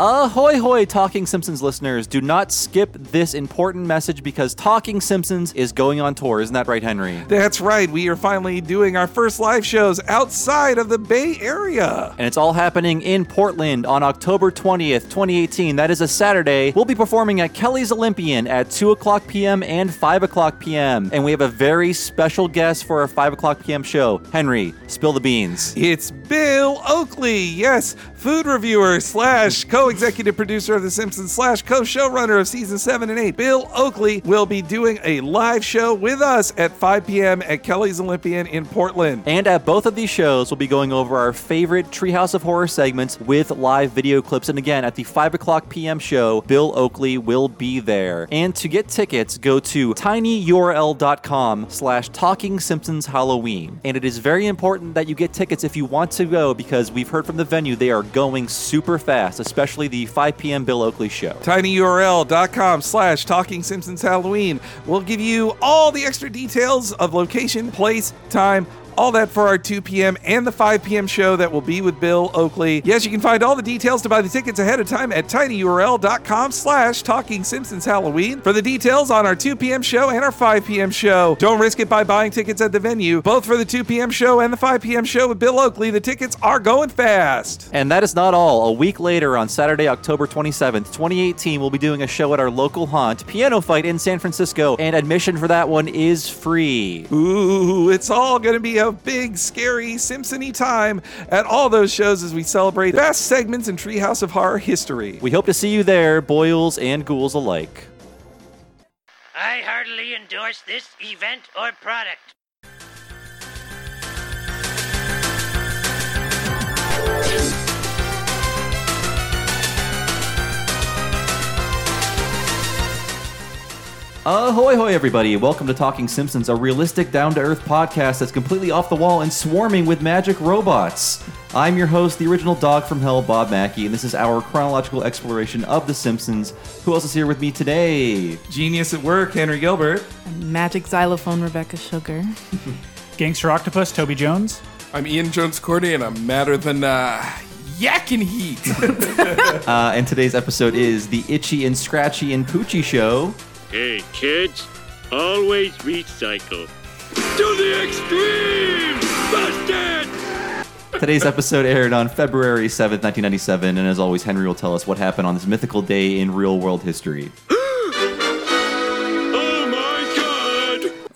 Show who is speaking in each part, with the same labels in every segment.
Speaker 1: Ahoy hoy, Talking Simpsons listeners. Do not skip this important message because Talking Simpsons is going on tour. Isn't that right, Henry?
Speaker 2: That's right. We are finally doing our first live shows outside of the Bay Area.
Speaker 1: And it's all happening in Portland on October 20th, 2018. That is a Saturday. We'll be performing at Kelly's Olympian at 2 o'clock p.m. and 5 o'clock p.m. And we have a very special guest for our 5 o'clock p.m. show. Henry, spill the beans.
Speaker 2: It's Bill Oakley. Yes, food reviewer slash co-executive producer of The Simpsons slash co-showrunner of season seven and eight. Bill Oakley will be doing a live show with us at 5 p.m. at Kelly's Olympian in Portland.
Speaker 1: And at both of these shows, we'll be going over our favorite Treehouse of Horror segments with live video clips. And again, at the 5 o'clock p.m. show, Bill Oakley will be there. And to get tickets, go to tinyurl.com slash Talking Simpsons Halloween. And it is very important that you get tickets if you want to go because we've heard from the venue they are going super fast, especially the 5 p.m. Bill Oakley show.
Speaker 2: tinyurl.com slash talking simpsons halloween will give you all the extra details of location place time all that for our 2 p.m. and the 5 p.m. show that will be with Bill Oakley. Yes, you can find all the details to buy the tickets ahead of time at tinyurl.com slash talking Simpsons Halloween for the details on our 2 p.m. show and our 5 p.m. show. Don't risk it by buying tickets at the venue. Both for the 2 p.m. show and the 5 p.m. show with Bill Oakley, the tickets are going fast.
Speaker 1: And that is not all. A week later, on Saturday, October 27th, 2018, we'll be doing a show at our local haunt, Piano Fight in San Francisco, and admission for that one is free.
Speaker 2: Ooh, it's all going to be a big, scary, Simpsony time at all those shows as we celebrate the best segments in Treehouse of Horror history.
Speaker 1: We hope to see you there, boils and ghouls alike.
Speaker 3: I heartily endorse this event or product.
Speaker 1: Ahoy, hoy, everybody. Welcome to Talking Simpsons, a realistic, down to earth podcast that's completely off the wall and swarming with magic robots. I'm your host, the original dog from hell, Bob Mackey, and this is our chronological exploration of The Simpsons. Who else is here with me today?
Speaker 2: Genius at work, Henry Gilbert.
Speaker 4: Magic xylophone, Rebecca Sugar.
Speaker 5: Gangster Octopus, Toby Jones.
Speaker 6: I'm Ian Jones Quartey, and I'm madder than uh, yak and heat.
Speaker 1: Uh, and today's episode is the Itchy and Scratchy and Poochie Show.
Speaker 7: Hey, kids, always recycle. To the extreme! Busted!
Speaker 1: Today's episode aired on February 7th, 1997, and as always, Henry will tell us what happened on this mythical day in real world history.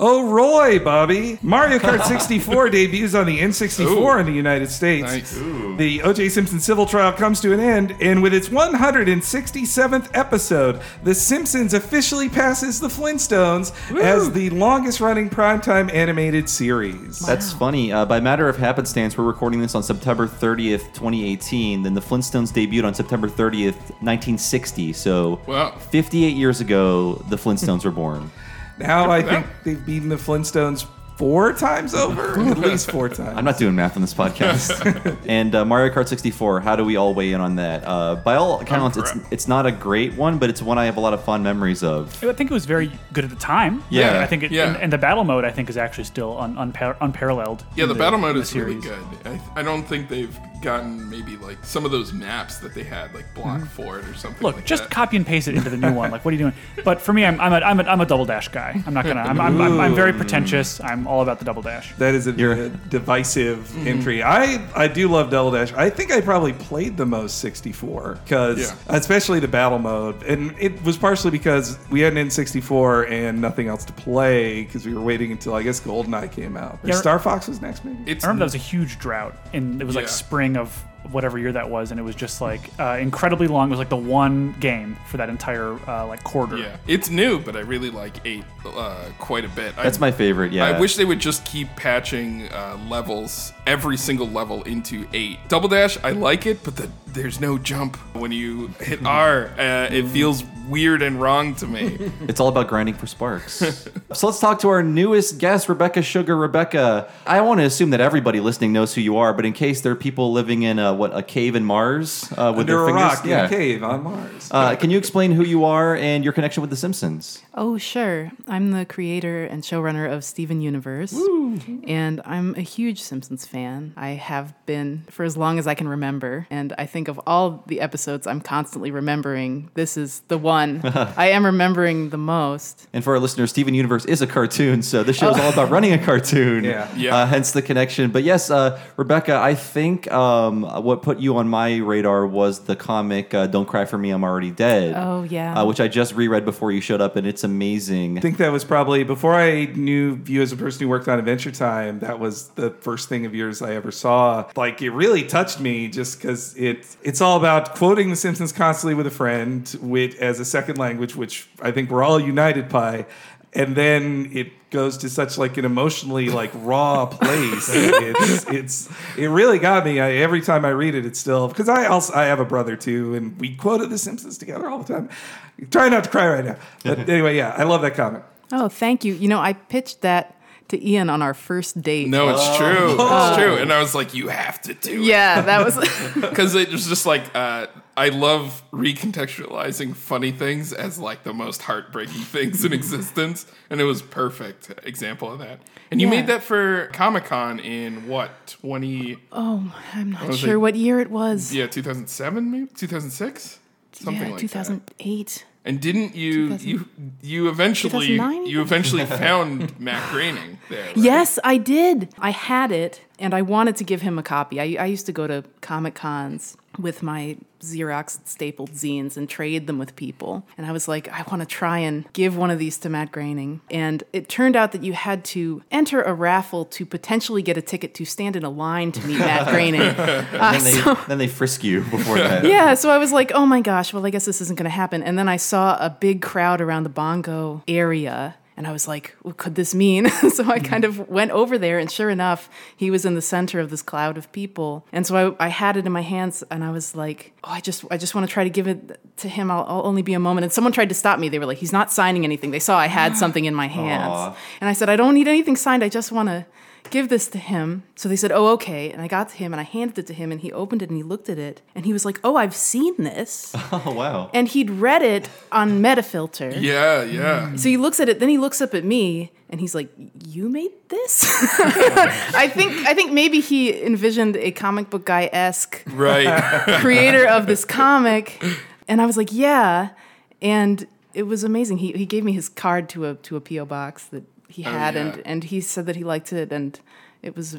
Speaker 7: Oh,
Speaker 2: Roy, Bobby. Mario Kart 64 debuts on the N64 in the United States.
Speaker 6: nice.
Speaker 2: The O.J. Simpson civil trial comes to an end, and with its 167th episode, The Simpsons officially passes The Flintstones as the longest running primetime animated series.
Speaker 1: That's funny. Uh, by matter of happenstance, we're recording this on September 30th, 2018. Then the Flintstones debuted on September 30th, 1960. So,
Speaker 6: Wow.
Speaker 1: 58 years ago, the Flintstones were born.
Speaker 2: Now I think they've beaten The Flintstones four times over, at least four times.
Speaker 1: I'm not doing math on this podcast. and uh, Mario Kart 64, how do we all weigh in on that? Uh, by all accounts, it's it's not a great one, but it's one I have a lot of fond memories of.
Speaker 5: I think it was very good at the time.
Speaker 1: Yeah.
Speaker 5: I think it,
Speaker 6: Yeah.
Speaker 5: and, and the battle mode, I think, is actually still un, unpar- unparalleled.
Speaker 6: Yeah,
Speaker 5: in
Speaker 6: the battle mode
Speaker 5: the
Speaker 6: is really good. I, I don't think they've gotten maybe like some of those maps that they had, like Block Fort or something
Speaker 5: Mm-hmm. Look,
Speaker 6: like
Speaker 5: just
Speaker 6: that.
Speaker 5: copy and paste it into the new one. Like, what are you doing? But for me, I'm, I'm, a, I'm, a, I'm a double dash guy. I'm not gonna. I'm, I'm, I'm, I'm very pretentious. I'm all about the double dash.
Speaker 2: That is a,
Speaker 1: You're-
Speaker 2: a divisive mm-hmm. entry. I I do love Double Dash. I think I probably played the most 64 because
Speaker 6: Yeah.
Speaker 2: especially the battle mode, and it was partially because we had an N64 and nothing else to play because we were waiting until I guess GoldenEye came out.
Speaker 5: Yeah.
Speaker 2: Star Fox was next, maybe.
Speaker 6: It's
Speaker 5: I remember that was a huge drought, and it was like spring of whatever year that was, and it was just like uh, incredibly long. It was like the one game for that entire uh, like quarter.
Speaker 6: yeah, it's new, but I really like eight uh, quite a bit.
Speaker 1: That's
Speaker 6: I,
Speaker 1: my favorite, yeah.
Speaker 6: I wish they would just keep patching uh, levels, every single level into eight. Double dash, I like it, but the, there's no jump when you hit R. Uh, it feels weird and wrong to me.
Speaker 1: It's all about grinding for sparks. so let's talk to our newest guest, Rebecca Sugar. Rebecca, I want to assume that everybody listening knows who you are, but in case there are people living in a what a cave in Mars uh, with
Speaker 2: Under
Speaker 1: their
Speaker 2: a
Speaker 1: fingers,
Speaker 2: rock in a cave on Mars.
Speaker 1: Uh, can you explain who you are and your connection with The Simpsons?
Speaker 4: Oh, sure. I'm the creator and showrunner of Steven Universe. And I'm a huge Simpsons fan. I have been for as long as I can remember. And I think think of all the episodes I'm constantly remembering, this is the one I am remembering the most.
Speaker 1: And for our listeners, Steven Universe is a cartoon, so this show is all about running a cartoon.
Speaker 2: Yeah.
Speaker 6: Yeah.
Speaker 1: Uh, hence the connection. But yes, uh, Rebecca, I think um, what put you on my radar was the comic uh, "Don't Cry for Me, I'm Already Dead."
Speaker 4: Oh, yeah.
Speaker 1: uh, which I just reread before you showed up, and it's amazing.
Speaker 2: I think that was probably before I knew you as a person who worked on Adventure Time. That was the first thing of yours I ever saw. Like it really touched me, just because it it's all about quoting The Simpsons constantly with a friend, with as a second language, which I think we're all united by. And then it goes to such like an emotionally like raw place. it's it's it really got me. I, every time I read it, it's still because I also I have a brother too, and we quoted The Simpsons together all the time. Try not to cry right now. But anyway, yeah, I love that comic.
Speaker 4: Oh, thank you. You know, I pitched that to Ian on our first date.
Speaker 6: No, it's true. It's true. And I was like, you have to do it.
Speaker 4: Yeah, that was.
Speaker 6: Because it was just like, uh, I love recontextualizing funny things as like the most heartbreaking things in existence. And it was perfect example of that. And you
Speaker 4: Yeah.
Speaker 6: made that for Comic Con in what, 20,
Speaker 4: oh, I'm not
Speaker 6: was
Speaker 4: sure
Speaker 6: it?
Speaker 4: what year it was.
Speaker 6: yeah, 2007 maybe? 2006? Something
Speaker 4: yeah,
Speaker 6: like that.
Speaker 4: 2008.
Speaker 6: And didn't you you you eventually
Speaker 4: 2009?
Speaker 6: you eventually found Matt Groening there? right?
Speaker 4: Yes, I did. I had it, and I wanted to give him a copy. I, I used to go to Comic Cons with my Xerox stapled zines and trade them with people. And I was like, I want to try and give one of these to Matt Groening. And it turned out that you had to enter a raffle to potentially get a ticket to stand in a line to meet Matt Groening. Uh,
Speaker 1: then, they,
Speaker 4: so-
Speaker 1: then they frisk you before that.
Speaker 4: yeah, so I was like, oh my gosh, well, I guess this isn't going to happen. And then I saw a big crowd around the bongo area. And I was like, what could this mean? so I kind of went over there, and sure enough, he was in the center of this cloud of people. And so I, I had it in my hands, and I was like, oh, I just, I just want to try to give it to him. I'll, I'll only be a moment. And someone tried to stop me. They were like, he's not signing anything. They saw I had something in my hands,
Speaker 1: Aw.
Speaker 4: and I said, I don't need anything signed. I just want to give this to him. So they said, oh, okay. And I got to him and I handed it to him and he opened it and he looked at it and he was like, oh, I've seen this.
Speaker 1: Oh wow.
Speaker 4: and he'd read it on Metafilter.
Speaker 6: Yeah, yeah. Hmm.
Speaker 4: So he looks at it, then he looks up at me and he's like, "You made this?" I think I think maybe he envisioned a comic book guy esque
Speaker 6: Right.
Speaker 4: creator of this comic, and I was like, "Yeah," and it was amazing. He he gave me his card to a to a PO box that he oh, had,
Speaker 6: yeah.
Speaker 4: and and he said that he liked it, and it was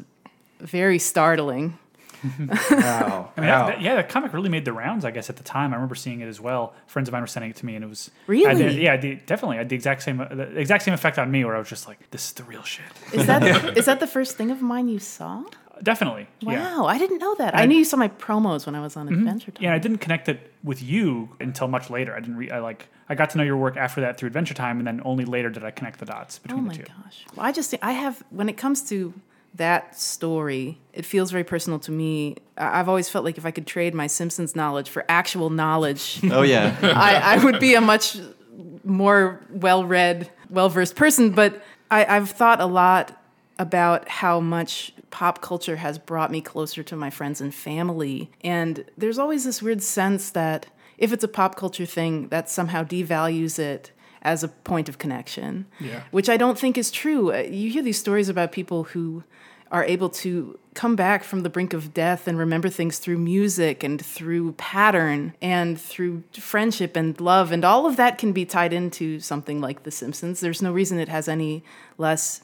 Speaker 4: very startling.
Speaker 2: Wow.
Speaker 5: I mean,
Speaker 2: wow.
Speaker 5: that, that- yeah, that comic really made the rounds. I guess at the time, I remember seeing it as well. Friends of mine were sending it to me, and it was I
Speaker 4: Really?
Speaker 5: did- yeah, the, definitely. I had the exact same uh, the exact same effect on me, where I was just like, "This is the real shit."
Speaker 4: Is that is that the first thing of mine you saw?
Speaker 5: Definitely.
Speaker 4: Wow,
Speaker 5: Yeah.
Speaker 4: I didn't know that. I knew you saw my promos when I was on mm-hmm. Adventure Time.
Speaker 5: Yeah, I didn't connect it with you until much later. I didn't. Re- I like. I got to know your work after that through Adventure Time, and then only later did I connect the dots
Speaker 4: Oh
Speaker 5: between
Speaker 4: my
Speaker 5: the two.
Speaker 4: Oh my gosh. Well, I just think I have when it comes to that story, it feels very personal to me. I- I've always felt like if I could trade my Simpsons knowledge for actual knowledge,
Speaker 1: Oh yeah.
Speaker 4: I, I would be a much more well-read, well-versed person. But I, I've thought a lot about how much pop culture has brought me closer to my friends and family. And there's always this weird sense that if it's a pop culture thing, that somehow devalues it as a point of connection.
Speaker 6: Yeah.
Speaker 4: Which I don't think is true. Uh, You hear these stories about people who are able to come back from the brink of death and remember things through music and through pattern and through friendship and love and all of that can be tied into something like the simpsons there's no reason it has any less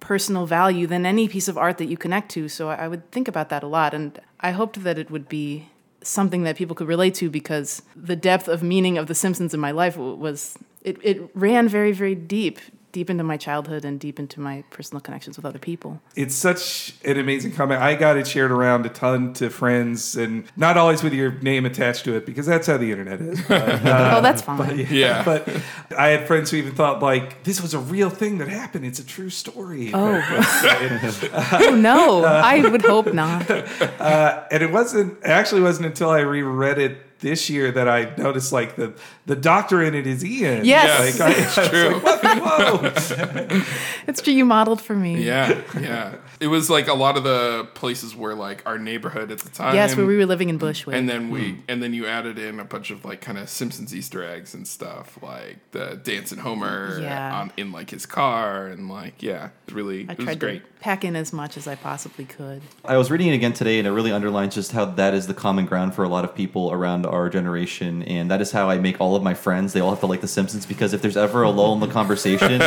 Speaker 4: personal value than any piece of art that you connect to so i I would think about that a lot and i hoped that it would be something that people could relate to because the depth of meaning of the simpsons in my life was it, it ran very very deep deep into my childhood and deep into my personal connections with other people
Speaker 2: it's such an amazing comic. I got it shared around a ton to friends, and not always with your name attached to it because that's how the internet is. But, uh,
Speaker 4: oh that's fine But,
Speaker 6: Yeah.
Speaker 2: but I had friends who even thought like this was a real thing that happened. It's a true story.
Speaker 4: Oh. oh no i would hope not
Speaker 2: and it wasn't. It actually wasn't until I reread it this year that I noticed like the the doctor in it is Ian.
Speaker 4: Yes.
Speaker 2: Like, I,
Speaker 6: It's
Speaker 2: I
Speaker 6: true.
Speaker 2: like. Whoa.
Speaker 4: It's true. You modeled for me.
Speaker 6: Yeah, yeah. It was like a lot of the places where like our neighborhood at the time.
Speaker 4: Yes, where we were living in Bushwick.
Speaker 6: And then we, hmm. and then you added in a bunch of like kind of Simpsons Easter eggs and stuff, like the dancing Homer
Speaker 4: Yeah.
Speaker 6: on in like his car, and like yeah, it's really
Speaker 4: I
Speaker 6: it was
Speaker 4: tried
Speaker 6: great.
Speaker 4: to pack in as much as I possibly could.
Speaker 1: I was reading it again today, and it really underlines just how that is the common ground for a lot of people around our generation, and that is how I make all of my friends. They all have to like The Simpsons because if there's ever a lull in the conversation,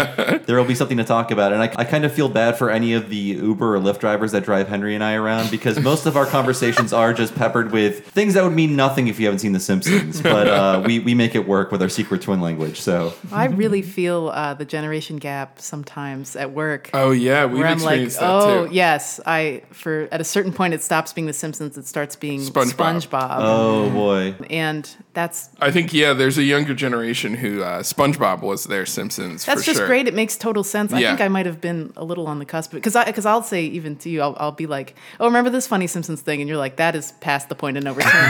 Speaker 1: there will be something to talk about. And I, I kind of feel bad for any of the Uber or Lyft drivers that drive Henry and I around because most of our conversations are just peppered with things that would mean nothing if you haven't seen The Simpsons, but uh, we we make it work with our secret twin language. So
Speaker 4: I really feel uh, the generation gap sometimes at work.
Speaker 6: Oh yeah, we've
Speaker 4: where I'm like,
Speaker 6: that
Speaker 4: oh
Speaker 6: too.
Speaker 4: yes, I for at a certain point it stops being The Simpsons, it starts being
Speaker 6: SpongeBob.
Speaker 4: SpongeBob,
Speaker 1: oh boy.
Speaker 4: And that's
Speaker 6: I think yeah, there's a younger generation who uh, SpongeBob was their Simpsons.
Speaker 4: that's
Speaker 6: for
Speaker 4: just
Speaker 6: sure.
Speaker 4: great. It makes total sense. I think I might have been a little on the cusp because I because I'll say even to you, I'll, I'll be like, oh, remember this funny Simpsons thing, and you're like, that is past the point of no return.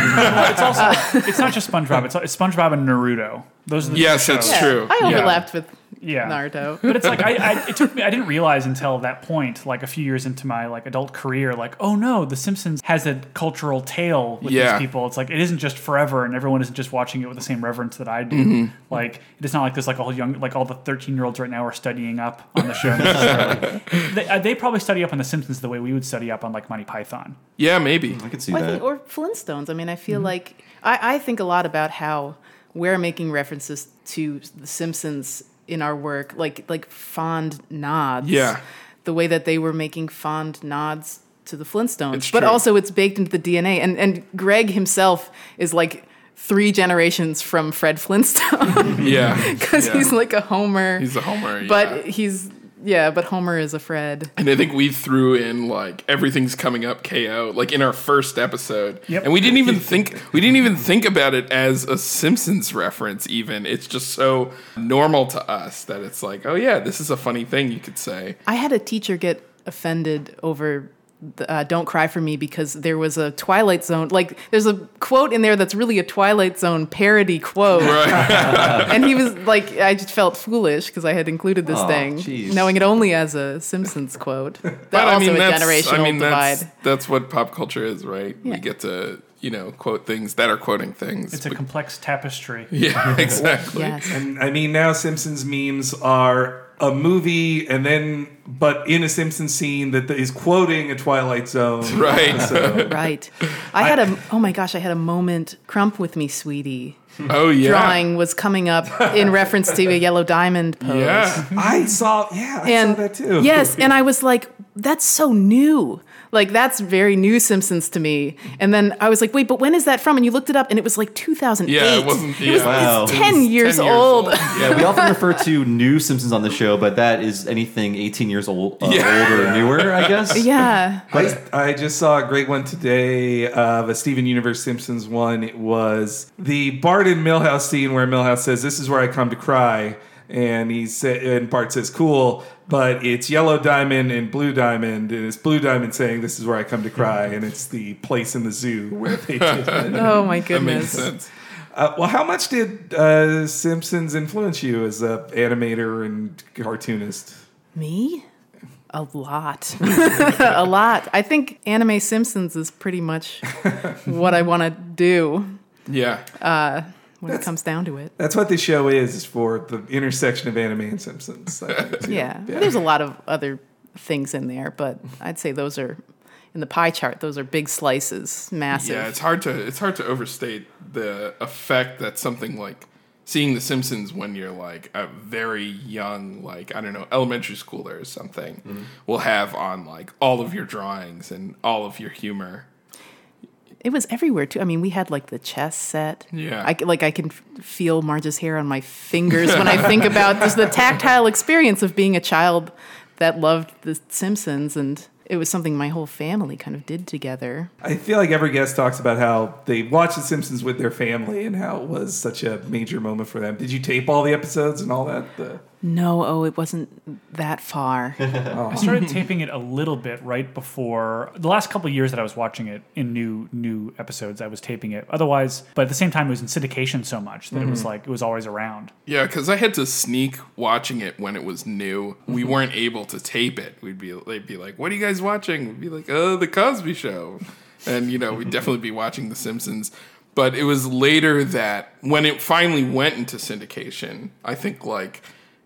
Speaker 5: it's also it's not just SpongeBob. It's, it's SpongeBob and Naruto. Those are the two
Speaker 6: Yes, that's
Speaker 5: shows.
Speaker 6: true.
Speaker 4: I
Speaker 6: Yeah.
Speaker 4: overlapped with
Speaker 5: Yeah.
Speaker 4: Naruto.
Speaker 5: But it's like I, I it took me I didn't realize until that point, like a few years into my like adult career, like oh no, The Simpsons has a cultural tale with
Speaker 6: Yeah.
Speaker 5: these people. It's like it isn't just forever, and everyone isn't just watching it with the same reverence that I do.
Speaker 6: Mm-hmm.
Speaker 5: Like it's not like this like all young like all the thirteen year olds right now are studying up on the show. they, uh, they probably study up on The Simpsons the way we would study up on like Monty Python.
Speaker 6: Yeah, maybe.
Speaker 1: I could see
Speaker 4: Well,
Speaker 1: that.
Speaker 4: think, or Flintstones. I mean, I feel like I, I think a lot about how we're making references to The Simpsons in our work, like like fond nods.
Speaker 6: Yeah.
Speaker 4: the way that they were making fond nods to the Flintstones, but also it's baked into the DNA. And and Greg himself is like three generations from Fred Flintstone
Speaker 6: Yeah,
Speaker 4: because
Speaker 6: yeah.
Speaker 4: he's like a Homer.
Speaker 6: he's a Homer.
Speaker 4: but
Speaker 6: yeah.
Speaker 4: he's yeah, but Homer is a Fred.
Speaker 6: And I think we threw in like everything's coming up KO like in our first episode.
Speaker 5: Yep.
Speaker 6: And we didn't even think we didn't even think about it as a Simpsons reference even. It's just so normal to us that it's like, "Oh yeah, this is a funny thing you could say."
Speaker 4: I had a teacher get offended over the, uh, "Don't Cry for Me" because there was a Twilight Zone. Like, there's a quote in there that's really a Twilight Zone parody quote, Right. and he was like, I just felt foolish because I had included this
Speaker 1: Aw,
Speaker 4: thing,
Speaker 1: jeez.
Speaker 4: knowing it only as a Simpsons quote. That
Speaker 6: But
Speaker 4: also a
Speaker 6: that's-
Speaker 4: generational
Speaker 6: I mean,
Speaker 4: divide.
Speaker 6: That's, that's what pop culture is, right?
Speaker 4: Yeah.
Speaker 6: We get to, you know, quote things that are quoting things.
Speaker 5: It's a
Speaker 6: But-
Speaker 5: complex tapestry.
Speaker 6: yeah, exactly.
Speaker 4: Yes.
Speaker 2: And I mean, now Simpsons memes are a movie, and then but in a Simpsons scene that is quoting a Twilight Zone.
Speaker 6: Right.
Speaker 2: So
Speaker 4: Right. I had a oh my gosh, I had a moment. Crump with me, sweetie.
Speaker 6: Oh yeah.
Speaker 4: Drawing was coming up in reference to a yellow diamond pose.
Speaker 6: Yeah.
Speaker 2: I saw, yeah, I
Speaker 4: and
Speaker 2: saw that too.
Speaker 4: yes, and I was like, that's so new. Like that's very new Simpsons to me. And then I was like, wait, but when is that from? And you looked it up, and it was like 2008.
Speaker 6: Yeah, it wasn't-
Speaker 4: It was.
Speaker 1: Wow.
Speaker 4: it's
Speaker 1: It
Speaker 4: 10
Speaker 6: was
Speaker 4: years
Speaker 6: 10 years
Speaker 4: old.
Speaker 6: old.
Speaker 1: Yeah, we often refer to new Simpsons on the show, but that is anything 18 years old, uh,
Speaker 6: Yeah.
Speaker 1: old or newer, I guess.
Speaker 4: yeah.
Speaker 2: I, I just saw a great one today of a Steven Universe Simpsons one. It was the Bart and Milhouse scene where Milhouse says, "This is where I come to cry," and he said, and Bart says, "Cool." But it's Yellow Diamond and Blue Diamond, and it's Blue Diamond saying, "This is where I come to cry," and it's the place in the zoo where they did it.
Speaker 4: Oh my
Speaker 6: That makes
Speaker 4: goodness.
Speaker 6: sense.
Speaker 2: Uh, well, how much did uh, Simpsons influence you as a animator and cartoonist?
Speaker 4: Me? A lot. a lot. I think anime Simpsons is pretty much what I want to do
Speaker 6: Yeah.
Speaker 4: When it comes down to it.
Speaker 2: That's what this show is, is for the intersection of anime and Simpsons. Think, too.
Speaker 4: Yeah. There's a lot of other things in there, but I'd say those are in the pie chart. Those are big slices, massive.
Speaker 6: Yeah, it's hard to it's hard to overstate the effect that something like seeing The Simpsons when you're like a very young, like I don't know, elementary schooler or something,
Speaker 2: Mm-hmm.
Speaker 6: will have on like all of your drawings and all of your humor.
Speaker 4: It was everywhere too. I mean, we had like the chess set.
Speaker 6: Yeah.
Speaker 4: I c- like I can feel Marge's hair on my fingers when I think about just the tactile experience of being a child that loved The Simpsons, and it was something my whole family kind of did together.
Speaker 2: I feel like every guest talks about how they watched The Simpsons with their family and how it was such a major moment for them. Did you tape all the episodes and all that? The,
Speaker 4: No, oh, it wasn't that far. Oh.
Speaker 5: I started taping it a little bit right before the last couple of years that I was watching it in new new episodes. I was taping it. Otherwise, but at the same time, it was in syndication so much that it was mm-hmm. like it was always around.
Speaker 6: Yeah, because I had to sneak watching it when it was new. We mm-hmm. weren't able to tape it. We'd be they'd be like, "What are you guys watching?" We'd be like, "Oh, The Cosby Show," and you know we'd definitely be watching The Simpsons. But it was later that when it finally went into syndication, I think like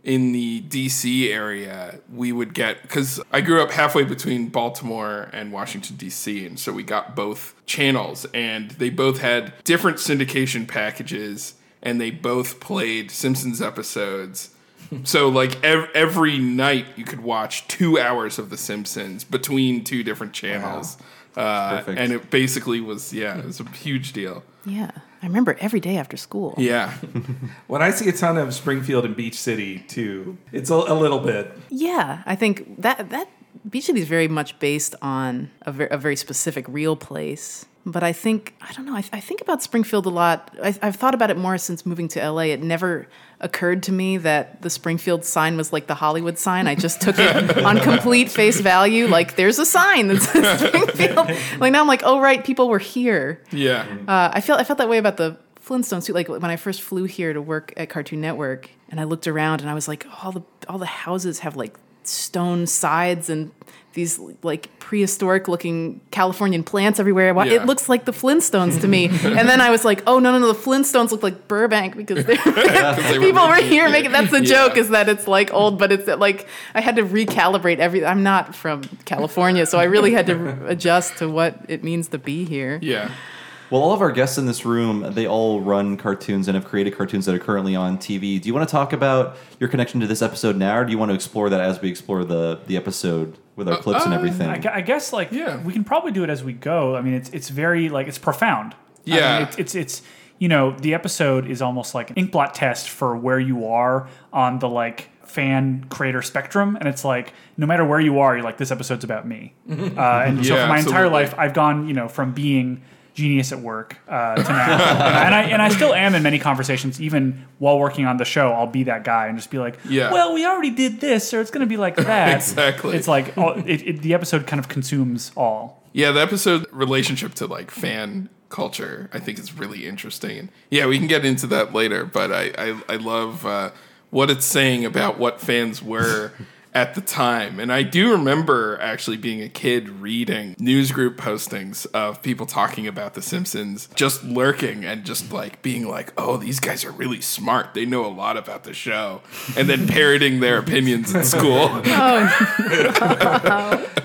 Speaker 6: in the DC area, we would get because I grew up halfway between Baltimore and Washington DC, and so we got both channels, and they both had different syndication packages, and they both played Simpsons episodes. So like ev- every night you could watch two hours of The Simpsons between two different channels, uh, and it basically was yeah, it was a huge deal.
Speaker 4: yeah. I remember every day after school.
Speaker 6: Yeah,
Speaker 2: When I see a ton of Springfield and Beach City too, it's a, a little bit.
Speaker 4: Yeah, I think that that Beach City is very much based on a, ver- a very specific real place. But I think I don't know. I, I think about Springfield a lot. I, I've thought about it more since moving to LA. It never occurred to me that the Springfield sign was like the Hollywood sign. I just took it on complete face value. Like there's a sign that says Springfield. Like now I'm like, oh right, people were here.
Speaker 6: yeah.
Speaker 4: Uh, I felt I felt that way about the Flintstones too. Like when I first flew here to work at Cartoon Network, and I looked around and I was like, all the all the houses have like stone sides and these like prehistoric looking Californian plants everywhere.
Speaker 6: Yeah.
Speaker 4: It looks like the Flintstones to me. and then I was like, oh no no no, the Flintstones look like Burbank because people were here making. That's the
Speaker 6: Yeah.
Speaker 4: joke is that it's like old, but it's like I had to recalibrate everything. I'm not from California, so I really had to adjust to what it means to be here.
Speaker 6: Yeah.
Speaker 1: Well, all of our guests in this room, they all run cartoons and have created cartoons that are currently on TV. Do you want to talk about your connection to this episode now, or do you want to explore that as we explore the the episode with our clips and
Speaker 6: uh,
Speaker 1: everything?
Speaker 5: I, I guess like
Speaker 6: Yeah.
Speaker 5: we can probably do it as we go. I mean, it's it's very like it's profound. I mean,
Speaker 6: Yeah.
Speaker 5: it's, it's it's you know the episode is almost like an inkblot test for where you are on the like fan creator spectrum, and it's like no matter where you are, you're like this episode's about me. Uh, and so for my entire life, I've gone you know from being genius at work uh, to now, and I and I still am in many conversations, even while working on the show. I'll be that guy and just be like,
Speaker 6: Yeah.
Speaker 5: well, we already did this, or it's going to be like that.
Speaker 6: Exactly.
Speaker 5: It's like all, it, it, the episode kind of consumes all.
Speaker 6: Yeah, the episode relationship to like fan culture, I think is really interesting. And yeah, we can get into that later, but I I, I love uh, what it's saying about what fans were at the time. And I do remember actually being a kid reading newsgroup postings of people talking about The Simpsons, just lurking and just like being like, "Oh, these guys are really smart. They know a lot about the show," and then parroting their opinions in school.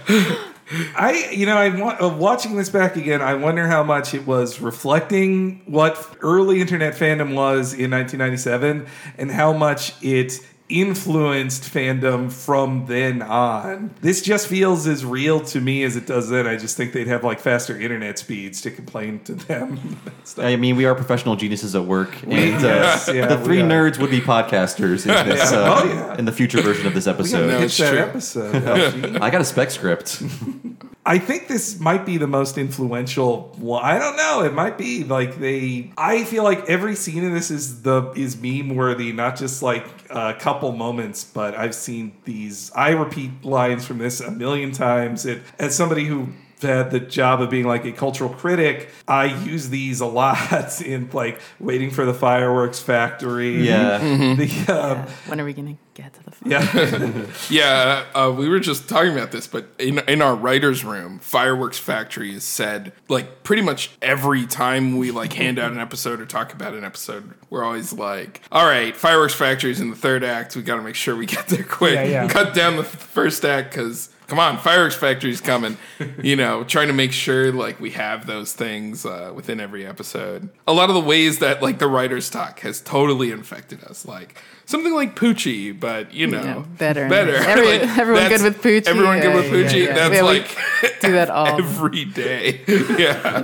Speaker 2: I, you know, I wa- uh, watching this back again. I wonder how much it was reflecting what early internet fandom was in 1997, and how much it influenced fandom from then on. This just feels as real to me as it does then. I just think they'd have like faster internet speeds to complain to them.
Speaker 1: I mean, we are professional geniuses at work, and uh,
Speaker 2: yeah,
Speaker 1: the three nerds would be podcasters in this uh,
Speaker 2: Oh, yeah.
Speaker 1: in the future version of this
Speaker 2: we gotta
Speaker 1: episode.
Speaker 6: No,
Speaker 2: that episode.
Speaker 1: I got a spec script.
Speaker 2: I think this might be the most influential one. I don't know. It might be like they. I feel like every scene in this is the is meme worthy, not just like a couple moments. But I've seen these. I repeat lines from this a million times. It as somebody who had the job of being like a cultural critic, I use these a lot in like waiting for the fireworks factory.
Speaker 1: Yeah.
Speaker 2: The um,
Speaker 4: When are we gonna get to the phone?
Speaker 2: yeah.
Speaker 6: Yeah, uh, we were just talking about this, but in in our writers' room, Fireworks Factory is said like pretty much every time we like hand out an episode or talk about an episode. We're always like, "All right, Fireworks Factory is in the third act. We got to make sure we get there quick.
Speaker 5: Yeah, yeah.
Speaker 6: Cut down the first act because." Come on, Fireworks Factory's coming. You know, trying to make sure like we have those things uh, within every episode. A lot of the ways that like the writers talk has totally infected us. Like something like Poochie, but you know,
Speaker 4: Yeah, better.
Speaker 6: better.
Speaker 4: Every- everyone good with Poochie?
Speaker 6: Everyone good with Poochie.
Speaker 4: yeah.
Speaker 6: That's
Speaker 4: Yeah, we
Speaker 6: like
Speaker 4: Do that all.
Speaker 6: every day. Yeah.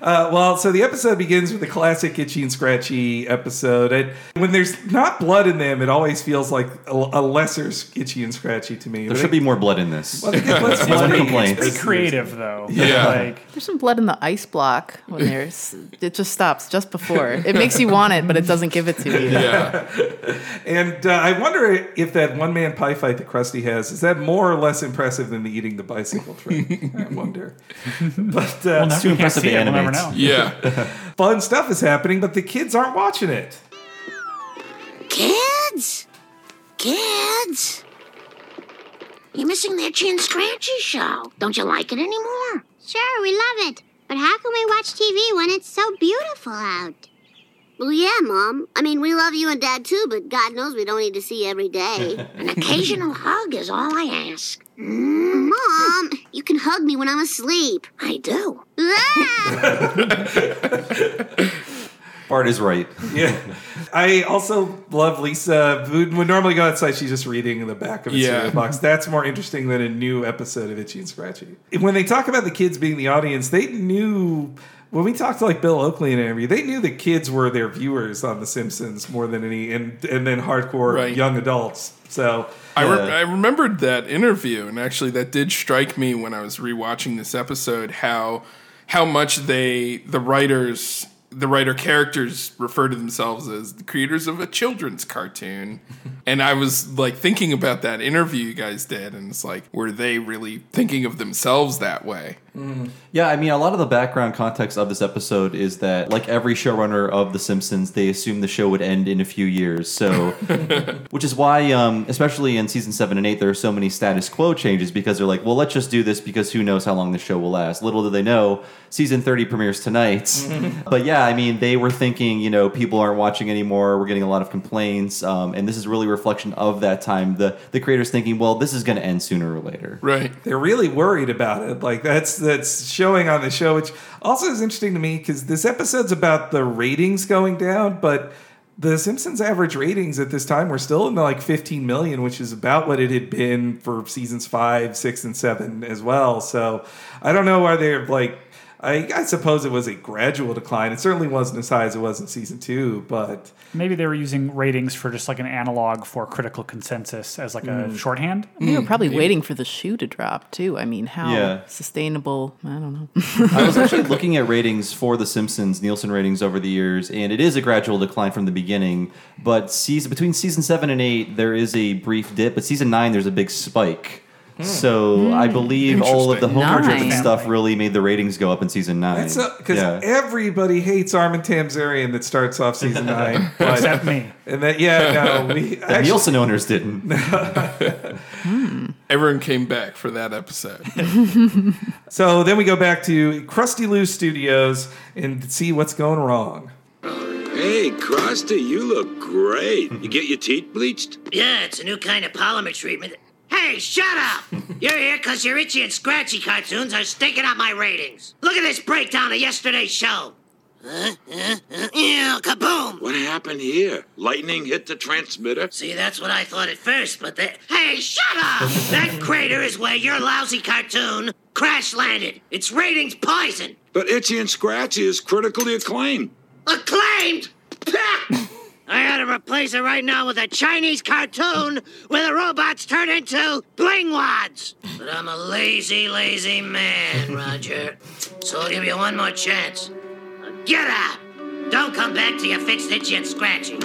Speaker 2: Uh, well, so the episode begins with a classic itchy and scratchy episode. And when there's not blood in them, it always feels like a, a lesser itchy and scratchy to me.
Speaker 1: There should be more blood in this.
Speaker 2: Well, they get less
Speaker 1: That's my
Speaker 2: bloody.
Speaker 5: Pretty creative though.
Speaker 6: Yeah.
Speaker 5: Like
Speaker 4: There's some blood in the ice block when there's it just stops just before. It makes you want it, but it doesn't give it to you.
Speaker 6: Yeah.
Speaker 2: And uh, I wonder if that one man pie fight that Krusty has is that more or less impressive than the eating the bicycle trick. I wonder. But uh,
Speaker 5: we'll never,
Speaker 1: too impressive
Speaker 5: see
Speaker 1: to
Speaker 5: it, we'll never know.
Speaker 6: Yeah.
Speaker 2: fun stuff is happening, but the kids aren't watching it.
Speaker 8: Kids? Kids? You're missing the Itchy and Scratchy show. Don't you like it anymore?
Speaker 9: Sure, we love it. But how can we watch TV when it's so beautiful out?
Speaker 8: Well, yeah, Mom. I mean, we love you and Dad too, but God knows we don't need to see you every day. An occasional hug is all I ask. Mom, you can hug me when I'm asleep. I do. Ah!
Speaker 1: Bart is right.
Speaker 2: Yeah. I also love Lisa. Would would normally go outside. She's just reading in the back of a
Speaker 6: Yeah.
Speaker 2: cereal box. That's more interesting than a new episode of Itchy and Scratchy. When they talk about the kids being the audience, they knew. When we talked to like Bill Oakley and Avery, they knew the kids were their viewers on The Simpsons more than any, and and then hardcore
Speaker 6: Right.
Speaker 2: young adults. So
Speaker 6: I, re- I remembered that interview, and actually, that did strike me when I was rewatching this episode. How how much they the writers the writer characters refer to themselves as the creators of a children's cartoon, and I was like thinking about that interview you guys did, and it's like, were they really thinking of themselves that way?
Speaker 1: Yeah, I mean, a lot of the background context of this episode is that, like every showrunner of The Simpsons, they assumed the show would end in a few years. So, which is why, um, especially in season seven and eight, there are so many status quo changes because they're like, well, let's just do this because who knows how long the show will last. Little do they know, season 30 premieres tonight. but yeah, I mean, they were thinking, you know, people aren't watching anymore. We're getting a lot of complaints. Um, and this is really a reflection of that time. The, the creators thinking, well, this is going to end sooner or later.
Speaker 6: Right.
Speaker 2: they're really worried about it. Like that's that's showing on the show, which also is interesting to me because this episode's about the ratings going down, but the Simpsons average ratings at this time were still in the like 15 million, which is about what it had been for seasons five, six, and seven as well. So I don't know why they're like. I, I suppose it was a gradual decline. It certainly wasn't as high as it was in season two, but
Speaker 5: Maybe they were using ratings for just like an analog for critical consensus as like a hmm. shorthand.
Speaker 4: They were hmm. probably waiting for the shoe to drop too. I mean, how
Speaker 1: Yeah.
Speaker 4: sustainable? I don't know.
Speaker 1: I was actually looking at ratings for The Simpsons, Nielsen ratings over the years, and it is a gradual decline from the beginning. But season between season seven and eight, there is a brief dip, but season nine, there's a big spike. Hmm. So I hmm. believe all of the
Speaker 6: Interesting.
Speaker 1: Homer driven
Speaker 4: Nine.
Speaker 1: stuff really made the ratings go up in season nine.
Speaker 2: Because
Speaker 1: yeah.
Speaker 2: everybody hates Armin Tamzarian that starts off season nine. but-
Speaker 5: Except me.
Speaker 2: and that yeah, no, we
Speaker 1: The
Speaker 2: actually,
Speaker 1: Nielsen owners didn't. Hmm.
Speaker 6: Everyone came back for that episode.
Speaker 2: So then we go back to Krustylu Studios and see what's going wrong.
Speaker 7: Hey, Krusty, you look great. You get your teeth bleached?
Speaker 3: Yeah, it's a new kind of polymer treatment. Hey, shut up! You're here because your itchy and scratchy cartoons are stinking up my ratings. Look at this breakdown of yesterday's show. Huh? Huh? Huh? Yeah, kaboom!
Speaker 7: What happened here? Lightning hit the transmitter?
Speaker 3: See, that's what I thought at first, but that. Hey, shut up! that crater is where your lousy cartoon crash landed. It's ratings poison.
Speaker 7: But Itchy and Scratchy is critically acclaimed.
Speaker 3: Acclaimed! I gotta replace it right now with a Chinese cartoon where the robots turn into bling wads. But I'm a lazy, lazy man, Roger. So I'll give you one more chance. Get out! Don't come back till you fix itchy and scratchy.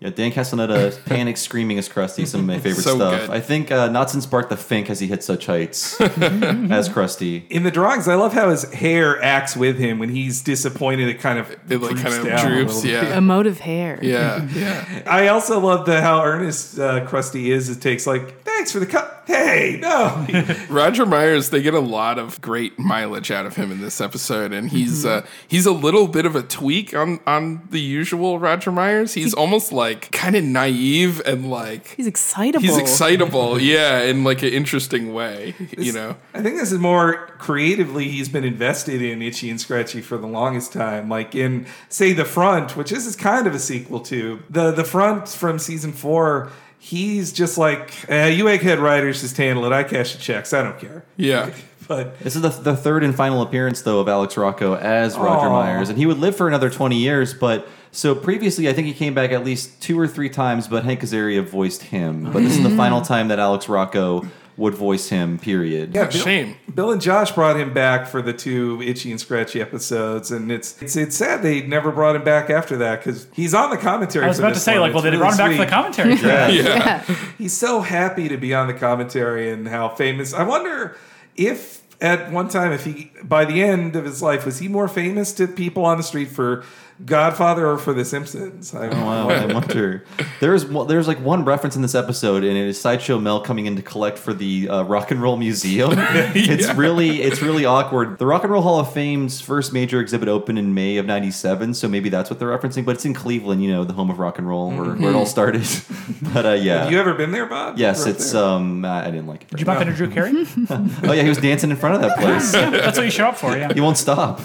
Speaker 1: Yeah, Dan Castellaneta panic screaming as Krusty, some of my favorite
Speaker 6: So
Speaker 1: stuff.
Speaker 6: good.
Speaker 1: I think uh, not since Bart the Fink has he hit such heights as Krusty.
Speaker 2: In the drawings, I love how his hair acts with him when he's disappointed. It kind of
Speaker 6: It like
Speaker 2: droops
Speaker 6: kind of
Speaker 2: down a
Speaker 6: droops.
Speaker 2: little.
Speaker 6: Yeah.
Speaker 4: Emotive hair.
Speaker 6: Yeah. Yeah.
Speaker 2: I also love the how earnest uh, Krusty is. It takes like thanks for the cut. Hey, no,
Speaker 6: Roger Meyers, they get a lot of great mileage out of him in this episode, and he's uh, he's a little bit of a tweak on on the usual Roger Meyers. He's almost like kind of naive and like
Speaker 4: He's excitable.
Speaker 6: he's excitable, yeah, in like an interesting way, you know.
Speaker 2: I think this is more creatively he's been invested in Itchy and Scratchy for the longest time. Like in say the front, which this is kind of a sequel to the the front from season four. He's just like, eh, you egghead writers just handle it. I cash the checks. I don't care.
Speaker 6: Yeah,
Speaker 2: but
Speaker 1: This is the, the third and final appearance, though, of Alex Rocco as Roger
Speaker 2: Aw.
Speaker 1: Meyers, and he would live for another 20 years. But so previously, I think he came back at least two or three times, but Hank Azaria voiced him. But this is the mm-hmm. final time that Alex Rocco would voice him. Period.
Speaker 2: yeah, Bill,
Speaker 6: Shame.
Speaker 2: Bill and Josh brought him back for the two Itchy and Scratchy episodes, and it's it's, it's sad they never brought him back after that because he's on the commentary.
Speaker 5: I was
Speaker 2: for
Speaker 5: about to say,
Speaker 2: one.
Speaker 5: like, well,
Speaker 2: It's
Speaker 5: they
Speaker 2: really
Speaker 5: brought him back for the
Speaker 2: sweet.
Speaker 5: commentary track.
Speaker 6: Yeah.
Speaker 2: He's so happy to be on the commentary and how famous. I wonder if at one time, if he by the end of his life, was he more famous to people on the street for Godfather or for The Simpsons? I,
Speaker 1: Oh, wow, I wonder. There's there's like one reference in this episode, and it is Sideshow Mel coming in to collect for the uh, Rock and Roll Museum. It's really it's really awkward. The Rock and Roll Hall of Fame's first major exhibit opened in May of '97, so maybe that's what they're referencing. But it's in Cleveland, you know, the home of rock and roll, where, where it all started. but uh, yeah,
Speaker 2: Have you ever been there, Bob?
Speaker 1: yes,
Speaker 2: Right
Speaker 1: it's
Speaker 2: there.
Speaker 1: um, I I didn't like it.
Speaker 5: Did you bump into Drew Carey?
Speaker 1: Oh yeah, he was dancing in front of that place.
Speaker 5: That's what you show up for, yeah.
Speaker 1: he won't stop.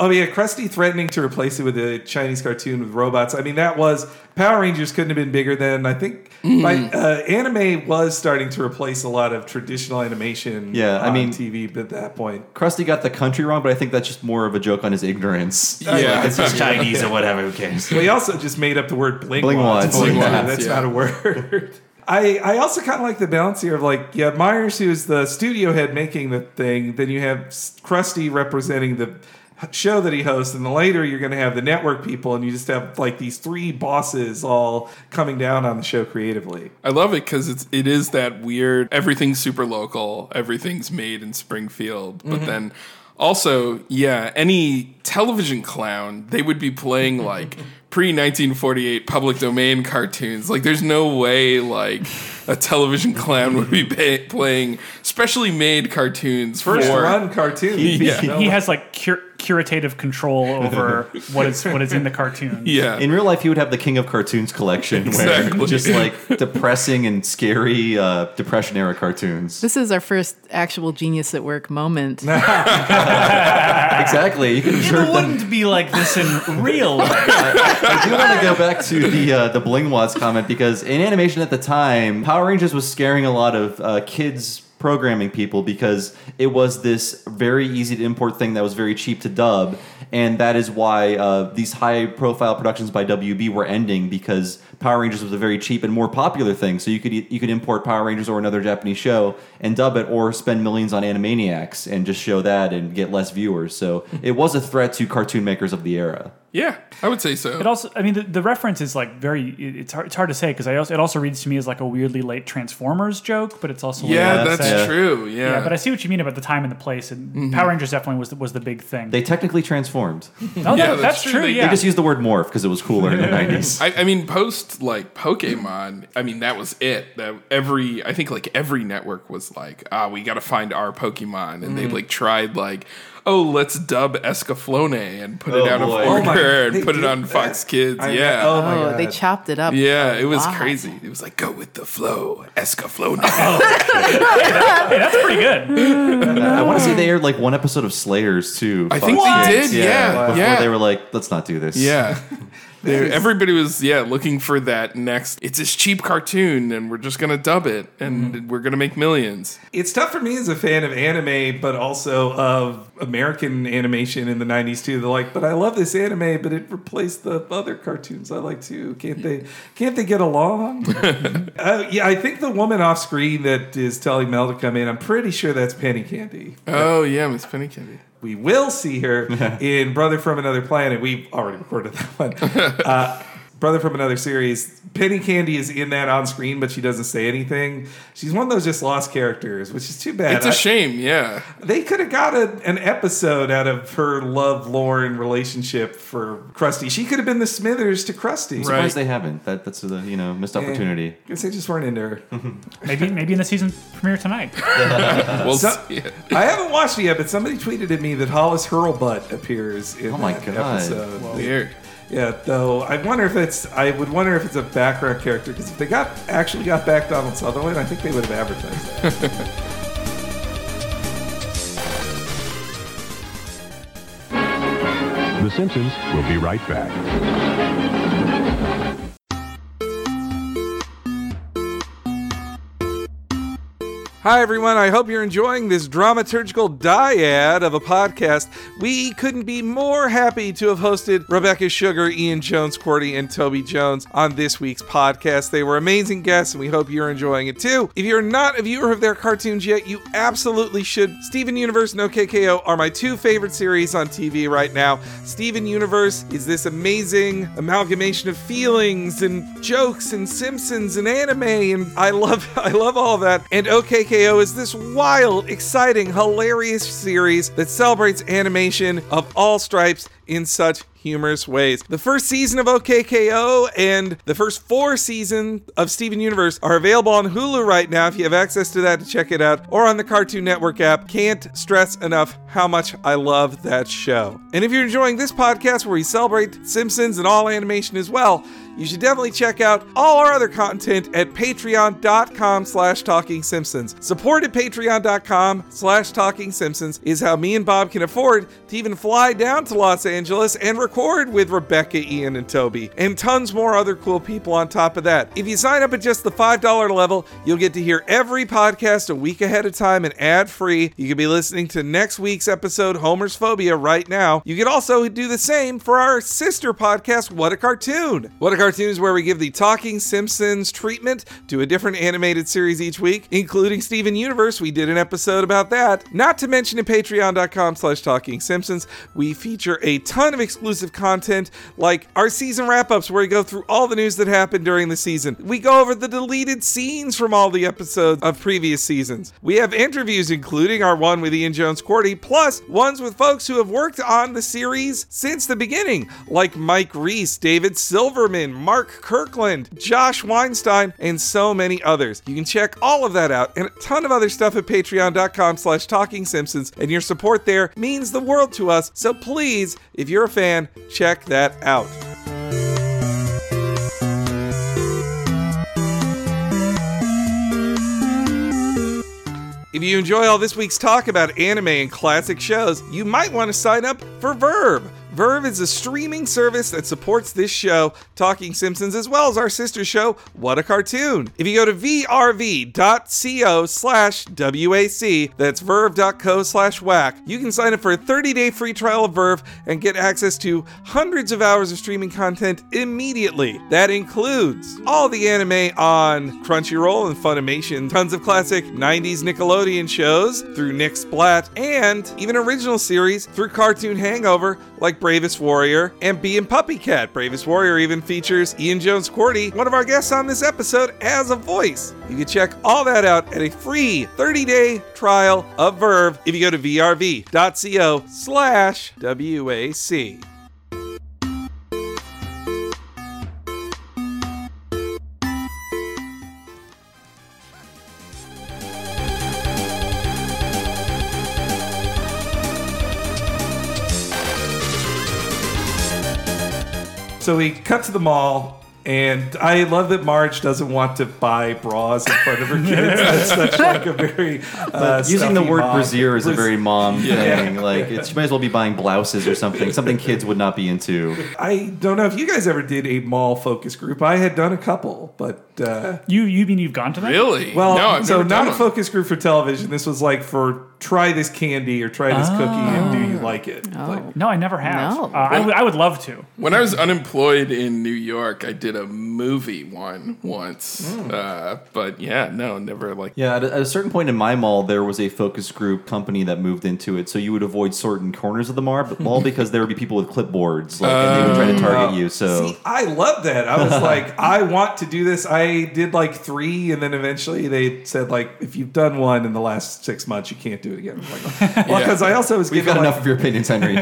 Speaker 2: Oh yeah, Krusty threatening to replace it with a Chinese cartoon with robots. I mean, that was Power Rangers couldn't have been bigger than I think by, uh, anime was starting to replace a lot of traditional animation.
Speaker 1: Yeah, I mean-
Speaker 2: TV at that point.
Speaker 1: Krusty got the country wrong, but I think that's just more of a joke on his ignorance.
Speaker 6: Yeah.
Speaker 1: Like, it's just Chinese or whatever. Who cares?
Speaker 2: Well, he also just made up the word bling
Speaker 1: Blingwads.
Speaker 6: Blingwads,
Speaker 2: That's
Speaker 6: yeah.
Speaker 2: not a word. I, I also kind of like the balance here of like you have Meyers who's the studio head making the thing, then you have Krusty representing the show that he hosts, and then later you're going to have the network people, and you just have like these three bosses all coming down on the show creatively.
Speaker 6: I love it because it's it is that weird. Everything's super local. Everything's made in Springfield, but mm-hmm. then also, yeah, any television clown they would be playing like pre 1948 public domain cartoons. Like, there's no way like a television clown would be pa- playing specially made cartoons
Speaker 2: First
Speaker 6: for
Speaker 2: run cartoon.
Speaker 6: Yeah.
Speaker 5: He has like cur- curative control over what is what is in the cartoon.
Speaker 6: Yeah,
Speaker 1: In real life, he would have the King of Cartoons collection,
Speaker 6: Exactly.
Speaker 1: where just like depressing and scary uh, Depression era cartoons.
Speaker 4: This is our first actual genius at work moment.
Speaker 1: exactly. You have heard
Speaker 5: It wouldn't be like this in real life.
Speaker 1: I do want to go back to the uh, the Blingwads comment because in animation at the time, Power Rangers was scaring a lot of uh, kids programming people because it was this very easy to import thing that was very cheap to dub, and that is why uh, these high profile productions by WB were ending because Power Rangers was a very cheap and more popular thing. So you could you could import Power Rangers or another Japanese show and dub it, or spend millions on Animaniacs and just show that and get less viewers. So it was a threat to cartoon makers of the era.
Speaker 6: yeah, I would say so.
Speaker 5: It also, I mean, the, the reference is like very. It's hard. It's hard to say because I also it also reads to me as like a weirdly late Transformers joke, but it's also
Speaker 6: yeah,
Speaker 5: weird to
Speaker 6: that's
Speaker 5: say.
Speaker 6: True. Yeah,
Speaker 5: Yeah, but I see what you mean about the time and the place, and
Speaker 6: Mm-hmm.
Speaker 5: Power Rangers definitely was the, was the big thing.
Speaker 1: They technically transformed.
Speaker 5: oh,
Speaker 6: Yeah,
Speaker 5: that-
Speaker 6: that's
Speaker 5: that's,
Speaker 6: true.
Speaker 5: true.
Speaker 6: They-
Speaker 5: yeah,
Speaker 1: They just used the word morph because it was cooler in the 90s.
Speaker 6: I, I mean, post like Pokemon, I mean that was it. That every I think like every network was like, ah, we got to find our Pokemon, and they like tried like, oh, let's dub Escaflowne and put
Speaker 1: Oh,
Speaker 6: it out of order
Speaker 2: Oh
Speaker 6: and put it on
Speaker 2: that?
Speaker 6: Fox Kids.
Speaker 2: I-
Speaker 6: yeah.
Speaker 2: oh
Speaker 4: Oh, they chopped it up.
Speaker 6: yeah, it was
Speaker 4: Wow.
Speaker 6: crazy. It was like go with the flow, Escaflowne.
Speaker 5: hey, that's pretty good.
Speaker 1: I want to say they aired like one episode of Slayers too.
Speaker 6: I
Speaker 1: Fox
Speaker 6: think they
Speaker 1: Kids.
Speaker 6: did, yeah,
Speaker 1: Before
Speaker 6: yeah.
Speaker 1: they were like, let's not do this.
Speaker 6: yeah. There- everybody was yeah looking for that next. It's this cheap cartoon, and we're just gonna dub it, and we're gonna make millions.
Speaker 2: It's tough for me as a fan of anime, but also of American animation in the '90s too. They're like, but I love this anime, but it replaced the other cartoons I like too. Can't they? Can't they get along? uh, yeah, I think the woman off screen that is telling Mel to come in. I'm pretty sure that's Penny Candy.
Speaker 6: Oh yeah, Miss Penny Candy.
Speaker 2: We will see her in Brother from Another Planet. We've already recorded that one. Uh, Brother from Another Series. Penny Candy is in that on screen, but she doesn't say anything. She's one of those just lost characters, which is too bad.
Speaker 6: It's a
Speaker 2: I-
Speaker 6: shame, yeah.
Speaker 2: they could have got a, an episode out of her love Lauren relationship for Krusty. She could have been the Smithers to Krusty.
Speaker 1: Surprised they haven't. That that's a you know missed opportunity.
Speaker 2: Guess they just weren't into her.
Speaker 5: Maybe maybe in the season premiere tonight.
Speaker 6: We'll
Speaker 2: So-
Speaker 6: see it.
Speaker 2: I haven't watched it yet, but somebody tweeted at me that Hollis Hurlbutt appears in
Speaker 1: Oh my
Speaker 2: that
Speaker 1: God.
Speaker 2: episode.
Speaker 6: Weird.
Speaker 2: Yeah, though I wonder if it's I would wonder if it's a background character because if they got actually got back Donald Sutherland, I think they would have advertised that.
Speaker 10: The Simpsons will be right back.
Speaker 2: Hi, everyone. I hope you're enjoying this dramaturgical dyad of a podcast. We couldn't be more happy to have hosted Rebecca Sugar, Ian Jones, Quartey, and Toby Jones on this week's podcast. They were amazing guests, and we hope you're enjoying it too. If you're not a viewer of their cartoons yet, you absolutely should. Steven Universe and OK K.O. are my two favorite series on TV right now. Steven Universe is this amazing amalgamation of feelings and jokes and Simpsons and anime, and I love I love all that. And OK K.O. is this wild, exciting, hilarious series that celebrates animation of all stripes in such humorous ways. The first season of OK K.O. and the first four seasons of Steven Universe are available on Hulu right now if you have access to that to check it out, or on the Cartoon Network app. Can't stress enough how much I love that show. And if you're enjoying this podcast where we celebrate Simpsons and all animation as well, you should definitely check out all our other content at patreon.com slash talking simpsons support at patreon.com slash talking simpsons is how me and bob can afford to even fly down to los angeles and record with rebecca ian and toby and tons more other cool people on top of that. If you sign up at just the $5 level you'll get to hear every podcast a week ahead of time and ad free you can be listening to next week's episode homer's phobia right now. You can also do the same for our sister podcast what a cartoon. What a cartoon is where we give the Talking Simpsons treatment to a different animated series each week, including Steven Universe. We did an episode about that. Not to mention at patreon.com slash talking simpsons, we feature a ton of exclusive content like our season wrap-ups where we go through all the news that happened during the season. We go over the deleted scenes from all the episodes of previous seasons. We have interviews including our one with Ian Jones Quartey, plus ones with folks who have worked on the series since the beginning, like Mike Reiss, David Silverman, Mark Kirkland, Josh Weinstein, and so many others. You can check all of that out and a ton of other stuff at patreon.com slash talking simpsons, and your support there means the world to us. So please, if you're a fan, check that out. If you enjoy all this week's talk about anime and classic shows, you might want to sign up for Verve. Verve is a streaming service that supports this show, Talking Simpsons, as well as our sister show, What a Cartoon. If you go to vrv.co slash WAC, that's verve.co slash whack, you can sign up for a 30 day free trial of Verve and get access to hundreds of hours of streaming content immediately. That includes all the anime on Crunchyroll and Funimation, tons of classic 90s Nickelodeon shows through Nick Splat, and even original series through Cartoon Hangover like Bravest Warrior and Bee and Puppy Cat. Bravest Warrior even features Ian Jones Quartey, one of our guests on this episode, as a voice. You can check all that out at a free 30-day trial of Verve if you go to vrv.co slash WAC. So we cut to the mall, and I love that Marge doesn't want to buy bras in front of her kids. That's such like a very uh,
Speaker 1: Using the word
Speaker 2: mom.
Speaker 1: brassiere is a very mom
Speaker 2: Yeah.
Speaker 1: thing. Like, it's, she might as well be buying blouses or something, something kids would not be into.
Speaker 2: I don't know if you guys ever did a mall focus group. I had done a couple, but uh,
Speaker 5: You you mean you've gone to that?
Speaker 6: Really?
Speaker 2: well,
Speaker 6: no, I've
Speaker 2: so
Speaker 6: never
Speaker 2: not
Speaker 6: done
Speaker 2: a
Speaker 6: one.
Speaker 2: focus group for television. This was like for try this candy or try this cookie and do
Speaker 6: Oh.
Speaker 2: you like it? Like,
Speaker 5: No, I never have.
Speaker 4: No.
Speaker 5: Uh, I, would, I would love to.
Speaker 6: When I was unemployed in New York, I did a movie one once.
Speaker 2: Hmm.
Speaker 6: Uh, but yeah, no, never like.
Speaker 1: Yeah, at a, at a certain point in my mall, there was a focus group company that moved into it, so you would avoid certain corners of the mall, mall because there would be people with clipboards, like, and they would try to target you. So
Speaker 2: See, I love that. I was like, I want to do this. I did like three, and then eventually they said like, if you've done one in the last six months, you can't do it again. Like, well, because I also was
Speaker 1: we've
Speaker 2: given
Speaker 1: got
Speaker 2: like,
Speaker 1: enough of your opinions, Henry.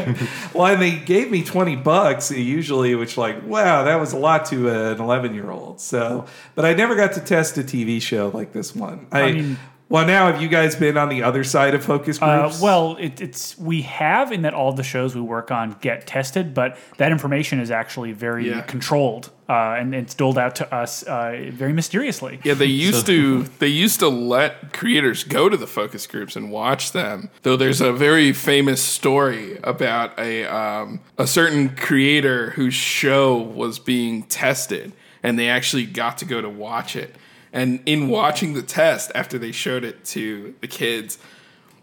Speaker 2: well, and they gave me twenty bucks usually, which like, wow, that was a lot to an eleven year old. So, but I never got to test a TV show like this one. I,
Speaker 5: mean-
Speaker 2: well, now have you guys been on the other side of focus
Speaker 5: Uh,
Speaker 2: groups?
Speaker 5: well, it, it's we have in that all the shows we work on get tested, but that information is actually very
Speaker 6: Yeah.
Speaker 5: controlled uh, and it's doled out to us uh, very mysteriously.
Speaker 6: Yeah, they used to they used to let creators go to the focus groups and watch them. Though there's a very famous story about a um, a certain creator whose show was being tested, and they actually got to go to watch it. And in watching the test after they showed it to the kids,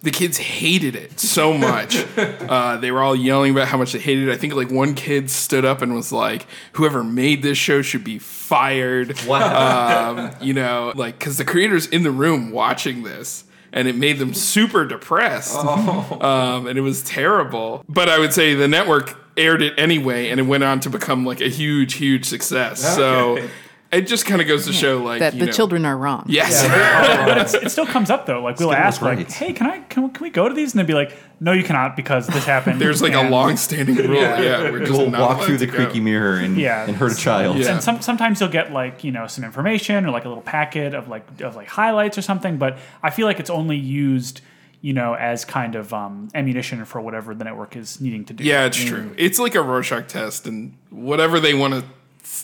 Speaker 6: the kids hated it so much. uh, they were all yelling about how much they hated it. I think like one kid stood up and was like, "Whoever made this show should be fired." Um, you know, like because the creators in the room watching this. And it made them super depressed, um, and it was terrible. But I would say the network aired it anyway, and it went on to become like a huge, huge success. So
Speaker 2: Okay.
Speaker 6: It just kind of goes to show, like
Speaker 4: that
Speaker 6: you
Speaker 4: the
Speaker 6: know-
Speaker 4: children are wrong.
Speaker 6: Yes.
Speaker 5: but it's, it still comes up though. Like we'll ask,
Speaker 1: us
Speaker 5: like, "Hey, can I can, can we go to these?" And they'd be like, "No, you cannot because this happened."
Speaker 6: There's like a long-standing rule. Yeah, we're just
Speaker 1: We'll
Speaker 6: not
Speaker 1: walk through the
Speaker 6: go.
Speaker 1: creaky mirror and,
Speaker 5: Yeah.
Speaker 1: and hurt a child.
Speaker 6: Yeah.
Speaker 5: And some, sometimes you'll get like you know some information or like a little packet of like of like highlights or something. But I feel like it's only used you know as kind of um, ammunition for whatever the network is needing to do.
Speaker 6: Yeah, it's true. It's like a Rorschach test, and whatever they want to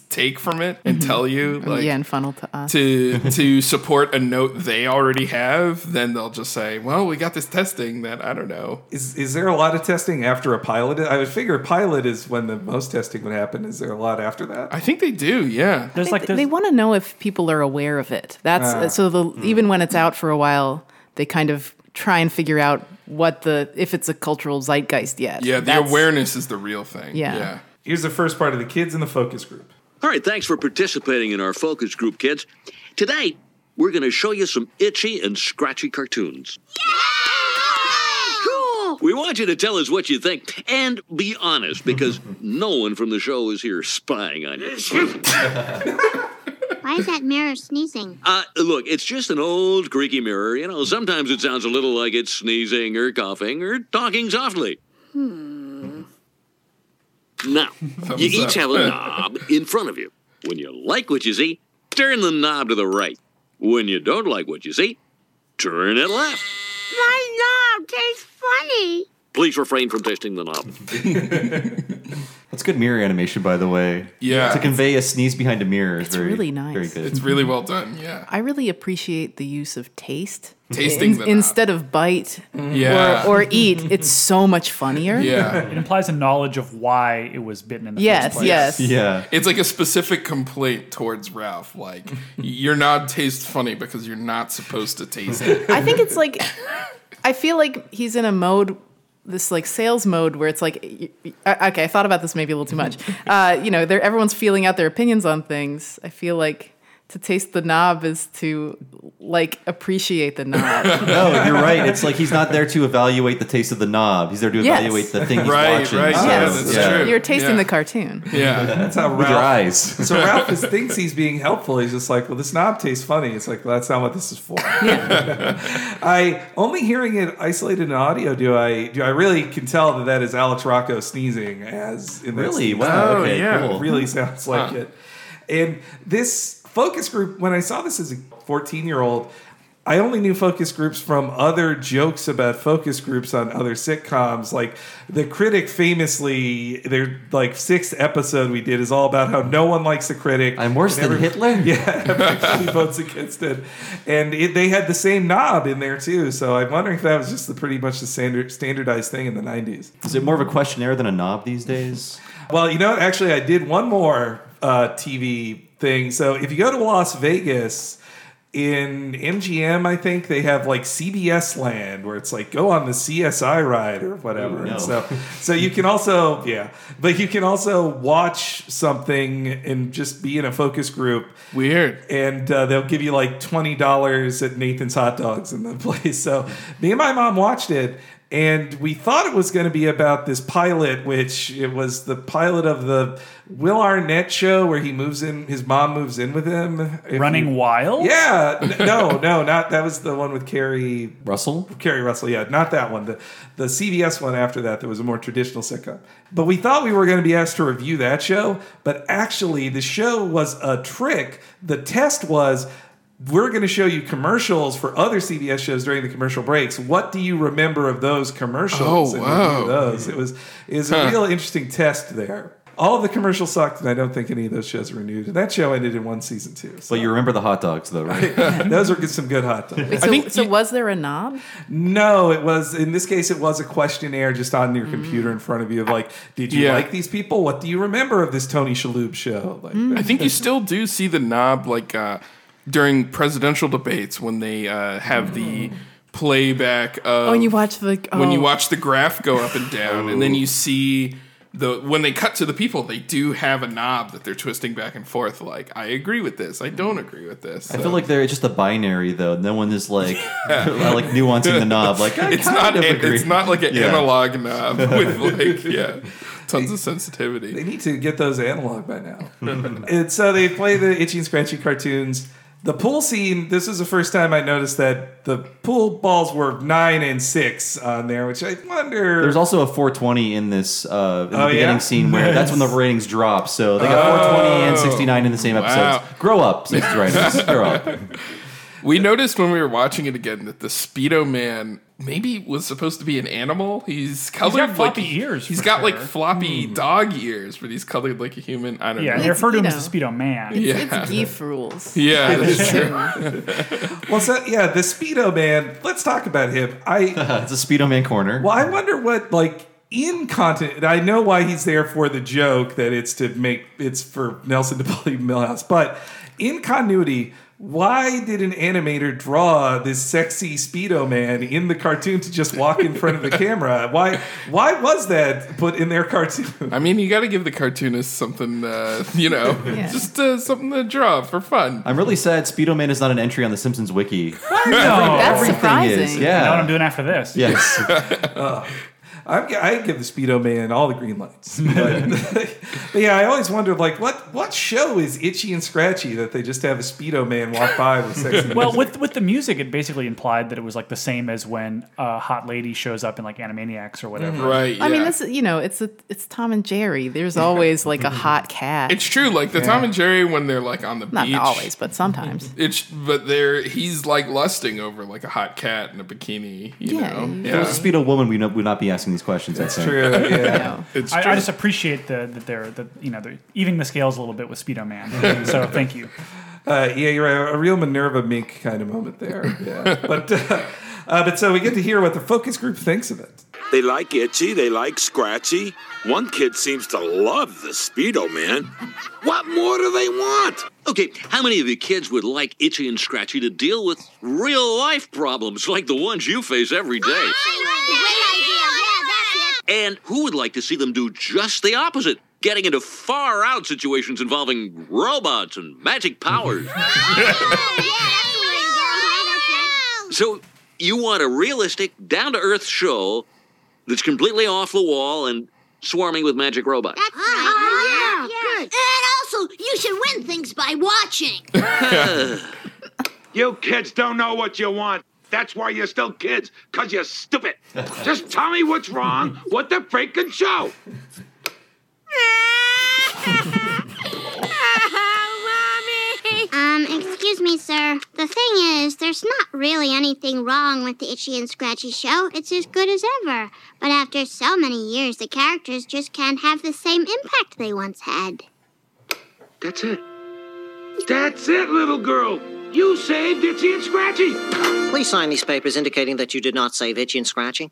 Speaker 6: take from it and tell you, like
Speaker 4: yeah, and funnel to us.
Speaker 6: to to support a note they already have, then they'll just say, "Well, we got this testing that I don't know."
Speaker 2: Is is there a lot of testing after a pilot? I would figure pilot is when the most testing would happen. Is there a lot after that?
Speaker 6: I think they do. Yeah,
Speaker 5: There's
Speaker 4: they,
Speaker 5: like this,
Speaker 4: they want to know if people are aware of it. That's
Speaker 2: Ah.
Speaker 4: so the even when it's out for a while, they kind of try and figure out what the if it's a cultural zeitgeist yet.
Speaker 6: yeah. The
Speaker 4: That's-
Speaker 6: awareness is the real thing.
Speaker 4: Yeah.
Speaker 6: yeah.
Speaker 2: Here's the first part of the kids in the focus group.
Speaker 11: All right, thanks for participating in our focus group, kids. Today, we're going to show you some itchy and scratchy cartoons. Yeah!
Speaker 8: Cool.
Speaker 11: We want you to tell us what you think and be honest because no one from the show is here spying on you.
Speaker 9: Why is that mirror sneezing?
Speaker 11: Uh, look, it's just an old creaky mirror. You know, sometimes it sounds a little like it's sneezing or coughing or talking softly. Now, you each
Speaker 6: up.
Speaker 11: have a knob in front of you. When you like what you see, turn the knob to the right. When you don't like what you see, turn it left.
Speaker 8: My knob tastes funny.
Speaker 11: Please refrain from testing the knob.
Speaker 1: That's good mirror animation, by the way.
Speaker 6: Yeah.
Speaker 1: To convey a sneeze behind a mirror is
Speaker 4: It's
Speaker 1: very,
Speaker 4: really nice.
Speaker 1: very good.
Speaker 6: It's really well done. Yeah,
Speaker 4: I really appreciate the use of taste.
Speaker 6: Tasting
Speaker 4: In-
Speaker 6: the knob.
Speaker 4: instead of bite
Speaker 6: Yeah.
Speaker 4: or, or eat. It's so much funnier.
Speaker 6: yeah.
Speaker 5: it implies a knowledge of why it was bitten in the
Speaker 4: Yes,
Speaker 5: first place.
Speaker 4: yes.
Speaker 1: yeah.
Speaker 6: It's like a specific complaint towards Ralph. Like your nod tastes funny because you're not supposed to taste it.
Speaker 4: I think it's like I feel like he's in a mode this like sales mode where it's like okay I thought about this maybe a little too much. Uh, you know everyone's feeling out their opinions on things. I feel like to taste the knob is to like appreciate the knob
Speaker 1: No, you're right. It's like he's not there to evaluate the taste of the knob. He's there to
Speaker 4: Yes.
Speaker 1: evaluate the thing he's
Speaker 6: Right,
Speaker 1: watching.
Speaker 6: right,
Speaker 1: So,
Speaker 6: yeah,
Speaker 4: yes
Speaker 6: that's
Speaker 1: yeah.
Speaker 6: true.
Speaker 4: you're tasting
Speaker 6: Yeah.
Speaker 4: the cartoon
Speaker 6: Yeah.
Speaker 2: That's how Ralph.
Speaker 1: With your eyes.
Speaker 2: So Ralph is, thinks he's being helpful. He's just like, well, this knob tastes funny. It's like, well, that's not what this is for. Yeah. I only hearing it isolated in audio do I do I really can tell that that is Alex Rocco sneezing as in that
Speaker 1: Really? Wow.
Speaker 6: Oh,
Speaker 1: okay,
Speaker 6: yeah.
Speaker 1: cool.
Speaker 2: It really sounds like it. And this focus group, when I saw this as a 14 year old, I only knew focus groups from other jokes about focus groups on other sitcoms. Like the critic famously, their like sixth episode we did is all about how no one likes the critic.
Speaker 1: I'm worse than Hitler?
Speaker 2: Yeah, everybody votes against it, and it, they had the same knob in there too. So I'm wondering if that was just the pretty much the standard standardized thing in the 90s.
Speaker 1: Is it more of a questionnaire than a knob these days?
Speaker 2: Well, you know, actually, I did one more uh, TV thing. So if you go to Las Vegas, in MGM, I think they have like CBS Land, where it's like go on the CSI ride or whatever.
Speaker 1: Oh, no.
Speaker 2: So, so you can also, yeah, but you can also watch something and just be in a focus group.
Speaker 6: Weird.
Speaker 2: And uh, they'll give you like twenty dollars at Nathan's Hot Dogs in the place. So me and my mom watched it, and we thought it was going to be about this pilot, which it was the pilot of the Will Arnett show where he moves in, his mom moves in with him. If
Speaker 5: Running
Speaker 2: you-
Speaker 5: Wild?
Speaker 2: Yeah, n- no, no, not that was the one with Keri
Speaker 1: Russell?
Speaker 2: Keri Russell, yeah, not that one. The the CBS one after that, that was a more traditional sitcom. But we thought we were going to be asked to review that show, but actually the show was a trick. The test was we're going to show you commercials for other CBS shows during the commercial breaks. What do you remember of those commercials?
Speaker 6: Oh,
Speaker 2: and
Speaker 6: wow.
Speaker 2: Those. It was it was a real interesting test there. All of the commercials sucked, and I don't think any of those shows were renewed. And that show ended in one season too. So
Speaker 1: But you remember the hot dogs, though, right?
Speaker 2: those were good- some good hot dogs.
Speaker 4: Wait, so, so was there a knob
Speaker 2: No, it was in this case it was a questionnaire just on your computer in front of you of like, did you
Speaker 6: Yeah.
Speaker 2: like these people? What do you remember of this Tony Shalhoub show? Like,
Speaker 6: I think you still do see the knob like uh during presidential debates when they uh, have the playback of
Speaker 4: Oh, and you watch the
Speaker 6: when you
Speaker 4: oh.
Speaker 6: watch the graph go up and down, and then you see the when they cut to the people, they do have a knob that they're twisting back and forth. Like, I agree with this, I don't agree with this.
Speaker 1: I feel like they're just a binary though. No one is like like nuancing the knob. Like I
Speaker 6: it's
Speaker 1: kind
Speaker 6: not
Speaker 1: of
Speaker 6: an-
Speaker 1: agree.
Speaker 6: it's not like an
Speaker 1: Yeah.
Speaker 6: analog knob with like yeah tons of sensitivity.
Speaker 2: They need to get those analog by now. and so they play the itchy and scratchy cartoons. The pool scene, this is the first time I noticed that the pool balls were nine and six on there, which I wonder.
Speaker 1: There's also a 420 in this uh, in the
Speaker 2: Oh,
Speaker 1: beginning
Speaker 2: yeah?
Speaker 1: scene where that's when the ratings drop. So they got 420 and 69 in the same episodes.
Speaker 6: Wow.
Speaker 1: Grow up, 60 writers. Grow up.
Speaker 6: We noticed when we were watching it again that the Speedo Man maybe was supposed to be an animal. He's colored
Speaker 5: got
Speaker 6: like
Speaker 5: floppy ears,
Speaker 6: He's
Speaker 5: for
Speaker 6: got like
Speaker 5: sure.
Speaker 6: floppy hmm. dog ears, but he's colored like a human. I don't
Speaker 5: Yeah,
Speaker 6: know.
Speaker 5: Yeah, they refer to him
Speaker 4: you
Speaker 5: as the Speedo Man.
Speaker 4: It's,
Speaker 6: Yeah.
Speaker 4: it's geef rules.
Speaker 6: Yeah, that's true.
Speaker 2: well, so yeah, the Speedo Man. Let's talk about him. I
Speaker 1: it's a Speedo Man corner.
Speaker 2: well, I wonder what like in content. I know why he's there for the joke that it's to make it's for Nelson to bully Milhouse, but in continuity. Why did an animator draw this sexy Speedo man in the cartoon to just walk in front of the camera? Why why was that put in their cartoon?
Speaker 6: I mean, you got to give the cartoonist something, uh, you know,
Speaker 4: Yeah.
Speaker 6: just uh, something to draw for fun.
Speaker 1: I'm really sad Speedo Man is not an entry on the Simpsons wiki.
Speaker 5: No,
Speaker 4: That's
Speaker 1: Everything
Speaker 4: surprising.
Speaker 1: is.
Speaker 5: I know what I'm doing after this.
Speaker 1: Yes.
Speaker 2: I'm, I give the Speedo Man all the green lights. But, but yeah, I always wondered like what what show is itchy and scratchy that they just have a Speedo Man walk by with sexy
Speaker 5: Well,
Speaker 2: music?
Speaker 5: with with the music, it basically implied that it was like the same as when a hot lady shows up in like Animaniacs or whatever. Mm-hmm.
Speaker 6: Right. Yeah.
Speaker 4: I mean, this is- you know, it's a it's Tom and Jerry. There's always like a hot cat.
Speaker 6: it's true. Like the Tom and Jerry when they're like on the
Speaker 4: Not
Speaker 6: beach.
Speaker 4: always, but sometimes.
Speaker 6: It's but they're he's like lusting over like a hot cat in a bikini. You
Speaker 4: Yeah,
Speaker 6: know.
Speaker 4: yeah.
Speaker 1: If it was a Speedo woman, we would not be asking these questions. I think.
Speaker 2: True, yeah.
Speaker 4: You know.
Speaker 6: It's true.
Speaker 5: I, I just appreciate the, that they're that you know they're evening the scales a little bit with Speedo Man. so thank you.
Speaker 2: Uh, yeah, you're right. A real Minerva Mink kind of moment there. Yeah. but uh, uh, but so we get to hear what the focus group thinks of it.
Speaker 7: They like itchy, they like scratchy. One kid seems to love the Speedo Man. What more do they want?
Speaker 11: Okay, how many of you kids would like Itchy and Scratchy to deal with real life problems like the ones you face every day?
Speaker 9: Great idea. Yeah, that's it.
Speaker 11: And who would like to see them do just the opposite? Getting into far out situations involving robots and magic powers. So, you want a realistic, down to earth show that's completely off the wall and swarming with magic robots.
Speaker 9: That's right. Ah, yeah, good. And also, you should win things by watching.
Speaker 7: You kids don't know what you want. That's why you're still kids, because you're stupid. Just tell me what's wrong with the freaking show.
Speaker 9: Um, excuse me, sir. The thing is, there's not really anything wrong with the Itchy and Scratchy show. It's as good as ever. But after so many years, the characters just can't have the same impact they once had.
Speaker 7: That's it. That's it, little girl. You saved Itchy and Scratchy.
Speaker 12: Please sign these papers indicating that you did not save Itchy and Scratchy.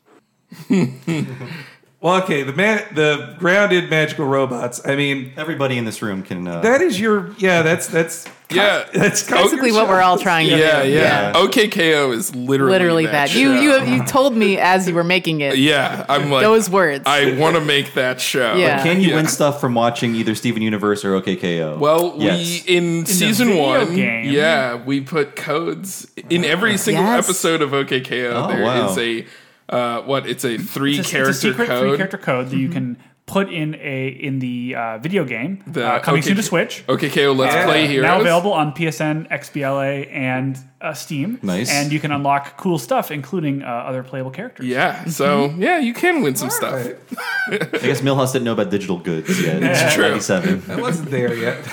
Speaker 2: Well, okay, the man, the grounded magical robots. I mean,
Speaker 1: Everybody in this room can. Uh,
Speaker 2: that is your yeah. That's that's
Speaker 6: Yeah.
Speaker 2: That's kind of
Speaker 4: Basically,
Speaker 2: your
Speaker 4: what we're all trying to
Speaker 6: yeah,
Speaker 4: do.
Speaker 6: yeah, OK K.O is literally
Speaker 4: Literally that. You
Speaker 6: show.
Speaker 4: you you told me as you were making it.
Speaker 6: Yeah, I'm like
Speaker 4: Those words.
Speaker 6: I want to make that show.
Speaker 4: Yeah.
Speaker 1: can you
Speaker 6: Yeah.
Speaker 1: win stuff from watching either Steven Universe or OK K.O?
Speaker 6: Well,
Speaker 1: yes.
Speaker 6: we in, season one,
Speaker 5: game.
Speaker 6: yeah, we put codes in every single
Speaker 4: Yes.
Speaker 6: episode of OK K.O.
Speaker 1: Oh,
Speaker 6: There
Speaker 1: wow.
Speaker 6: is a uh, what? It's a three
Speaker 5: It's a,
Speaker 6: character
Speaker 5: it's a secret
Speaker 6: code.
Speaker 5: three character code that you can put in a in the uh, video game
Speaker 6: The
Speaker 5: uh, coming soon to
Speaker 6: OK-
Speaker 5: Switch.
Speaker 6: OK K.O Let's
Speaker 2: Yeah.
Speaker 6: Play Heroes.
Speaker 5: Now available on PSN, XBLA, and uh, Steam.
Speaker 1: Nice.
Speaker 5: And you can unlock cool stuff, including uh, other playable characters.
Speaker 6: Yeah, so yeah, you can win some stuff.
Speaker 2: Right.
Speaker 1: I guess Milhouse didn't know about digital goods yet. It's
Speaker 6: true.
Speaker 1: 97.
Speaker 2: I wasn't there yet.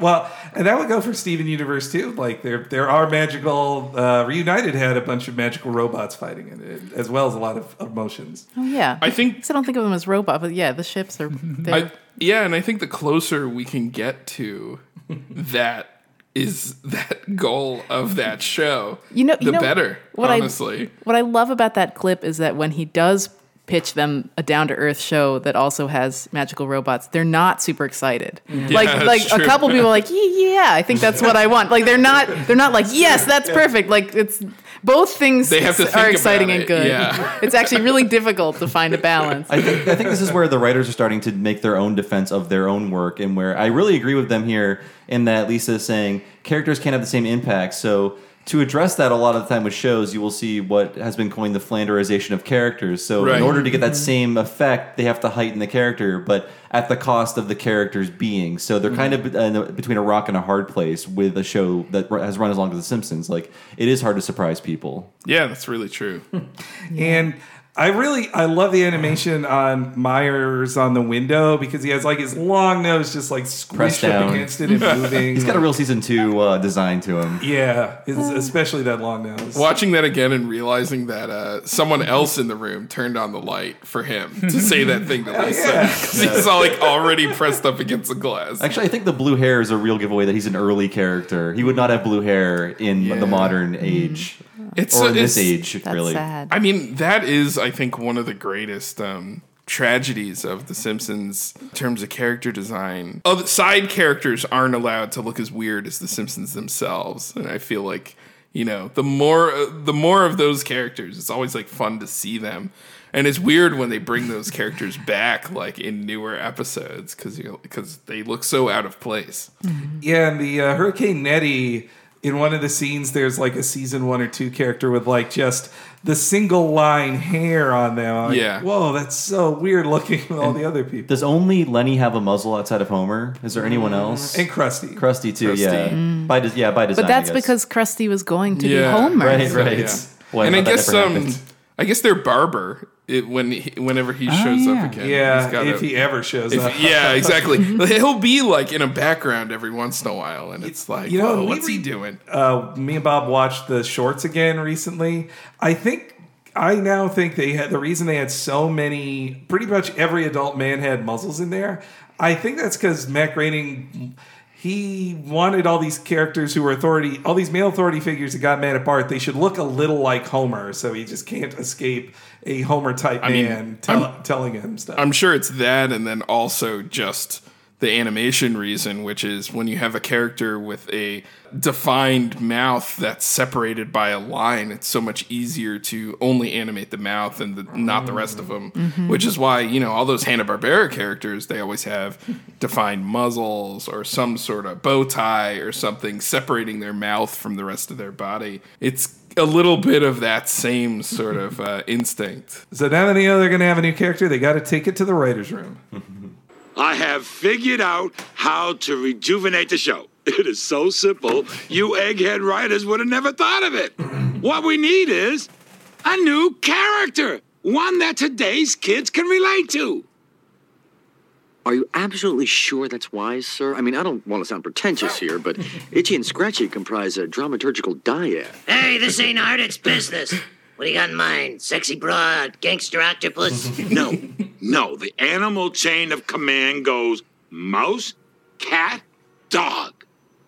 Speaker 2: well, and that would go for Steven Universe too. Like there, there are magical. Uh, Reunited had a bunch of magical robots fighting in it, as well as a lot of emotions.
Speaker 4: Oh yeah.
Speaker 6: I think
Speaker 4: I don't think of them as robot, but yeah, the ships are. They're,
Speaker 6: I, yeah, and I think the closer we can get to that is that goal of that show.
Speaker 4: You know,
Speaker 6: the
Speaker 4: you know,
Speaker 6: better.
Speaker 4: what
Speaker 6: honestly,
Speaker 4: I what I love about that clip is that when he does pitch them a down to earth show that also has magical robots, they're not super excited. like
Speaker 6: that's
Speaker 4: like a couple people are like, yeah, I think that's what I want. Like they're not they're not like, yes, that's perfect. Like it's both things
Speaker 6: They have to
Speaker 4: are exciting and good.
Speaker 6: yeah.
Speaker 4: It's actually really difficult to find a balance.
Speaker 1: I think I think this is where the writers are starting to make their own defense of their own work, and where I really agree with them here in that Lisa is saying characters can't have the same impact. So to address that, a lot of the time with shows, you will see what has been coined the flanderization of characters. So
Speaker 6: Right.
Speaker 1: in order to get that mm-hmm. same effect, they have to heighten the character, but at the cost of the character's being. So they're kind mm-hmm. of in a- between a rock and a hard place with a show that has run as long as The Simpsons. Like it is hard to surprise people.
Speaker 6: Yeah, that's really true.
Speaker 2: And I really I love the animation on Meyers on the window because he has like his long nose just like
Speaker 1: Pressed
Speaker 2: squished up
Speaker 1: down.
Speaker 2: against it and moving.
Speaker 1: He's got a real season two uh, design to him.
Speaker 2: yeah, it's- especially that long nose.
Speaker 6: Watching that again and realizing that uh, someone else in the room turned on the light for him to say that thing to Lisa. 'Cause He's all like already pressed up against the glass.
Speaker 1: Actually, I think the blue hair is a real giveaway that he's an early character. He would not have blue hair in
Speaker 6: Yeah.
Speaker 1: the modern age,
Speaker 6: It's
Speaker 1: or in
Speaker 6: it's-
Speaker 1: this age,
Speaker 4: That's
Speaker 1: really.
Speaker 4: sad.
Speaker 6: I mean, that is, I think, one of the greatest um, tragedies of The Simpsons in terms of character design. Other side characters aren't allowed to look as weird as The Simpsons themselves, and I feel like you know the more uh, the more of those characters, it's always like fun to see them. And it's weird when they bring those characters back, like in newer episodes, because because they look so out of place.
Speaker 2: Yeah, and the uh, Hurricane Neddy in one of the scenes, there's like a season one or two character with like just the single line hair on them. I'm like,
Speaker 6: Yeah.
Speaker 2: whoa, that's so weird looking with all the other people.
Speaker 1: Does only Lenny have a muzzle outside of Homer? Is there anyone else?
Speaker 2: And Krusty.
Speaker 1: Krusty too,
Speaker 6: Krusty.
Speaker 1: yeah. By des- yeah, by design.
Speaker 4: But that's because Krusty was going to
Speaker 6: Yeah.
Speaker 4: be Homer.
Speaker 1: right, right.
Speaker 6: Yeah.
Speaker 1: Well,
Speaker 6: and I
Speaker 1: thought
Speaker 6: guess
Speaker 1: never
Speaker 6: um,
Speaker 1: happened.
Speaker 6: I guess their barber it, when he, whenever he shows
Speaker 5: yeah.
Speaker 6: up again.
Speaker 2: Yeah,
Speaker 6: he's got
Speaker 2: if
Speaker 6: a-
Speaker 2: he ever shows
Speaker 6: If-
Speaker 2: up.
Speaker 6: yeah, exactly. He'll be like in a background every once in a while, and it's like,
Speaker 2: You know,
Speaker 6: whoa,
Speaker 2: we
Speaker 6: what's he doing?
Speaker 2: uh, me and Bob watched the shorts again recently. I think I now think they had the reason they had so many. Pretty much every adult man had muzzles in there. I think that's because Matt Groening. He wanted all these characters who were authority, all these male authority figures that got mad at Bart. They should look a little like Homer, so he just can't escape a Homer type
Speaker 6: mean,
Speaker 2: man tell, telling him stuff.
Speaker 6: I'm sure it's that, and then also just the animation reason, which is when you have a character with a defined mouth that's separated by a line, it's so much easier to only animate the mouth and the, not the rest of them. Which is why you know all those Hanna Barbera characters they always have defined muzzles or some sort of bow tie or something separating their mouth from the rest of their body. It's a little bit of that same sort of uh, instinct.
Speaker 2: so now that they know they're going to have a new character, they got to take it to the writers' room.
Speaker 7: I have figured out how to rejuvenate the show. It is so simple, you egghead writers would have never thought of it. What we need is a new character, one that today's kids can relate to.
Speaker 13: Are you absolutely sure that's wise, sir? I mean, I don't want to sound pretentious here, but Itchy and Scratchy comprise a dramaturgical dyad.
Speaker 3: Hey, this ain't art, it's business. What do you got in mind? Sexy broad, gangster octopus?
Speaker 7: No, no, the animal chain of command goes mouse, cat, dog.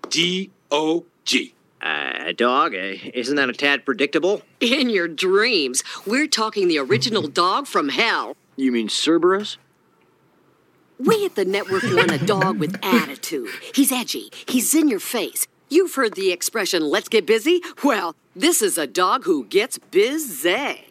Speaker 7: D O G.
Speaker 12: Uh, dog, uh, isn't that a tad predictable?
Speaker 14: In your dreams. We're talking the original dog from hell.
Speaker 13: You mean Cerberus?
Speaker 14: We at the network want a dog with attitude. He's edgy. He's in your face. You've heard the expression, let's get busy? Well, this is a dog who gets busy.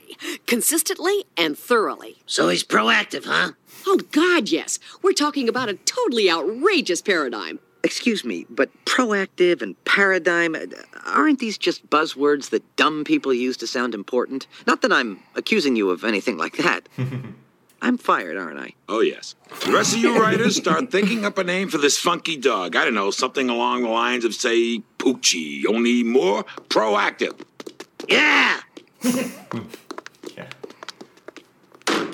Speaker 14: Consistently and thoroughly.
Speaker 3: So he's proactive, huh?
Speaker 14: Oh, God, yes. We're talking about a totally outrageous paradigm.
Speaker 13: Excuse me, but proactive and paradigm, aren't these just buzzwords that dumb people use to sound important? Not that I'm accusing you of anything like that. I'm fired, aren't I?
Speaker 7: Oh, yes. The rest of you writers start thinking up a name for this funky dog. I don't know, something along the lines of, say, Poochie, only more proactive.
Speaker 3: Yeah! yeah.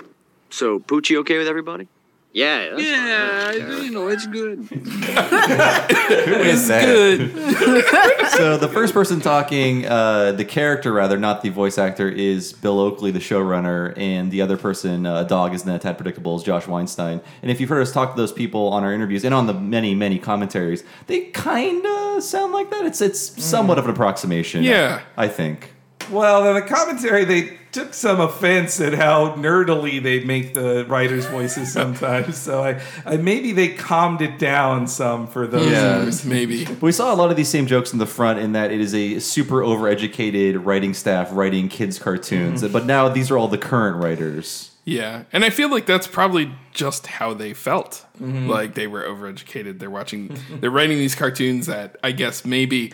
Speaker 13: So, Poochie okay with everybody?
Speaker 12: Yeah, that's
Speaker 13: Yeah, you know, it's good.
Speaker 1: Is that? so the first person talking, uh, the character rather, not the voice actor, is Bill Oakley, the showrunner, and the other person, uh, dog, is not tad predictable, is Josh Weinstein. And if you've heard us talk to those people on our interviews and on the many, many commentaries, they kind of sound like that. It's it's somewhat of an approximation.
Speaker 6: Yeah.
Speaker 1: I think.
Speaker 2: Well, then the commentary they took some offense at how nerdily they make the writers' voices sometimes. so I, I maybe they calmed it down some for those.
Speaker 1: Yeah.
Speaker 2: years.
Speaker 6: maybe.
Speaker 1: But we saw a lot of these same jokes in the front in that it is a super overeducated writing staff writing kids' cartoons. Mm-hmm. But now these are all the current writers.
Speaker 6: Yeah, and I feel like that's probably just how they felt. Mm-hmm. Like they were overeducated. They're watching, they're writing these cartoons that I guess maybe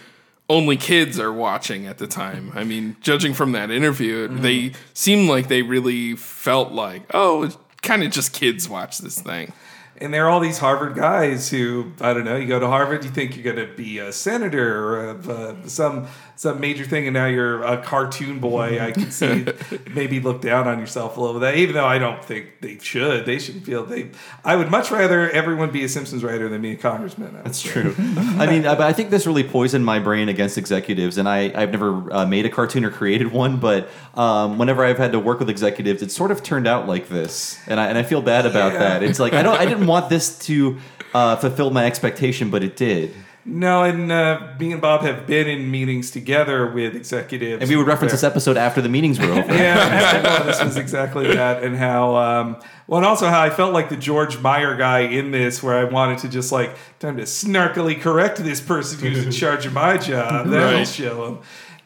Speaker 6: only kids are watching at the time. I mean, judging from that interview, they seemed like they really felt like, oh, kind of just kids watch this thing.
Speaker 2: And there are all these Harvard guys who I don't know. You go to Harvard, you think you're going to be a senator or a, uh, some some major thing, and now you're a cartoon boy. I can see maybe look down on yourself a little bit. Even though I don't think they should, they should feel they. I would much rather everyone be a Simpsons writer than be a congressman.
Speaker 1: That's
Speaker 2: say.
Speaker 1: true. I mean, I, I think this really poisoned my brain against executives, and I, I've never uh, made a cartoon or created one, but um, whenever I've had to work with executives, it sort of turned out like this, and I and I feel bad about
Speaker 2: Yeah.
Speaker 1: that. It's like I don't, I didn't want this to uh, fulfill my expectation, but it did.
Speaker 2: No, and uh, me and Bob have been in meetings together with executives,
Speaker 1: And we would reference
Speaker 2: where-
Speaker 1: this episode after the meetings were over.
Speaker 2: yeah, well, this was exactly that, and how, um, well, and also how I felt like the George Meyer guy in this, where I wanted to just like time to snarkily correct this person who's in charge of my job. That'll
Speaker 6: Right.
Speaker 2: show him.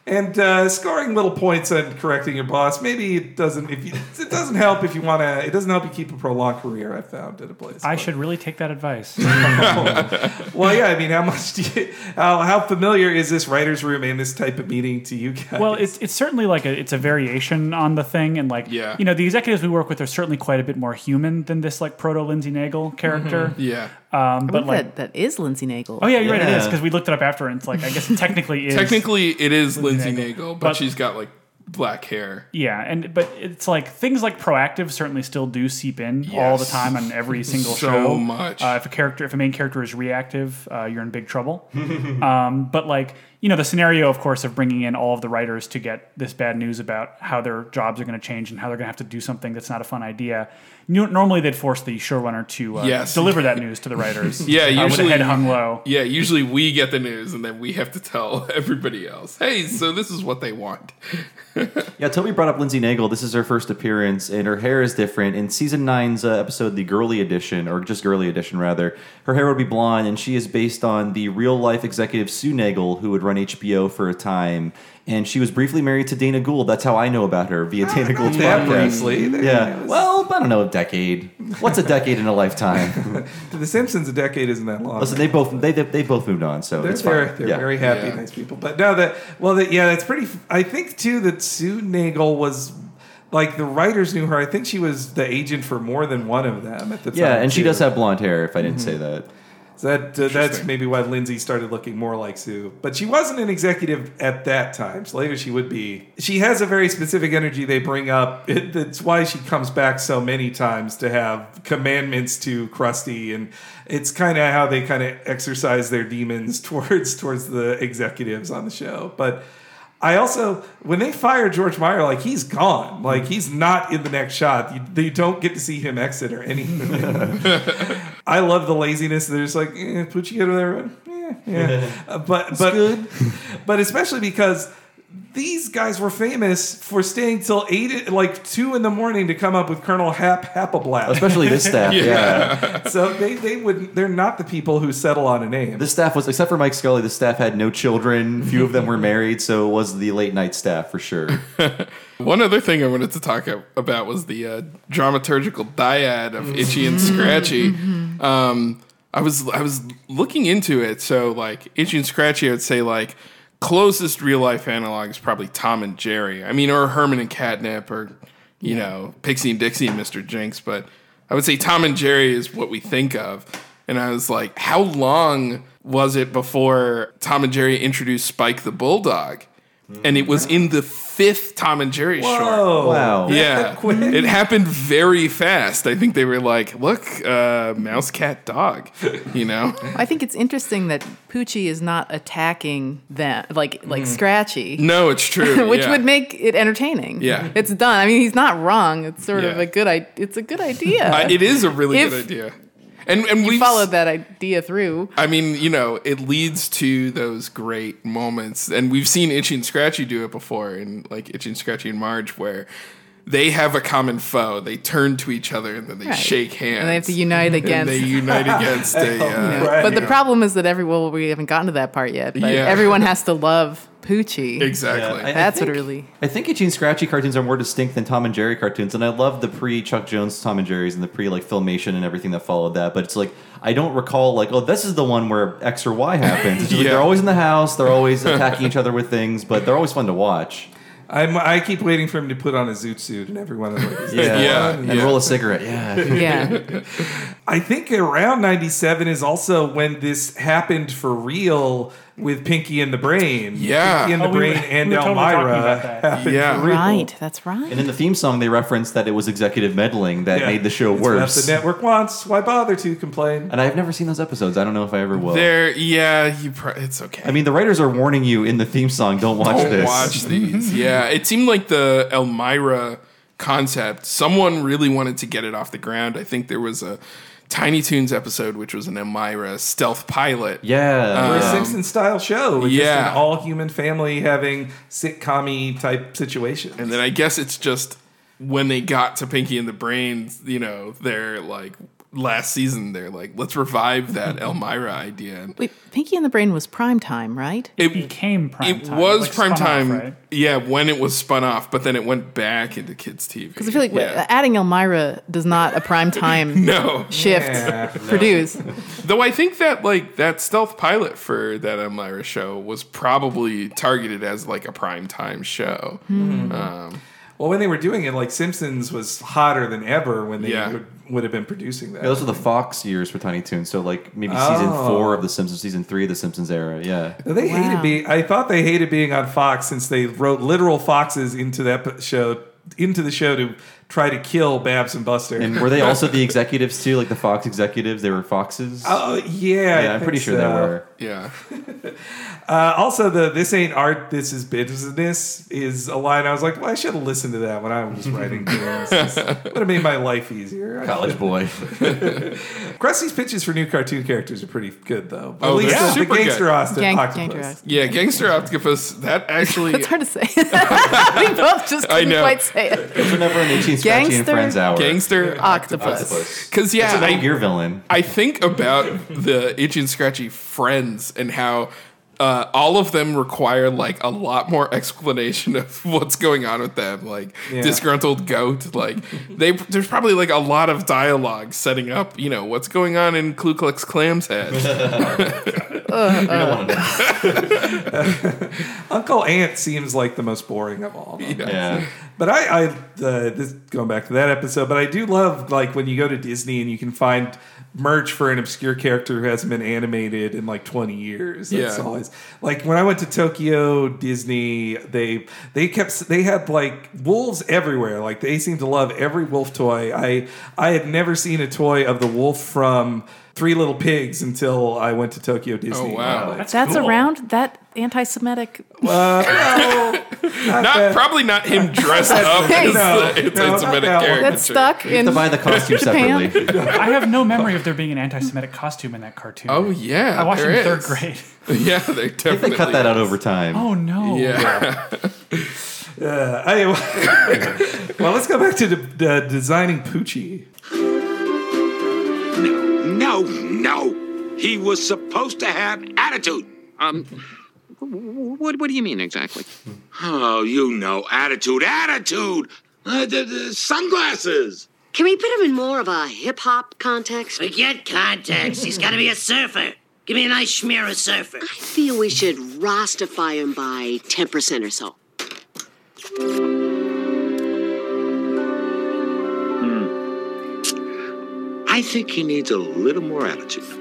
Speaker 2: And uh, scoring little points and correcting your boss, maybe it doesn't. If you, it doesn't help if you want to, it doesn't help you keep a prolonged career. I found at a place.
Speaker 5: I should really take that advice.
Speaker 2: well, yeah. I mean, how much do you? How, how familiar is this writers' room and this type of meeting to you guys?
Speaker 5: Well, it's it's certainly like a it's a variation on the thing, and like
Speaker 6: Yeah.
Speaker 5: you know the executives we work with are certainly quite a bit more human than this like proto Lindsey Naegle character.
Speaker 6: Yeah.
Speaker 5: Um, but like,
Speaker 4: that, that is Lindsey Naegle.
Speaker 5: oh yeah, you're right. It is because we looked it up after, and it's like I guess it technically is
Speaker 6: Technically, it is Lindsey
Speaker 5: Naegle.
Speaker 6: Naegle, but,
Speaker 5: But-
Speaker 6: she's got like black hair.
Speaker 5: Yeah, and but it's like things like proactive certainly still do seep in all the time on every single
Speaker 6: So
Speaker 5: show.
Speaker 6: much.
Speaker 5: Uh, if a character, if a main character is reactive, uh, you're in big trouble. um, but like you know, the scenario, of course, of bringing in all of the writers to get this bad news about how their jobs are going to change and how they're going to have to do something that's not a fun idea. Normally, they'd force the showrunner to uh,
Speaker 6: Yes.
Speaker 5: deliver that news to the writers.
Speaker 6: Yeah,
Speaker 5: uh, with a
Speaker 6: usually
Speaker 5: head hung low.
Speaker 6: Yeah, usually we get the news and then we have to tell everybody else. Hey, so this is what they want.
Speaker 1: Yeah, Toby brought up Lindsey Naegle. This is her first appearance, and her hair is different. In season nine's uh, episode, the girly edition, or just girly edition rather, her hair would be blonde, and she is based on the real life executive Sue Naegle, who would run HBO for a time. And she was briefly married to Dana Gould. That's how I know about her via Dana Gould's
Speaker 2: that
Speaker 1: podcast.
Speaker 2: briefly.
Speaker 1: Yeah. Well, I don't know, a decade. What's a decade in a lifetime?
Speaker 2: to the Simpsons, a decade isn't that long.
Speaker 1: Listen, they both they they, they both moved on, so
Speaker 2: They're,
Speaker 1: it's fine.
Speaker 2: they're, they're
Speaker 1: Yeah.
Speaker 2: very happy,
Speaker 6: Yeah.
Speaker 2: nice people. But no, that well, that yeah, that's pretty. I think too that Sue Naegle was like the writers knew her. I think she was the agent for more than one of them at the time.
Speaker 1: Yeah, and she does have blonde hair. If I didn't say
Speaker 2: Mm-hmm.
Speaker 1: that.
Speaker 2: So that uh, that's maybe why Lindsey started looking more like Sue. But she wasn't an executive at that time. So later she would be. She has a very specific energy they bring up. It, that's why she comes back so many times to have commandments to Krusty, and it's kind of how they kind of exercise their demons towards towards the executives on the show. But. I also, when they fire George Meyer, like he's gone, like he's not in the next shot. You, they don't get to see him exit or anything. I love the laziness. They're just like, eh, put you over there. Yeah, yeah. Uh, but but but especially because these guys were famous for staying till eight, like two in the morning to come up with Colonel Hap Hapablap.
Speaker 1: Especially this staff, yeah.
Speaker 2: so they they would they're not the people who settle on a name.
Speaker 1: The staff was, except for Mike Scully, the staff had no children. Few of them were married, so it was the late night staff for sure.
Speaker 6: One other thing I wanted to talk about was the uh, dramaturgical dyad of Itchy and Scratchy. Um, I was I was looking into it, so like Itchy and Scratchy, I would say like closest real life analog is probably Tom and Jerry. I mean, or Herman and Catnip, or you know Pixie and Dixie and Mr. Jinks. But I would say Tom and Jerry is what we think of. And I was like, how long was it before Tom and Jerry introduced Spike the Bulldog? And it was in the fifth Tom and Jerry short.
Speaker 2: Whoa.
Speaker 1: Wow.
Speaker 6: Yeah, it happened very fast. I think they were like, "Look, uh, mouse, cat, dog," you know.
Speaker 4: I think it's interesting that Poochie is not attacking them like like Scratchy.
Speaker 6: No, it's true.
Speaker 4: which
Speaker 6: yeah.
Speaker 4: would make it entertaining.
Speaker 6: Yeah.
Speaker 4: it's done. I mean, he's not wrong. It's sort of a good. I- It's a good idea.
Speaker 6: Uh, it is a really
Speaker 4: If-
Speaker 6: good idea. And and we
Speaker 4: followed that idea through.
Speaker 6: I mean, you know, it leads to those great moments, and we've seen Itchy and Scratchy do it before, in like Itchy and Scratchy and Marge, where they have a common foe. They turn to each other and then they
Speaker 4: Right.
Speaker 6: shake hands.
Speaker 4: And they have to unite against And
Speaker 6: they unite against a. Uh,
Speaker 4: You know, But the problem is that every well, we haven't gotten to that part yet. But
Speaker 6: Yeah.
Speaker 4: everyone has to love Poochie.
Speaker 6: Exactly.
Speaker 1: I- I
Speaker 4: That's what
Speaker 1: think-
Speaker 4: it really.
Speaker 1: I think Itchy and Scratchy cartoons are more distinct than Tom and Jerry cartoons, and I love the pre Chuck Jones Tom and Jerry's and the pre like filmation and everything that followed that. But it's like I don't recall like oh this is the one where X or Y happens. It's just like,
Speaker 2: Yeah.
Speaker 1: they're always in the house, they're always attacking each other with things, but they're always fun to watch.
Speaker 2: I'm, I keep waiting for him to put on a zoot suit and everyone is like,
Speaker 1: Yeah. and roll a cigarette. Yeah,
Speaker 4: Yeah.
Speaker 2: I think around 97 is also when this happened for real with Pinky and the Brain.
Speaker 6: Yeah.
Speaker 2: Pinky and the
Speaker 6: Oh, we
Speaker 2: Brain
Speaker 6: were-
Speaker 2: and
Speaker 6: we were totally
Speaker 2: Elmyra
Speaker 6: about that. Yeah.
Speaker 4: Right. That's right.
Speaker 1: And in the theme song, they referenced that it was executive meddling that
Speaker 2: Yeah.
Speaker 1: made the show
Speaker 2: It's what
Speaker 1: worse.
Speaker 2: the network wants. Why bother to complain?
Speaker 1: and I've never seen those episodes. I don't know if I ever will.
Speaker 6: There, yeah, you. Pro- it's okay.
Speaker 1: I mean, the writers are warning you in the theme song. Don't watch
Speaker 6: Don't
Speaker 1: this.
Speaker 6: watch these. yeah, it seemed like the Elmyra concept. Someone really wanted to get it off the ground. I think there was a Tiny Toons episode, which was an Elmyra stealth pilot.
Speaker 1: Yeah,
Speaker 2: For a
Speaker 6: Um,
Speaker 2: Simpson style show. With
Speaker 6: yeah.
Speaker 2: Just an all human family having sitcom type situation.
Speaker 6: And then I guess it's just when they got to Pinky and the Brains, you know, they're like last season, they're like, let's revive that Elmyra idea.
Speaker 4: Wait, Pinky and the Brain was prime time, right?
Speaker 6: It
Speaker 5: became prime
Speaker 6: it
Speaker 5: time.
Speaker 6: was
Speaker 5: like,
Speaker 6: prime
Speaker 5: spun off,
Speaker 6: time,
Speaker 5: right?
Speaker 6: yeah, when it was spun off, but then it went back into kids' TV.
Speaker 4: Because I feel like
Speaker 6: yeah.
Speaker 4: adding Elmyra does not a prime time
Speaker 6: No.
Speaker 4: shift
Speaker 6: Yeah.
Speaker 4: produce.
Speaker 6: Though I think that like that stealth pilot for that Elmyra show was probably targeted as like a prime time show.
Speaker 2: Hmm.
Speaker 6: Um,
Speaker 2: Well, when they were doing it, like Simpsons was hotter than ever when they
Speaker 6: Yeah.
Speaker 2: would, would have been producing that.
Speaker 1: Yeah, those are the Fox years for Tiny Toons. So like maybe season
Speaker 2: Oh.
Speaker 1: four of the Simpsons, season three of the Simpsons era. Yeah.
Speaker 2: They hated being. I thought they hated being on Fox since they wrote literal foxes into that p- show, into the show to try to kill Babs and Buster.
Speaker 1: And were they also the executives too, like the Fox executives? They were foxes.
Speaker 2: Oh yeah,
Speaker 1: yeah I'm pretty sure
Speaker 2: so.
Speaker 1: they were.
Speaker 6: Uh, yeah.
Speaker 2: uh, also, the "This ain't art, this is business" is a line I was like, well, I should have listened to that when I was writing. Would have made my life easier.
Speaker 1: College boy.
Speaker 2: Krusty's pitches for new cartoon characters are pretty good though. But
Speaker 6: oh, at
Speaker 2: least
Speaker 6: yeah.
Speaker 2: the, the
Speaker 6: gangster good.
Speaker 2: Austin
Speaker 4: Gang-
Speaker 2: octopus.
Speaker 4: Gangster
Speaker 6: yeah, gangster octopus. That actually.
Speaker 4: That's hard to say. we both just couldn't I
Speaker 6: know.
Speaker 4: quite say it.
Speaker 1: It's never an 18 it's and
Speaker 4: Gangster-
Speaker 1: Friends Hour.
Speaker 6: Gangster
Speaker 4: Octopus.
Speaker 6: Because yeah,
Speaker 1: It's a
Speaker 6: I,
Speaker 1: Gear villain.
Speaker 6: I think about the Itchy and Scratchy friends and how uh, all of them require like a lot more explanation of what's going on with them. Like
Speaker 2: Yeah.
Speaker 6: disgruntled goat. Like they there's probably like a lot of dialogue setting up. You know what's going on in Ku Klux Klam's head.
Speaker 2: Oh, Uncle Ant seems like the most boring of all. Of
Speaker 1: yeah.
Speaker 2: But I, I uh, this going back to that episode, but I do love like when you go to Disney and you can find merch for an obscure character who hasn't been animated in like 20 years. That's
Speaker 6: Yeah.
Speaker 2: always like when I went to Tokyo Disney, they they kept they had like wolves everywhere. Like they seemed to love every wolf toy. I I had never seen a toy of the wolf from Three Little Pigs until I went to Tokyo Disney.
Speaker 6: Oh, wow.
Speaker 2: Like,
Speaker 4: That's around that anti-Semitic.
Speaker 2: uh, no, not
Speaker 6: not probably not him dressed up
Speaker 4: Hey.
Speaker 6: as
Speaker 2: No,
Speaker 6: the anti-Semitic
Speaker 2: that one.
Speaker 6: character.
Speaker 4: That's stuck
Speaker 1: You have
Speaker 4: in
Speaker 1: to buy the costume
Speaker 4: Japan.
Speaker 1: separately.
Speaker 5: I have no memory of there being an anti-Semitic costume in that cartoon.
Speaker 6: Oh yeah,
Speaker 5: I watched it
Speaker 6: there
Speaker 5: in third grade.
Speaker 6: Yeah, they
Speaker 1: I think
Speaker 6: definitely
Speaker 1: they cut that out over time.
Speaker 5: Oh no!
Speaker 6: Yeah.
Speaker 2: Uh, I, well, let's go back to the, uh, designing Poochie.
Speaker 7: No, no. He was supposed to have attitude.
Speaker 11: Um, what, what do you mean exactly?
Speaker 7: Oh, you know, attitude, attitude. Uh, the, the sunglasses.
Speaker 14: Can we put him in more of a hip hop context?
Speaker 3: Forget context. He's got to be a surfer. Give me a nice smear of surfer.
Speaker 14: I feel we should Rastify him by 10% or so.
Speaker 7: I think he needs a little more attitude.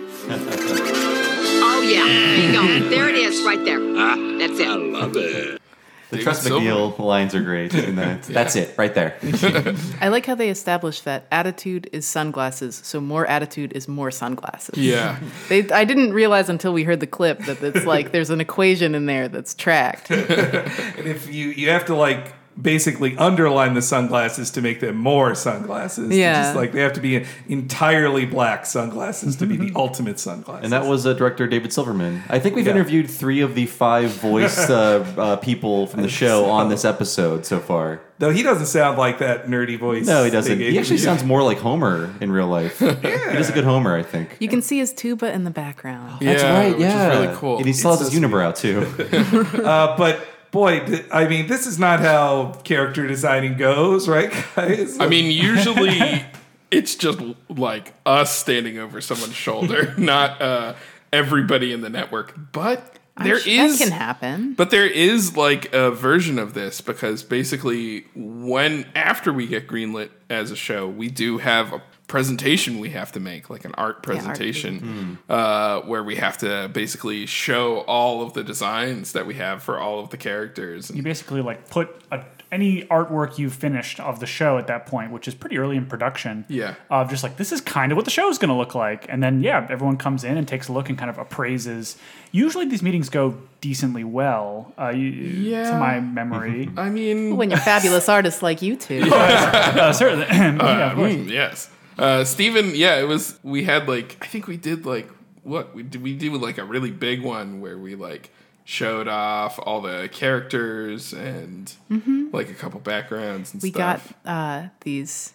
Speaker 14: Oh, yeah. There. There it is, right there. Ah,
Speaker 7: That's
Speaker 14: it.
Speaker 7: I love it.
Speaker 1: The
Speaker 6: David
Speaker 1: Trust
Speaker 6: Silver.
Speaker 1: McNeil lines are great. And that, That's it, right there.
Speaker 4: I like how they established that attitude is sunglasses, so more attitude is more sunglasses.
Speaker 6: Yeah.
Speaker 4: They, I didn't realize until we heard the clip that it's like there's an equation in there that's tracked.
Speaker 2: And if you you have to like basically underline the sunglasses to make them more sunglasses.
Speaker 4: Yeah.
Speaker 2: Just like they have to be entirely black sunglasses to be the ultimate sunglasses.
Speaker 1: And that was uh, director David Silverman. I think we've
Speaker 2: Yeah.
Speaker 1: interviewed three of the five voice uh, uh, people from the show on this episode so far.
Speaker 2: Though he doesn't sound like that nerdy voice.
Speaker 1: No, he doesn't.
Speaker 2: they
Speaker 1: He actually sounds more like Homer in real life. yeah. He does a good Homer, I think.
Speaker 4: You can see his tuba in the background.
Speaker 1: That's right.
Speaker 6: which is
Speaker 1: Yeah,
Speaker 6: really cool.
Speaker 1: And he still has
Speaker 2: It's
Speaker 1: his
Speaker 2: so
Speaker 1: unibrow too.
Speaker 2: Uh, but boy, th- I mean, this is not how character designing goes, right, guys?
Speaker 6: I mean, usually it's just like us standing over someone's shoulder, not uh, everybody in the network. But
Speaker 4: I'm
Speaker 6: there
Speaker 4: sure
Speaker 6: is
Speaker 4: that can happen.
Speaker 6: But there is like a version of this because basically, when after we get greenlit as a show, we do have a presentation we have to make, like an art presentation, uh, where we have to basically show all of the designs that we have for all of the characters.
Speaker 5: You basically like put a, any artwork you've finished of the show at that point, which is pretty early in production.
Speaker 6: Yeah.
Speaker 5: Of just like this is kind of what the show is going to look like, and then yeah, everyone comes in and takes a look and kind of appraises. Usually these meetings go decently well. Uh, you,
Speaker 6: Yeah.
Speaker 5: To my memory.
Speaker 6: I mean,
Speaker 4: When you're fabulous artists like you two.
Speaker 5: uh, certainly. yeah, of course.
Speaker 6: Mm, yes. Uh, Steven, yeah, it was. We had like, I think we did like what we did. We did like a really big one where we like showed off all the characters and
Speaker 4: Mhm.
Speaker 6: like a couple backgrounds and
Speaker 4: we got uh, these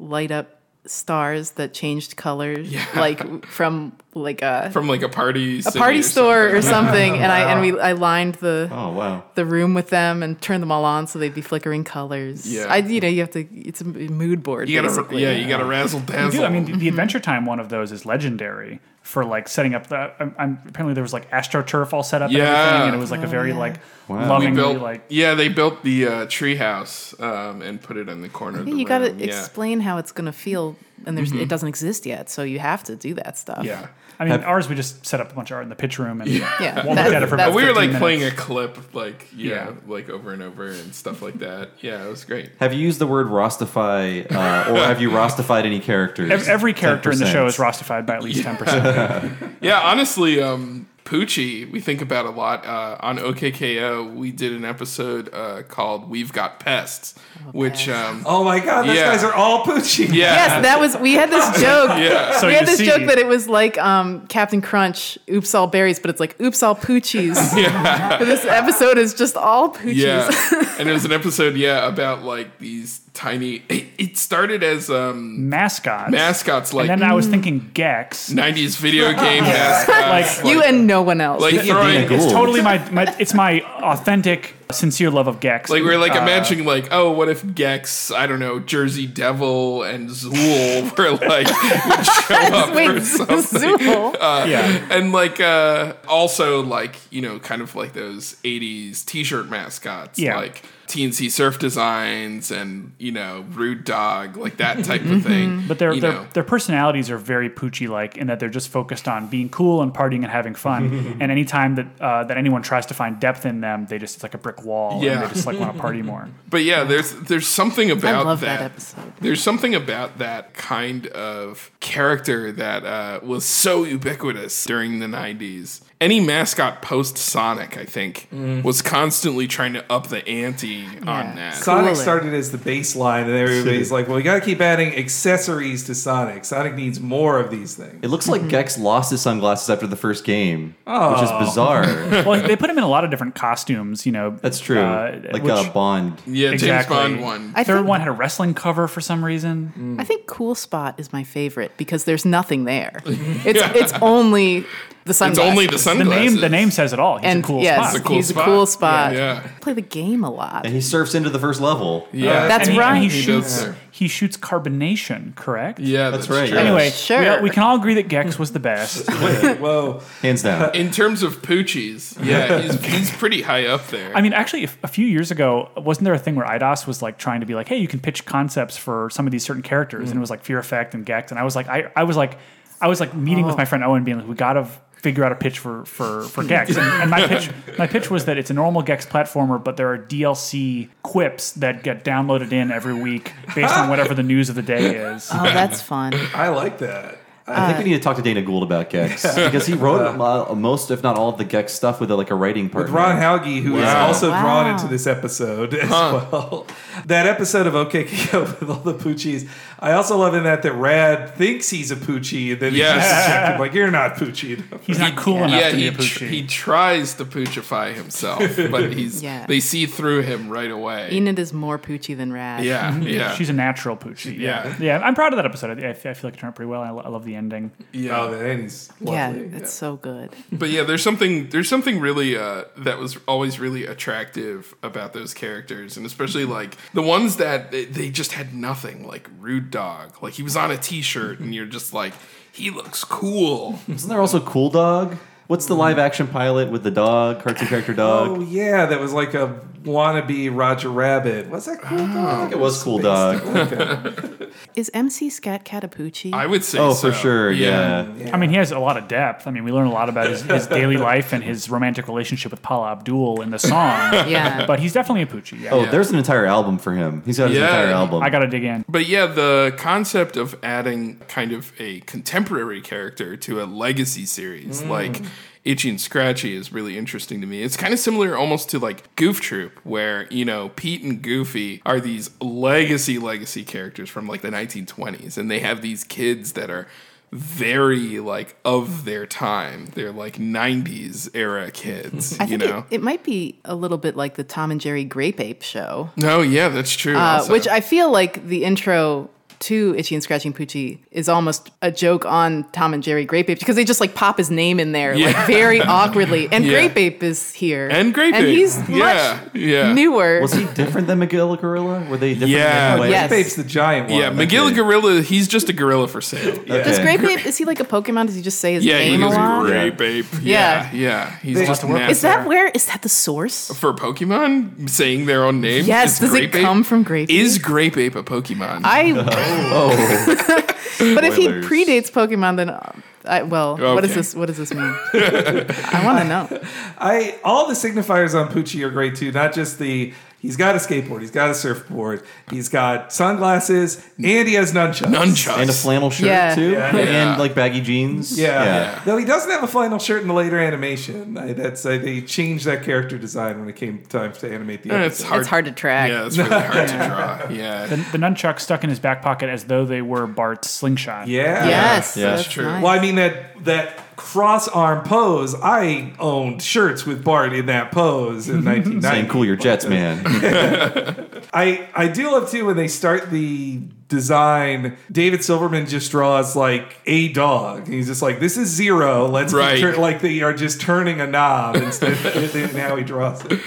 Speaker 4: light up stars that changed colors,
Speaker 6: Yeah.
Speaker 4: like from like a
Speaker 6: from like a party,
Speaker 4: a party
Speaker 6: or
Speaker 4: store or
Speaker 6: something.
Speaker 4: something, and I and we I lined the
Speaker 1: oh wow
Speaker 4: the room with them and turned them all on so they'd be flickering colors.
Speaker 6: Yeah.
Speaker 4: I you know you have to it's a mood board.
Speaker 6: You gotta-
Speaker 4: basically.
Speaker 6: yeah, you gotta razzle
Speaker 5: We do.
Speaker 6: dazzle.
Speaker 5: I mean, the, the Adventure Time one of those is legendary for like setting up the. I'm, I'm, apparently, there was like astroturf all set up. and
Speaker 6: Yeah.
Speaker 5: everything, and it was like
Speaker 4: Oh,
Speaker 5: a very
Speaker 4: yeah.
Speaker 5: like
Speaker 6: We
Speaker 5: lovingly
Speaker 6: built,
Speaker 5: like.
Speaker 6: yeah, they built the uh, treehouse um, and put it in the corner of
Speaker 4: Yeah,
Speaker 6: the
Speaker 4: you got to
Speaker 6: yeah.
Speaker 4: explain how it's going to feel, and there's
Speaker 6: Mhm.
Speaker 4: it doesn't exist yet, so you have to do that stuff.
Speaker 6: Yeah.
Speaker 5: I mean, ours we just set up a bunch of art in the pitch room and
Speaker 4: Yeah,
Speaker 5: won't
Speaker 4: that-
Speaker 5: look at it for about
Speaker 6: we were like
Speaker 5: minutes.
Speaker 6: playing a clip, like yeah,
Speaker 5: Yeah.
Speaker 6: like over and over and stuff like that. Yeah, it was great.
Speaker 1: Have you used the word Rastafy, uh, or have you Rastafied any characters?
Speaker 5: Ev- Every character in the show is rastafied by at least ten percent.
Speaker 6: yeah, honestly, um, Poochie, we think about a lot. Uh, on OK K.O, we did an episode uh, called "We've Got Pests," which um,
Speaker 2: oh my god, those
Speaker 6: yeah.
Speaker 2: guys are all Poochie.
Speaker 6: Yeah,
Speaker 4: Yes, that was. We had this joke.
Speaker 6: Yeah. So
Speaker 4: we had this
Speaker 6: see-
Speaker 4: joke that it was like um, Captain Crunch, "Oops all berries," but it's like "Oops all poochies."
Speaker 6: Yeah.
Speaker 4: This episode is just all poochies.
Speaker 6: Yeah, and it was an episode, yeah, about like these tiny. It, it started as um
Speaker 5: mascots.
Speaker 6: Mascots, like
Speaker 5: and then I was thinking Gex,
Speaker 6: '90s video game mascots.
Speaker 4: Like, you and no one else.
Speaker 6: Like throwing-
Speaker 5: it's totally my, my it's my authentic, sincere love of Gex.
Speaker 6: Like we're like
Speaker 5: Uh,
Speaker 6: imagining like oh what if Gex I don't know Jersey Devil and Zool were like would show up
Speaker 4: Wait,
Speaker 6: or something.
Speaker 4: Zool?
Speaker 6: Uh,
Speaker 5: Yeah.
Speaker 6: and like uh, also like you know kind of like those '80s T-shirt mascots
Speaker 5: Yeah.
Speaker 6: like T&C Surf Designs and you know Rude Dog like that type of thing.
Speaker 5: But their their, their personalities are very Poochie like in that they're just focused on being cool and partying and having fun. and anytime that uh, that anyone tries to find depth in them, they just it's like a brick wall.
Speaker 6: Yeah.
Speaker 5: and they just like want to party more.
Speaker 6: But yeah, there's there's something about
Speaker 4: love
Speaker 6: that.
Speaker 4: that episode.
Speaker 6: There's something about that kind of character that uh, was so ubiquitous during the '90s. Any mascot post Sonic, I think,
Speaker 2: Mm.
Speaker 6: was constantly trying to up the ante on that.
Speaker 2: Sonic started as the baseline, and everybody's like, "Well, we got to keep adding accessories to Sonic. Sonic needs more of these things."
Speaker 1: It looks like Gex lost his sunglasses after the first game,
Speaker 2: Oh.
Speaker 1: which is bizarre.
Speaker 5: well, they put him in a lot of different costumes. You know,
Speaker 1: That's true.
Speaker 5: uh,
Speaker 1: like
Speaker 5: which-
Speaker 1: a Bond.
Speaker 6: Yeah, James
Speaker 5: exactly.
Speaker 6: Bond one.
Speaker 4: I
Speaker 5: Third
Speaker 4: think-
Speaker 5: one had a wrestling cover for some reason.
Speaker 4: I think Cool Spot is my favorite because there's nothing there. It's it's only the sunglasses.
Speaker 6: only the sunglasses.
Speaker 5: The
Speaker 6: sunglasses.
Speaker 5: name the name says it all. He's
Speaker 4: and
Speaker 5: a cool
Speaker 4: yes,
Speaker 5: spot.
Speaker 6: It's a cool
Speaker 4: he's
Speaker 6: spot.
Speaker 4: a cool spot.
Speaker 6: Yeah, yeah.
Speaker 4: Play the game a lot.
Speaker 1: And he surfs into the first level.
Speaker 6: Yeah, uh,
Speaker 4: That's
Speaker 5: and he, and
Speaker 4: right.
Speaker 5: he
Speaker 6: He
Speaker 5: shoots.
Speaker 6: does, sir.
Speaker 5: He shoots carbonation, correct?
Speaker 6: Yeah,
Speaker 1: That's
Speaker 6: that's,
Speaker 1: right,
Speaker 6: true.
Speaker 5: Anyway,
Speaker 4: Sure.
Speaker 5: we, we can all agree that Gex was the best.
Speaker 2: Whoa!
Speaker 1: Hands down.
Speaker 6: In terms of Poochies, yeah, he's, he's pretty high up there.
Speaker 5: I mean, actually, if, a few years ago, wasn't there a thing where Eidos was like trying to be like, "Hey, you can pitch concepts for some of these certain characters," and it was like Fear Effect and Gex, and I was like, I, I was like, I was like meeting with
Speaker 4: Oh.
Speaker 5: my friend Owen, being like, we gotta figure out a pitch for for for Gex, and, and my pitch my pitch was that it's a normal Gex platformer, but there are DLC quips that get downloaded in every week based on whatever the news of the day is.
Speaker 4: Oh, that's fun.
Speaker 2: I like that. I
Speaker 1: I think we need to talk to Dana Gould about Gex because he wrote uh, most, if not all, of the Gex stuff with a, like a writing partner.
Speaker 2: with Ron Hauge, who is
Speaker 1: Wow.
Speaker 2: also drawn into this episode as
Speaker 6: Huh.
Speaker 2: well. That episode of OK K.O with all the Poochies. I also love in that that Rad thinks he's a Poochie, and then
Speaker 6: Yes.
Speaker 2: he just checked him like, "You're not Poochie."
Speaker 5: He's not cool enough
Speaker 6: yeah,
Speaker 5: to be
Speaker 6: he,
Speaker 5: a
Speaker 6: tr-
Speaker 5: Poochie.
Speaker 6: he tries to poochify himself, but he's
Speaker 4: Yeah.
Speaker 6: they see through him right away.
Speaker 4: Enid is more Poochie than Rad.
Speaker 6: yeah, yeah.
Speaker 5: She's a natural Poochie. Yeah.
Speaker 6: Yeah.
Speaker 5: yeah. I'm proud of that episode. I, I feel like it turned out pretty well. I, lo- I love the ending.
Speaker 6: yeah.
Speaker 2: Oh, the ending's lovely.
Speaker 4: Yeah,
Speaker 2: lovely.
Speaker 4: it's so good.
Speaker 6: But yeah, there's something there's something really uh, that was always really attractive about those characters, and especially like the ones that they, they just had nothing, like Rude Dog. Like he was on a T-shirt, and you're just like, he looks cool.
Speaker 1: Isn't there also Cool Dog? What's the live action pilot with the dog, cartoon character dog?
Speaker 2: Oh yeah, that was like a wannabe Roger Rabbit. Was that cool? Ah.
Speaker 1: I think it was Cool Dog.
Speaker 4: Is MC Scat Cat a Poochie?
Speaker 6: I would say,
Speaker 1: Oh,
Speaker 6: so.
Speaker 1: for sure. Yeah.
Speaker 5: I mean, he has a lot of depth. I mean, we learn a lot about his, his daily life and his romantic relationship with Paula Abdul in the song.
Speaker 4: Yeah.
Speaker 5: But he's definitely a Poochie. Yeah.
Speaker 1: Oh, there's an entire album for him. He's got his entire album.
Speaker 5: I got to dig in.
Speaker 6: But yeah, the concept of adding kind of a contemporary character to a legacy series mm. like Itchy and Scratchy is really interesting to me. It's kind of similar almost to like Goof Troop, where, you know, Pete and Goofy are these legacy, legacy characters from like the 1920s, and they have these kids that are very like of their time. They're like 90s era kids,
Speaker 4: I
Speaker 6: you know?
Speaker 4: it, it might be a little bit like the Tom and Jerry Grape Ape show,
Speaker 6: no, yeah, that's true.
Speaker 4: uh, which I feel like the intro to Itchy and Scratching Poochie is almost a joke on Tom and Jerry Grape Ape because they just like pop his name in there like very awkwardly. And
Speaker 6: Yeah.
Speaker 4: Grape Ape is here.
Speaker 6: And Grape
Speaker 4: And
Speaker 6: Ape.
Speaker 4: he's
Speaker 6: Yeah,
Speaker 4: much
Speaker 6: yeah.
Speaker 4: newer.
Speaker 1: Was he different than Magilla Gorilla? Were they different?
Speaker 6: Yeah.
Speaker 1: in any way?
Speaker 4: Yes.
Speaker 2: Babe's the giant one.
Speaker 6: yeah, Magilla Gorilla, he's just a gorilla for sale.
Speaker 4: Does
Speaker 1: Okay.
Speaker 4: Grape Ape, is he like a Pokemon? Does he just say his
Speaker 6: Yeah, he
Speaker 4: name a
Speaker 6: goes
Speaker 4: lot?
Speaker 6: grape ape. Yeah,
Speaker 4: Yeah.
Speaker 6: yeah. He's
Speaker 2: They-
Speaker 6: just
Speaker 2: Is
Speaker 6: nasty.
Speaker 4: Is that where, is that the source?
Speaker 6: for Pokemon saying their own name?
Speaker 4: Yes,
Speaker 6: Is
Speaker 4: does it
Speaker 6: Grape Ape-
Speaker 4: come from Grape Ape?
Speaker 6: Is Grape Ape a Pokemon?
Speaker 4: I,
Speaker 1: Oh,
Speaker 4: but if he
Speaker 1: Spoilers.
Speaker 4: predates Pokemon, then, uh, I, well, what is
Speaker 6: Okay.
Speaker 4: this, what does this mean? I want to know.
Speaker 2: I all the signifiers on Poochie are great too. Not just the he's got a skateboard, he's got a surfboard, he's got sunglasses, and he has nunchucks.
Speaker 6: Nunchucks.
Speaker 1: and a flannel shirt
Speaker 4: Yeah.
Speaker 1: too,
Speaker 2: Yeah.
Speaker 1: and like baggy jeans.
Speaker 2: Yeah. Though he doesn't have a flannel shirt in the later animation. I, that's uh, they changed that character design when it came time to animate the episode.
Speaker 6: it's hard.
Speaker 4: It's hard to track.
Speaker 6: Yeah, it's really hard to draw. Yeah.
Speaker 5: The, the nunchuck stuck in his back pocket as though they were Bart's slingshot.
Speaker 2: Yeah.
Speaker 4: Yes,
Speaker 1: Yeah.
Speaker 4: that's
Speaker 6: That's true.
Speaker 4: nice.
Speaker 2: Well, I mean that that cross arm pose. I owned shirts with Bart in that pose in 1990.
Speaker 1: Saying cool your jets, man.
Speaker 2: I I do love too when they start the design. David Silverman just draws like a dog. He's just like, this is zero. Let's
Speaker 6: Right.
Speaker 2: turn, like they are just turning a knob instead of in how he draws it.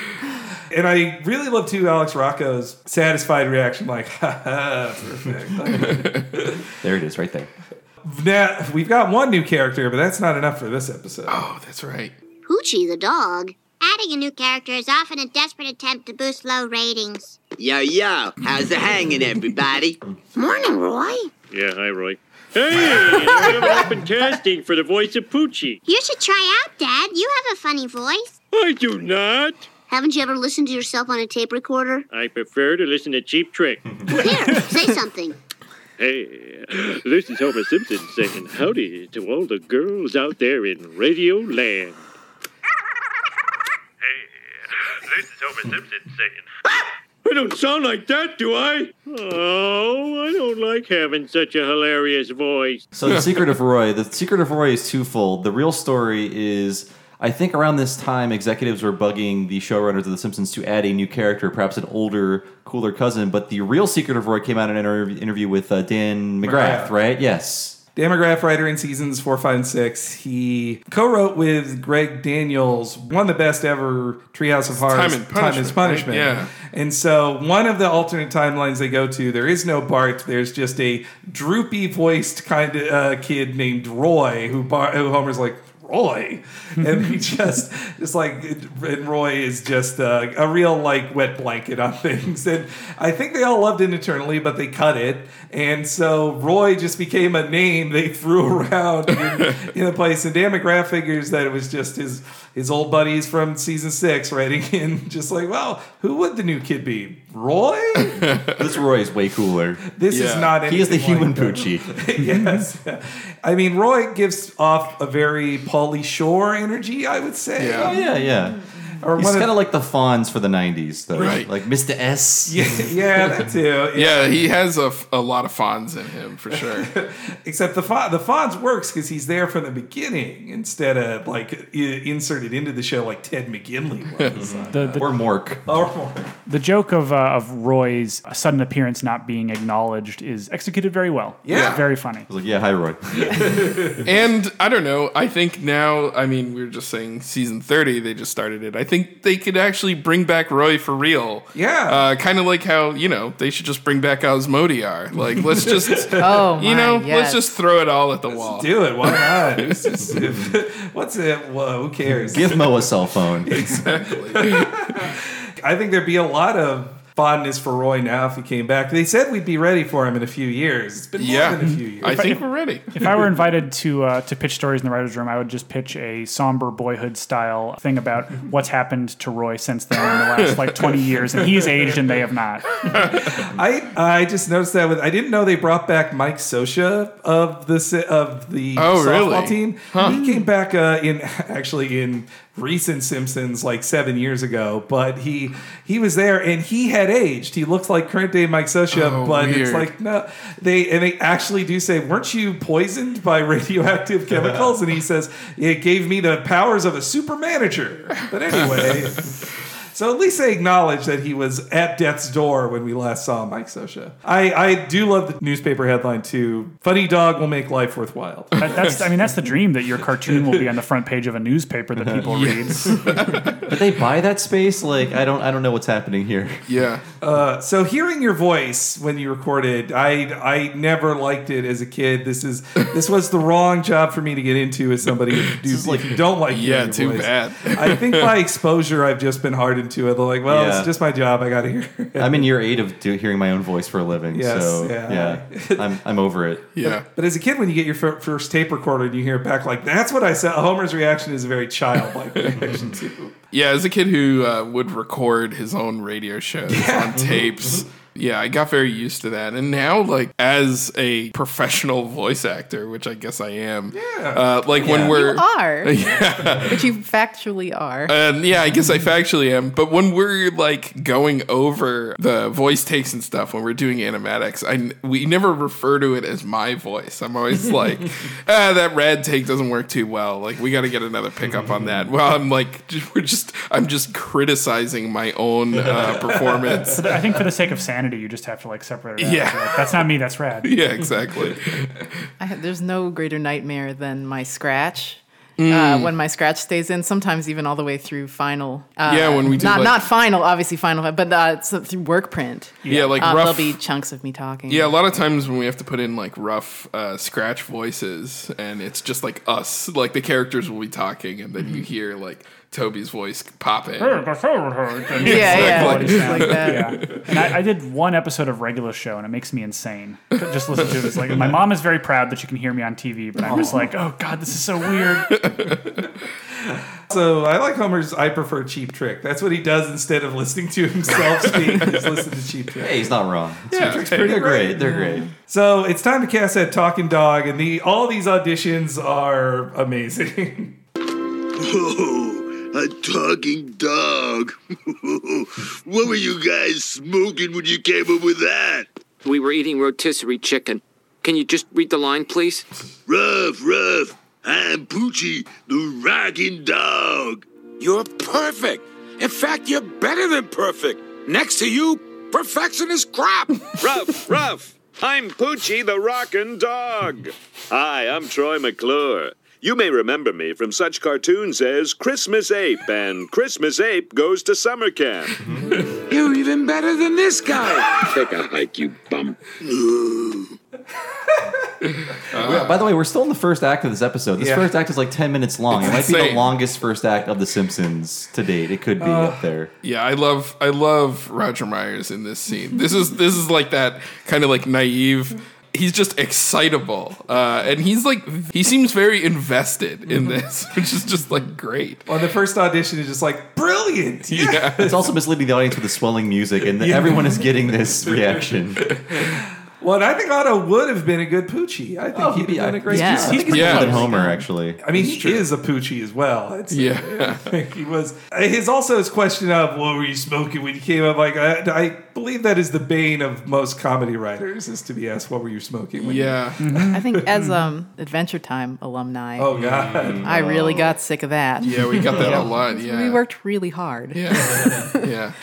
Speaker 2: And I really love too Alex Rocco's satisfied reaction, like, ha ha, perfect.
Speaker 1: there it is, right there.
Speaker 2: Now we've got one new character, but that's not enough for this episode.
Speaker 6: Oh, that's right.
Speaker 8: Poochie the dog. Adding a new character is often a desperate attempt to boost low ratings.
Speaker 15: Yo, yo, how's it hanging, everybody?
Speaker 8: Morning, Roy.
Speaker 16: Yeah, hi, Roy. Hey, we have an open casting for the voice of Poochie.
Speaker 8: You should try out, Dad. You have a funny voice.
Speaker 16: I do not.
Speaker 8: Haven't you ever listened to yourself on a tape recorder?
Speaker 16: I prefer to listen to Cheap Trick.
Speaker 8: Here, say something.
Speaker 16: Hey, this is Homer Simpson saying howdy to all the girls out there in Radio Land. Hey, this is Homer Simpson saying. I don't sound like that, do I? Oh, I don't like having such a hilarious voice.
Speaker 1: So the secret of Roy, the secret of Roy is twofold. The real story is, I think around this time, executives were bugging the showrunners of The Simpsons to add a new character, perhaps an older, cooler cousin. But the real secret of Roy came out in an interview, interview with uh, Dan McGrath,
Speaker 2: McGrath.
Speaker 1: right? Yes.
Speaker 2: Dan McGrath, writer in seasons four, five, and six. He co-wrote with Greg Daniels one of the best ever Treehouse of Horror.
Speaker 6: Time and Punishment, right?
Speaker 2: Punishment.
Speaker 6: Yeah.
Speaker 2: And so one of the alternate timelines they go to, there is no Bart. There's just a droopy voiced kind of uh, kid named Roy who, Bar- who Homer's like. Roy, and he just, just like, and Roy is just uh, a real like wet blanket on things. And I think they all loved it eternally, but they cut it, and so Roy just became a name they threw around in, in a place. And Dan McGrath figures that it was just his his old buddies from season six writing in, just like, well, who would the new kid be? Roy?
Speaker 1: this Roy is way cooler.
Speaker 2: This is not.
Speaker 1: He is the
Speaker 2: anything
Speaker 1: human
Speaker 2: like
Speaker 1: Poochie.
Speaker 2: yes. I mean, Roy gives off a very Pauly Shore energy, I would say.
Speaker 1: Oh yeah, yeah.
Speaker 2: Or
Speaker 1: He's kind of like the Fonz for the '90s, though.
Speaker 6: Right.
Speaker 1: Like Mr. S.
Speaker 2: Yeah, yeah, that too.
Speaker 6: Yeah, he has a, a lot of Fonz in him for sure.
Speaker 2: Except the Fon- the Fonz works because he's there from the beginning instead of like inserted into the show like Ted McGinley was.
Speaker 5: The- the-
Speaker 1: or Mork.
Speaker 2: Or Mork.
Speaker 5: The joke of uh, of Roy's sudden appearance not being acknowledged is executed very well.
Speaker 6: Yeah.
Speaker 5: It's very funny.
Speaker 1: I was like, yeah, hi, Roy.
Speaker 6: and I don't know. I think now, I mean, we were just saying season 30, they just started it. I think they could actually bring back Roy for real.
Speaker 2: Yeah.
Speaker 6: Uh, kind of like how, you know, they should just bring back Osmodiar. Like, let's just,
Speaker 4: Oh,
Speaker 6: you
Speaker 4: my,
Speaker 6: know,
Speaker 4: yes.
Speaker 6: let's just throw it all at the wall.
Speaker 2: Do it. Why not? It's just- what's it? Well, who cares?
Speaker 1: Give Mo a cell phone.
Speaker 6: Exactly.
Speaker 2: I think there'd be a lot of fondness for Roy now if he came back. They said we'd be ready for him in a few years. It's been more
Speaker 6: Yeah.
Speaker 2: than a few years.
Speaker 6: I think
Speaker 5: If-
Speaker 6: we're ready.
Speaker 5: If I were invited to uh, to pitch stories in the writers' room, I would just pitch a somber boyhood style thing about what's happened to Roy since then in the last like twenty years, and he's aged and they have not.
Speaker 2: I I just noticed that with I didn't know they brought back Mike Scioscia of the of the
Speaker 6: Oh,
Speaker 2: softball
Speaker 6: really?
Speaker 2: team.
Speaker 6: Huh.
Speaker 2: He came back uh, in actually in recent Simpsons like seven years ago, but he he was there and he had aged. He looks like current day Mike Scioscia,
Speaker 6: Oh,
Speaker 2: but it's like no, they and they actually do say, "Weren't you poisoned by radioactive chemicals?" And he says, "It gave me the powers of a super manager." But anyway. So at least they acknowledge that he was at death's door when we last saw Mike Scioscia. I, I do love the newspaper headline too. Funny dog will make life worthwhile.
Speaker 5: That, that's I mean that's the dream that your cartoon will be on the front page of a newspaper that people read.
Speaker 1: Did they buy that space? Like, I don't, I don't know what's happening here.
Speaker 6: Yeah.
Speaker 2: Uh, so hearing your voice when you recorded, I I never liked it as a kid. This is this was the wrong job for me to get into as somebody who do,
Speaker 1: like,
Speaker 2: if you don't like
Speaker 6: Yeah,
Speaker 2: hearing your
Speaker 6: too
Speaker 2: voice.
Speaker 6: bad.
Speaker 2: I think by exposure I've just been hardened to it. They're like, well,
Speaker 1: Yeah.
Speaker 2: it's just my job. I got to hear. it.
Speaker 1: I'm in year eight of do, hearing my own voice for a living.
Speaker 2: Yes,
Speaker 1: so
Speaker 2: yeah.
Speaker 1: yeah, I'm, I'm over it.
Speaker 6: Yeah.
Speaker 2: But as a kid, when you get your fir- first tape recorder and you hear it back, like that's what I said. Homer's reaction is a very childlike reaction too.
Speaker 6: Yeah, as a kid who uh, would record his own radio shows on tapes. Yeah, I got very used to that. And now, like, as a professional voice actor, which I guess I am, uh, like when we're.
Speaker 4: You are.
Speaker 6: Yeah.
Speaker 4: But you factually are.
Speaker 6: And yeah, I guess I factually am. But when we're like going over the voice takes and stuff, when we're doing animatics, I we never refer to it as my voice. I'm always like, ah, that red take doesn't work too well. Like we got to get another pickup on that. Well, I'm like, j- we're just, I'm just criticizing my own uh, performance.
Speaker 5: I think for the sake of sanity, you just have to like separate it. Out.
Speaker 6: Yeah.
Speaker 5: Like, that's not me. That's rad.
Speaker 6: yeah, exactly.
Speaker 4: I have, there's no greater nightmare than my scratch.
Speaker 6: Mm.
Speaker 4: Uh, when my scratch stays in, sometimes even all the way through final. Uh,
Speaker 6: Yeah, when we do,
Speaker 4: not
Speaker 6: like-
Speaker 4: not final, obviously final, but uh, so through work print.
Speaker 6: Yeah, like
Speaker 4: uh,
Speaker 6: rough-
Speaker 4: there'll be chunks of me talking.
Speaker 6: Yeah, a lot of times when we have to put in like rough uh, scratch voices, and it's just like us, like the characters will be talking, and then you hear like Toby's voice pop in.
Speaker 5: Yeah,
Speaker 4: Yeah, yeah, like that.
Speaker 5: Yeah. And I, I did one episode of regular show, and it makes me insane. Just listen to it. It's like my mom is very proud that she can hear me on TV, but I'm just like, oh god, this is so weird.
Speaker 2: So I like Homer's. I prefer Cheap Trick. That's what he does instead of listening to himself speak. Just listen to Cheap Trick.
Speaker 1: Hey, he's not wrong.
Speaker 2: Yeah,
Speaker 1: Trick's pretty
Speaker 2: they're
Speaker 1: great.
Speaker 2: great.
Speaker 1: They're great.
Speaker 2: So it's time to cast that talking dog, and the all these auditions are amazing.
Speaker 7: A talking dog. what were you guys smoking when you came up with that?
Speaker 17: We were eating rotisserie chicken. Can you just read the line, please?
Speaker 7: Ruff, ruff. I'm Poochie, the rocking dog.
Speaker 18: You're perfect. In fact, you're better than perfect. Next to you, perfection is crap.
Speaker 19: Ruff, Ruff. I'm Poochie the Rockin' Dog. Hi, I'm Troy McClure. You may remember me from such cartoons as Christmas Ape and Christmas Ape Goes to Summer Camp.
Speaker 18: You're even better than this guy.
Speaker 19: Take a hike, you bum.
Speaker 1: Yeah, by the way, we're still in the first act of this episode. This
Speaker 6: Yeah.
Speaker 1: first act is like 10 minutes long.
Speaker 6: It's
Speaker 1: it might be
Speaker 6: insane.
Speaker 1: the longest first act of The Simpsons to date. It could be
Speaker 6: Uh,
Speaker 1: up there.
Speaker 6: Yeah, I love I love Roger Myers in this scene. This is this is like that kind of like naive he's just excitable, uh, and he's like he seems very invested in this, which is just like great.
Speaker 2: Well, the first audition is just like brilliant.
Speaker 6: Yeah,
Speaker 1: It's also misleading the audience with the swelling music, and
Speaker 2: Yeah.
Speaker 1: everyone is getting this reaction.
Speaker 2: Well, I think Otto would have been a good Poochie. I think
Speaker 1: Oh,
Speaker 2: he'd
Speaker 1: he'd be-
Speaker 2: done a great
Speaker 1: yeah.
Speaker 2: job.
Speaker 1: He's pretty Yeah. good than Homer, actually.
Speaker 2: I mean, he is a Poochie as well. It's,
Speaker 6: Yeah.
Speaker 2: I think he was. His also his question of what were you smoking when you came up. Like I, I believe that is the bane of most comedy writers is to be asked what were you smoking. When
Speaker 6: Yeah.
Speaker 4: I think as um Adventure Time alumni.
Speaker 2: Oh, God.
Speaker 4: I really got sick of that.
Speaker 6: Yeah, we got that a lot, yeah.
Speaker 4: we worked really hard.
Speaker 6: Yeah. yeah.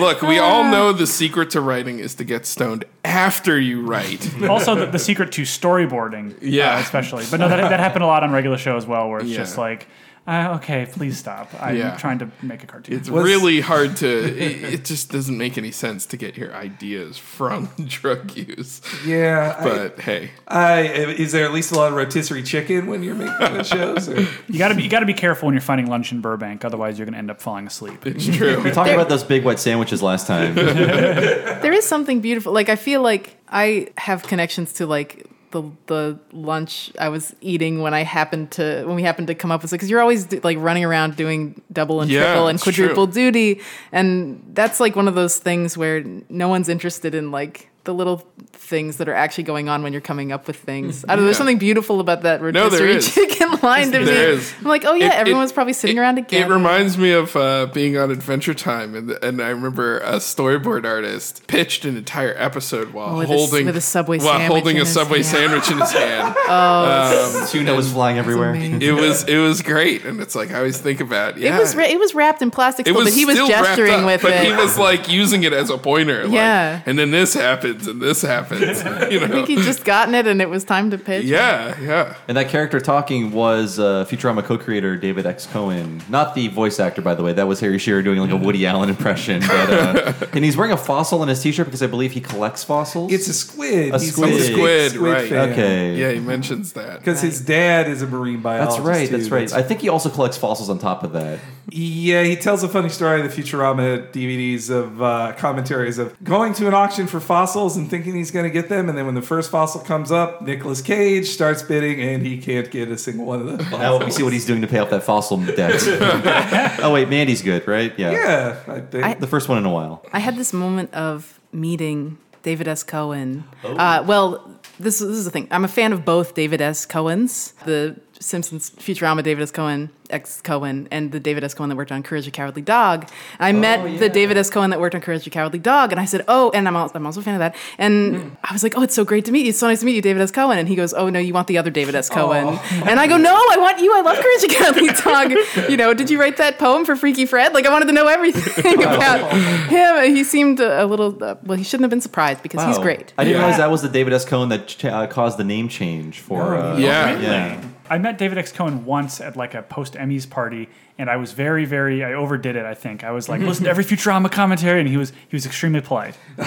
Speaker 6: Look, we all know the secret to writing is to get stoned after you write.
Speaker 5: also, the, the secret to storyboarding,
Speaker 6: Yeah.
Speaker 5: uh, especially. But no, that, that happened a lot on regular show as well, where it's
Speaker 6: Yeah.
Speaker 5: just like, uh, okay, please stop. I'm
Speaker 6: Yeah.
Speaker 5: trying to make a cartoon.
Speaker 6: It's really hard to. It, it just doesn't make any sense to get your ideas from drug use.
Speaker 2: Yeah, I-
Speaker 6: but hey,
Speaker 2: I, is there at least a lot of rotisserie chicken when you're making the shows? Or?
Speaker 5: You got to be you got to be careful when you're finding lunch in Burbank, otherwise you're going to end up falling asleep.
Speaker 6: It's true.
Speaker 1: We talked about those big wet sandwiches last time.
Speaker 4: There is something beautiful. Like I feel like I have connections to like the the lunch I was eating when I happened to when we happened to come up with it because you're always do, like running around doing double and
Speaker 6: Yeah,
Speaker 4: triple and quadruple
Speaker 6: true.
Speaker 4: duty, and that's like one of those things where no one's interested in like the little things that are actually going on when you're coming up with things. I don't know. There's something beautiful about that
Speaker 6: No, there
Speaker 4: rotisserie
Speaker 6: is.
Speaker 4: chicken line to me.
Speaker 6: There is.
Speaker 4: I'm like, oh yeah,
Speaker 6: It-
Speaker 4: everyone
Speaker 6: it-
Speaker 4: probably sitting around
Speaker 6: again.
Speaker 4: It
Speaker 6: reminds me of uh, being on Adventure Time, and, and I remember a storyboard artist pitched an entire episode while
Speaker 4: With a s-
Speaker 6: holding
Speaker 4: with a Subway
Speaker 6: while
Speaker 4: sandwich
Speaker 6: holding
Speaker 4: in
Speaker 6: a
Speaker 4: his
Speaker 6: Subway
Speaker 4: hand.
Speaker 6: sandwich in his hand.
Speaker 4: Oh,
Speaker 1: Tuna was flying everywhere.
Speaker 6: It was it was great, and it's like I always think about yeah.
Speaker 4: It was ra- it was wrapped in plastic,
Speaker 6: it
Speaker 4: still,
Speaker 6: was
Speaker 4: but he was gesturing
Speaker 6: up,
Speaker 4: with
Speaker 6: but
Speaker 4: it.
Speaker 6: he was like using it as a pointer. like,
Speaker 4: Yeah.
Speaker 6: and then this happens, and this happens. You
Speaker 4: I
Speaker 6: know.
Speaker 4: think he'd just gotten it, and it was time to pitch.
Speaker 6: Yeah, yeah.
Speaker 1: And that character talking was uh, Futurama co-creator David X. Cohen, not the voice actor, by the way. That was Harry Shearer doing like a Woody Allen impression. But, uh, and he's wearing a fossil in his T-shirt because I believe he collects fossils.
Speaker 2: It's a squid.
Speaker 1: A
Speaker 2: He's
Speaker 1: squid.
Speaker 2: a big
Speaker 6: Squid, right.
Speaker 2: fan.
Speaker 1: Okay.
Speaker 6: Yeah, he mentions that.
Speaker 2: Because his dad is a marine biologist.
Speaker 1: That's right.
Speaker 2: too.
Speaker 1: That's right. I think he also collects fossils on top of that.
Speaker 2: Yeah, he tells a funny story in the Futurama DVDs of uh, commentaries of going to an auction for fossils and thinking he's going to get them, and then when the first fossil comes up, Nicolas Cage starts bidding, and he can't get a single one of them.
Speaker 1: Now we see what he's doing to pay off that fossil debt. oh wait, Mandy's good, right? Yeah.
Speaker 2: Yeah, I think.
Speaker 1: The first one in a while.
Speaker 4: I had this moment of meeting David S. Cohen. Uh, well, this, this is the thing. I'm a fan of both David S. Cohen's, the Simpsons Futurama David S. Cohen, ex Cohen, and the David S. Cohen that worked on Courage the Cowardly Dog. I met the David S. Cohen that worked on Courage the Cowardly Dog, and I said, "Oh," and I'm also, I'm also a fan of that. And I was like, "Oh, it's so great to meet you. It's so nice to meet you, David S. Cohen." And he goes, "Oh no, you want the other David S. Cohen?" And I go, "No, I want you. I love Courage the Cowardly Dog. You know, did you write that poem for Freaky Fred? Like, I wanted to know everything about him. He seemed a little. Uh, well, he shouldn't have been surprised because he's great.
Speaker 1: I didn't realize that was the David S. Cohen that ch- uh, caused the name change for. Uh,
Speaker 6: Yeah.
Speaker 1: yeah.
Speaker 5: I met David X. Cohen once at like a post Emmys party, and I was very, very I overdid it. I think I was like, listen to every Futurama commentary, and he was he was extremely polite.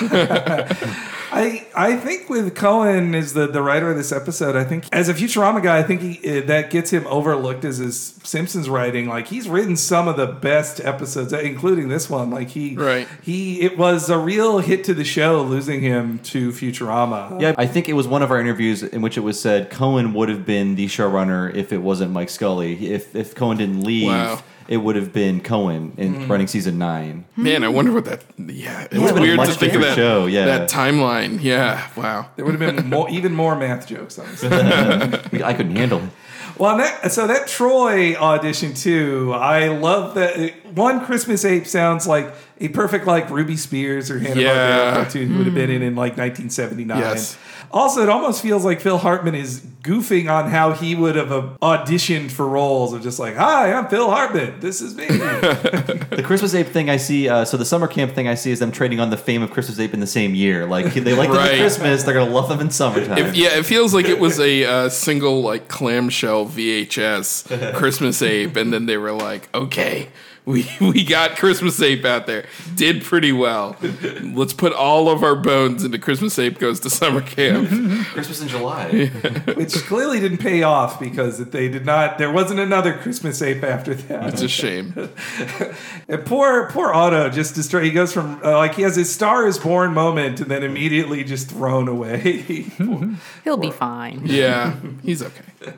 Speaker 2: I I think with Cohen is the, the writer of this episode, I think as a Futurama guy, I think he, uh, that gets him overlooked as his Simpsons writing. Like he's written some of the best episodes, including this one. Like he
Speaker 6: Right.
Speaker 2: he it was a real hit to the show, losing him to Futurama.
Speaker 1: Yeah, I think it was one of our interviews in which it was said Cohen would have been the showrunner if it wasn't Mike Scully. If if Cohen didn't leave,
Speaker 6: Wow.
Speaker 1: It would have been Cohen in
Speaker 2: Mm.
Speaker 1: running season nine.
Speaker 6: Man, I wonder what that. Yeah, it's
Speaker 1: would've been a
Speaker 6: weird to
Speaker 1: much
Speaker 6: think of
Speaker 1: bigger
Speaker 6: that
Speaker 1: show, yeah.
Speaker 6: that timeline. Yeah, wow.
Speaker 2: There would have been more, even more math jokes on this.
Speaker 1: I couldn't handle it.
Speaker 2: Well, that, so that Troy audition too. I love that. One Christmas Ape sounds like a perfect like Ruby Spears or Hanna Barbera cartoon who would have been in in like 1979.
Speaker 6: Yes.
Speaker 2: Also, it almost feels like Phil Hartman is goofing on how he would have uh, auditioned for roles of just like, "Hi, I'm Phil Hartman. This is me."
Speaker 1: The Christmas Ape thing I see, uh, so the summer camp thing I see is them trading on the fame of Christmas Ape in the same year. Like they like them
Speaker 6: Right.
Speaker 1: at Christmas, they're gonna love them in summertime.
Speaker 6: If, yeah, it feels like it was a uh, single like clamshell VHS Christmas ape, and then they were like, "Okay, we we got Christmas Ape out there. Did pretty well. Let's put all of our bones into Christmas Ape goes to summer camp.
Speaker 1: Christmas in July.
Speaker 2: Which clearly didn't pay off because they did not. There wasn't another Christmas ape after that.
Speaker 6: It's a shame.
Speaker 2: and poor, poor Otto just destroyed. He goes from uh, like he has his Star is Born moment and then immediately just thrown away.
Speaker 4: He'll be fine.
Speaker 6: Yeah, he's okay.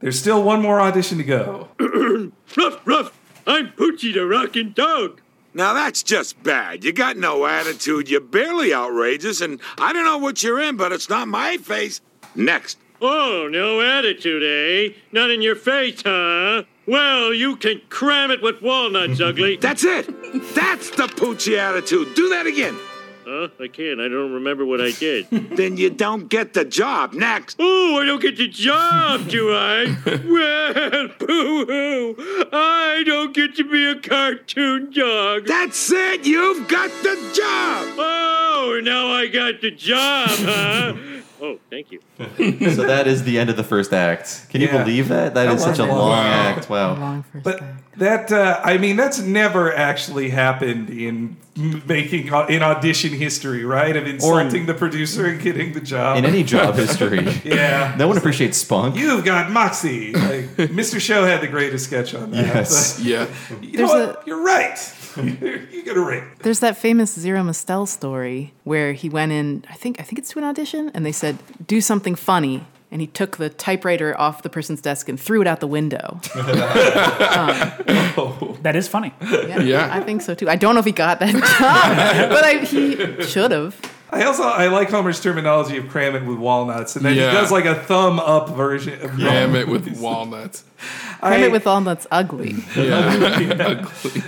Speaker 2: There's still one more audition to go.
Speaker 16: ruff, ruff. I'm Poochie the Rockin' Dog.
Speaker 18: Now that's just bad. You got no attitude. You're barely outrageous, and I don't know what you're in, but it's not my face. Next.
Speaker 16: Oh, no attitude, eh? Not in your face, huh? Well, you can cram it with walnuts, ugly.
Speaker 18: That's it. That's the Poochie attitude. Do that again.
Speaker 16: Huh? I can't. I don't remember what I did.
Speaker 18: then you don't get the job. Next.
Speaker 16: Oh, I don't get the job, do I? well, boo hoo. I don't get to be a cartoon dog.
Speaker 18: That's it. You've got the job.
Speaker 16: Oh, now I got the job, huh? Oh, thank you.
Speaker 1: so that is the end of the first act. Can you
Speaker 2: Yeah.
Speaker 1: believe that? That
Speaker 2: That
Speaker 1: is such a long
Speaker 2: long.
Speaker 1: act. Wow.
Speaker 2: But that uh, I mean that's never actually happened in m- making uh, in audition history, right? Of insulting the producer and getting the job
Speaker 1: In any job history.
Speaker 2: yeah.
Speaker 1: No one appreciates spunk.
Speaker 2: You've got moxie. Like, Mr. Show had the greatest sketch on that.
Speaker 1: Yes.
Speaker 6: Yeah.
Speaker 2: You know
Speaker 4: There's
Speaker 2: what? You're right. you got a ring.
Speaker 4: There's that famous Zero Mostel story where he went in, I think I think it's to an audition, and they said, do something funny. And he took the typewriter off the person's desk and threw it out the window. Um, oh.
Speaker 5: That is funny.
Speaker 4: Yeah, I think so too. I don't know if he got that job, but I, he should have.
Speaker 2: I also I like Homer's terminology of cram it with walnuts, and then
Speaker 6: Yeah.
Speaker 2: he does like a thumb up version. Of
Speaker 6: Cram it with walnuts.
Speaker 4: Cram it with walnuts that's ugly.
Speaker 6: Yeah. Ugly.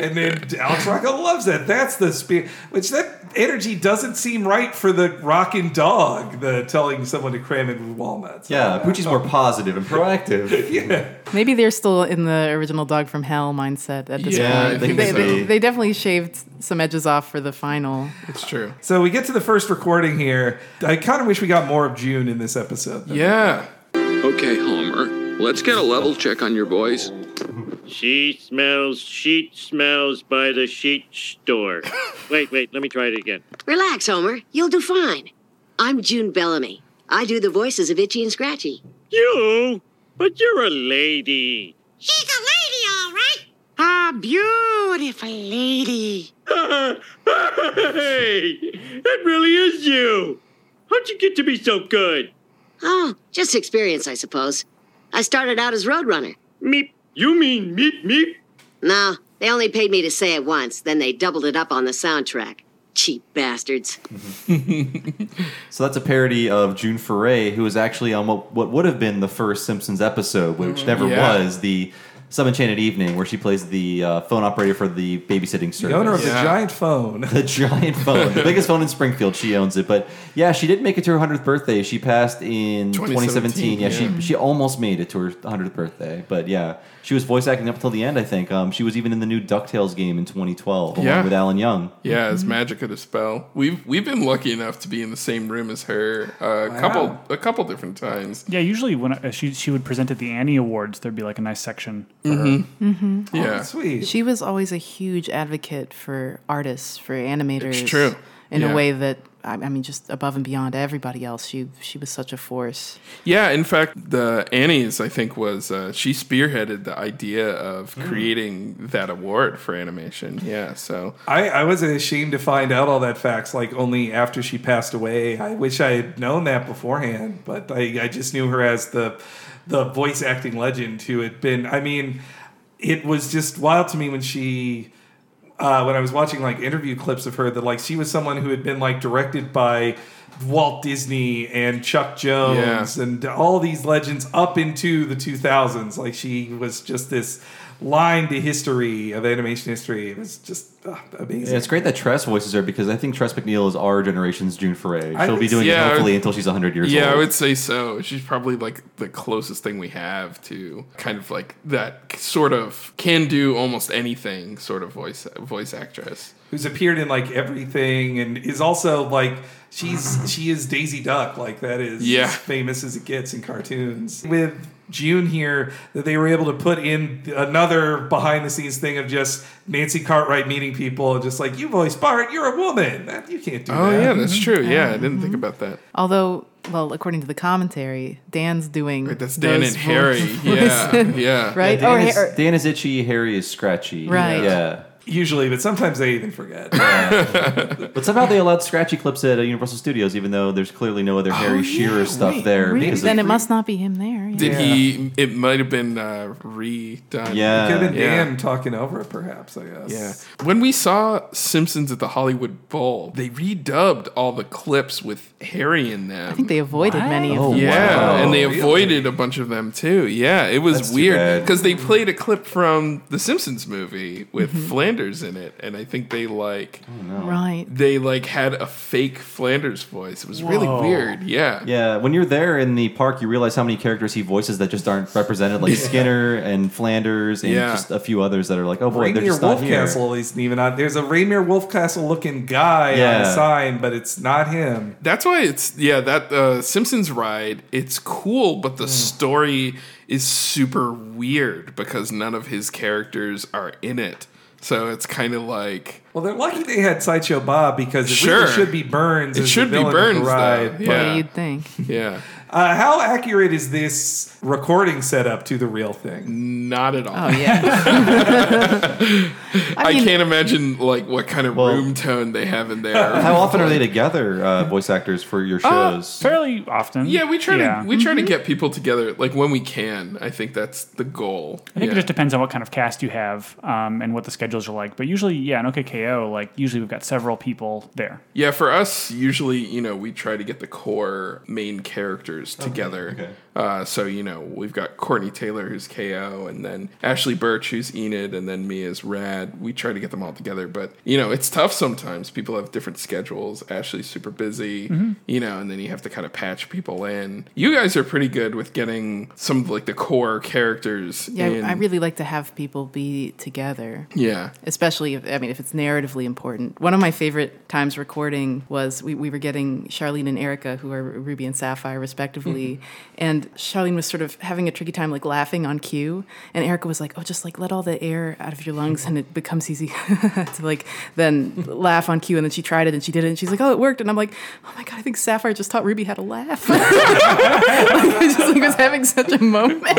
Speaker 2: and then Alex Rocco loves that. That's the spirit. Which that energy doesn't seem right for the rockin' dog. The telling someone to cram it with walnuts.
Speaker 1: Yeah, Poochie's more positive and proactive.
Speaker 2: yeah.
Speaker 4: Maybe they're still in the original Dog from Hell mindset at this
Speaker 1: Yeah, I
Speaker 4: point.
Speaker 1: think
Speaker 4: they,
Speaker 1: so.
Speaker 4: they, they definitely shaved some edges off for the final.
Speaker 6: It's true.
Speaker 2: So we get to the first recording here. I kind of wish we got more of June in this episode.
Speaker 6: Yeah.
Speaker 17: Okay, Homer. Let's get a level check on your boys.
Speaker 16: She smells sheet smells by the sheet store. wait, wait, let me try it again.
Speaker 14: Relax, Homer. You'll do fine. I'm June Bellamy. I do the voices of Itchy and Scratchy.
Speaker 16: You? But you're a lady.
Speaker 9: She's a lady, all right. A beautiful lady.
Speaker 16: hey, it really is you. How'd you get to be so good?
Speaker 14: Oh, just experience, I suppose. I started out as Roadrunner.
Speaker 16: Meep. You mean meep meep?
Speaker 14: No, they only paid me to say it once, then they doubled it up on the soundtrack. Cheap bastards.
Speaker 1: So that's a parody of June Foray, who was actually on what, what would have been the first Simpsons episode, which never
Speaker 6: Yeah.
Speaker 1: was the Some Enchanted Evening, where she plays the uh, phone operator for the babysitting service.
Speaker 2: The owner of
Speaker 6: Yeah.
Speaker 2: the giant phone.
Speaker 1: The giant phone, the biggest phone in Springfield. She owns it, but yeah, she didn't make it to her hundredth birthday. She passed in 2017.
Speaker 6: 2017,
Speaker 1: Yeah,
Speaker 6: yeah.
Speaker 1: she she almost made it to her hundredth birthday, but yeah, she was voice acting up until the end. I think um, she was even in the new Ducktales game in 2012 along
Speaker 6: Yeah.
Speaker 1: with Alan Young.
Speaker 6: Yeah, it's magic of the spell. We've we've been lucky enough to be in the same room as her uh, a
Speaker 2: Wow.
Speaker 6: couple a couple different times.
Speaker 5: Yeah, usually when uh, she she would present at the Annie Awards, there'd be like a nice section for
Speaker 6: Mhm.
Speaker 5: her.
Speaker 4: Mm-hmm.
Speaker 6: Yeah.
Speaker 2: Sweet.
Speaker 4: She was always a huge advocate for artists, for animators.
Speaker 6: It's true.
Speaker 4: In
Speaker 6: Yeah.
Speaker 4: a way that I I mean, just above and beyond everybody else. She she was such a force.
Speaker 6: Yeah, in fact, the Annie's I think was uh, she spearheaded the idea of
Speaker 2: Mm.
Speaker 6: creating that award for animation. Yeah, so
Speaker 2: I, I was ashamed to find out all that facts like only after she passed away. I wish I had known that beforehand, but I, I just knew her as the the voice acting legend who had been. I mean, it was just wild to me when she uh, when I was watching like interview clips of her that like she was someone who had been like directed by Walt Disney and Chuck Jones and all these legends up into the 2000s. Like she was just this line to history of animation history. It was just uh, amazing.
Speaker 1: Yeah, it's great that Tress voices her because I think Tress MacNeille is our generation's June Foray. She'll be doing
Speaker 6: so.
Speaker 1: it
Speaker 6: Yeah,
Speaker 1: hopefully until she's 100 years
Speaker 6: yeah,
Speaker 1: old.
Speaker 6: Yeah, I would say so. She's probably like the closest thing we have to kind of like that sort of can do almost anything sort of voice voice actress.
Speaker 2: who's appeared in like everything and is also like she's she is Daisy Duck like that is
Speaker 6: Yeah.
Speaker 2: as famous as it gets in cartoons with June here that they were able to put in another behind the scenes thing of just Nancy Cartwright meeting people and just like you voice Bart, you're a woman. That- You can't do
Speaker 6: Oh
Speaker 2: that.
Speaker 6: Oh yeah, that's mm-hmm. true. Yeah, I didn't think mm-hmm. about that.
Speaker 4: Although, well, according to the commentary, Dan's doing
Speaker 6: that's Dan and Harry.
Speaker 4: voices.
Speaker 6: Yeah, yeah.
Speaker 4: right.
Speaker 1: Dan,
Speaker 4: or,
Speaker 1: is,
Speaker 4: or-
Speaker 1: Dan is itchy, Harry is scratchy.
Speaker 4: Right.
Speaker 1: Yeah.
Speaker 2: Usually, but sometimes they even forget.
Speaker 1: But somehow they allowed scratchy clips at uh, Universal Studios, even though there's clearly no other Harry Shearer stuff there.
Speaker 4: Really?
Speaker 1: because
Speaker 4: then
Speaker 1: of-
Speaker 4: it must not be him there. yeah.
Speaker 6: Did he? It might have been uh, redone.
Speaker 1: Yeah.
Speaker 2: It could have been
Speaker 6: Yeah.
Speaker 2: Dan talking over it, perhaps. I guess.
Speaker 6: Yeah. When we saw Simpsons at the Hollywood Bowl, they redubbed all the clips with Harry in them.
Speaker 4: I think they avoided many of them.
Speaker 6: yeah,
Speaker 1: wow.
Speaker 6: and they
Speaker 2: Really?
Speaker 6: avoided a bunch of them too. Yeah, it was
Speaker 1: That's
Speaker 6: weird because they played a clip from the Simpsons movie with
Speaker 4: Mm-hmm.
Speaker 6: Flanders in it, and I think they like
Speaker 4: Right.
Speaker 6: they like had a fake Flanders voice. It was really weird. Yeah.
Speaker 1: Yeah, when you're there in the park, you realize how many characters he voices that just aren't represented, like Skinner and Flanders, and
Speaker 6: Yeah.
Speaker 1: just a few others that are like, oh boy, they're
Speaker 2: Rainier
Speaker 1: just not here.
Speaker 2: Wolfcastle isn't even on. There's a Rainier Wolfcastle looking guy on
Speaker 1: Yeah.
Speaker 2: the sign, but it's not him.
Speaker 6: That's why it's yeah that uh, Simpsons ride. It's cool, but the story is super weird because none of his characters are in it. So it's kind of like
Speaker 2: Well, they're lucky they had Sideshow Bob because it
Speaker 6: Sure.
Speaker 2: really should be Burns.
Speaker 6: It should
Speaker 2: the
Speaker 6: be
Speaker 2: villain of the
Speaker 6: Burns, though.
Speaker 2: ride.
Speaker 6: Yeah.
Speaker 4: Well, you'd think.
Speaker 6: yeah,
Speaker 2: Uh, how accurate is this recording setup to the real thing?
Speaker 6: not at all.
Speaker 4: Oh yeah.
Speaker 6: I,
Speaker 4: mean-
Speaker 6: can't imagine like what kind of
Speaker 1: Well-
Speaker 6: room tone they have in there.
Speaker 1: How often are they together, uh, voice actors, for your shows?
Speaker 5: Fairly often.
Speaker 6: yeah, we try
Speaker 5: Yeah.
Speaker 6: to we try to get people together like when we can. I think that's the goal.
Speaker 5: I think
Speaker 6: yeah.
Speaker 5: it just depends on what kind of cast you have um, and what the schedules are like. But usually, yeah, in OK K.O, like usually we've got several people there.
Speaker 6: Yeah, for us, usually, you know, we try to get the core main characters together.
Speaker 1: okay.
Speaker 6: Uh, so, you know, we've got Courtney Taylor, who's KO, and then Ashly Burch, who's Enid, and then me as Rad. We try to get them all together. But, you know, it's tough sometimes. People have different schedules. Ashly's super busy, you know, and then you have to kind of patch people in. You guys are pretty good with getting some of like the core characters
Speaker 4: Yeah,
Speaker 6: in.
Speaker 4: I really like to have people be together.
Speaker 6: Yeah.
Speaker 4: Especially if I mean if it's narratively important. One of my favorite times recording was we, we were getting Charlyne and Erica, who are Ruby and Sapphire respectively, and Charlyne was sort of having a tricky time like laughing on cue, and Erica was like, "Oh, just like let all the air out of your lungs, and it becomes easy to like then laugh on cue." And then she tried it and she did it, and she's like, "Oh, it worked," and I'm like, "Oh my god, I think Sapphire just taught Ruby how to laugh." I just like was having such a moment.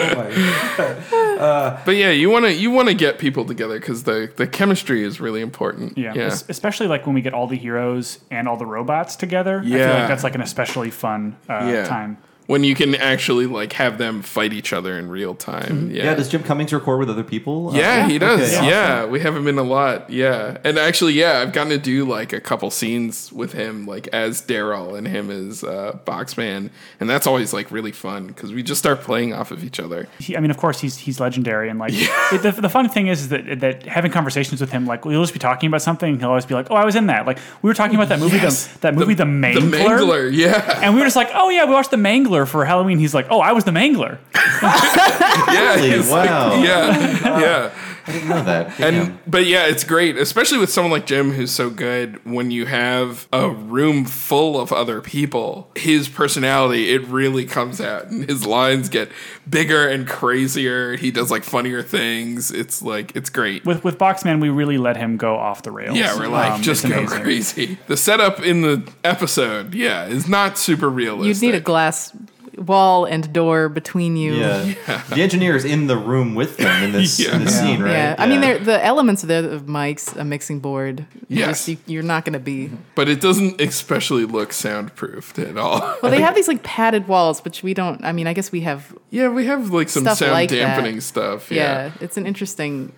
Speaker 6: But yeah, you want to you want to get people together because the, the chemistry is really important.
Speaker 5: Yeah,
Speaker 6: Yeah.
Speaker 5: Es- especially like when we get all the heroes and all the robots together. I feel
Speaker 6: Yeah.
Speaker 5: like that's like an especially fun uh,
Speaker 6: Yeah.
Speaker 5: time.
Speaker 6: When you can actually like have them fight each other in real time.
Speaker 1: Yeah.
Speaker 6: Yeah.
Speaker 1: does Jim Cummings record with other people? Uh,
Speaker 6: Yeah, he does.
Speaker 1: Okay,
Speaker 6: yeah,
Speaker 1: awesome.
Speaker 6: we have him in a lot. Yeah, and actually, yeah, I've gotten to do like a couple scenes with him, like as Daryl and him as uh, Boxman, and that's always like really fun because we just start playing off of each other.
Speaker 5: He, I mean, of course, he's he's legendary, and like it- the, the fun thing is, is that that having conversations with him, like we'll just be talking about something, and he'll always be like, "Oh, I was in that." Like we were talking about that movie,
Speaker 6: Yes.
Speaker 5: the, that movie, the, Mangler.
Speaker 6: The Mangler, yeah.
Speaker 5: And we were just like, "Oh yeah, we watched the Mangler for Halloween." He's like, "Oh, I was the Mangler."
Speaker 6: yeah,
Speaker 1: Really?
Speaker 6: it's like-
Speaker 1: Wow.
Speaker 6: yeah, yeah.
Speaker 1: Uh, I didn't know that.
Speaker 6: And but yeah, it's great, especially with someone like Jim who's so good. When you have a room full of other people, his personality it really comes out, and his lines get bigger and crazier. He does like funnier things. It's like it's great.
Speaker 5: With with Boxman, we really let him go off the rails.
Speaker 6: Yeah, we're like
Speaker 5: Um,
Speaker 6: just
Speaker 5: it's
Speaker 6: go
Speaker 5: amazing.
Speaker 6: crazy. The setup in the episode, yeah, is not super realistic.
Speaker 4: You'd need a glass wall and door between you.
Speaker 1: Yeah. The engineer is in the room with them in this, in this
Speaker 6: Yeah.
Speaker 1: scene, right?
Speaker 4: Yeah, I mean, they're, the elements of, the, of mics, a mixing board. You
Speaker 6: Yes.
Speaker 4: just- you, you're not going to be.
Speaker 6: but it doesn't especially look soundproofed at all.
Speaker 4: Well, they have these like padded walls, which we don't. I mean, I guess we have.
Speaker 6: yeah, we have like some sound
Speaker 4: like that.
Speaker 6: dampening stuff.
Speaker 4: Yeah. it's an interesting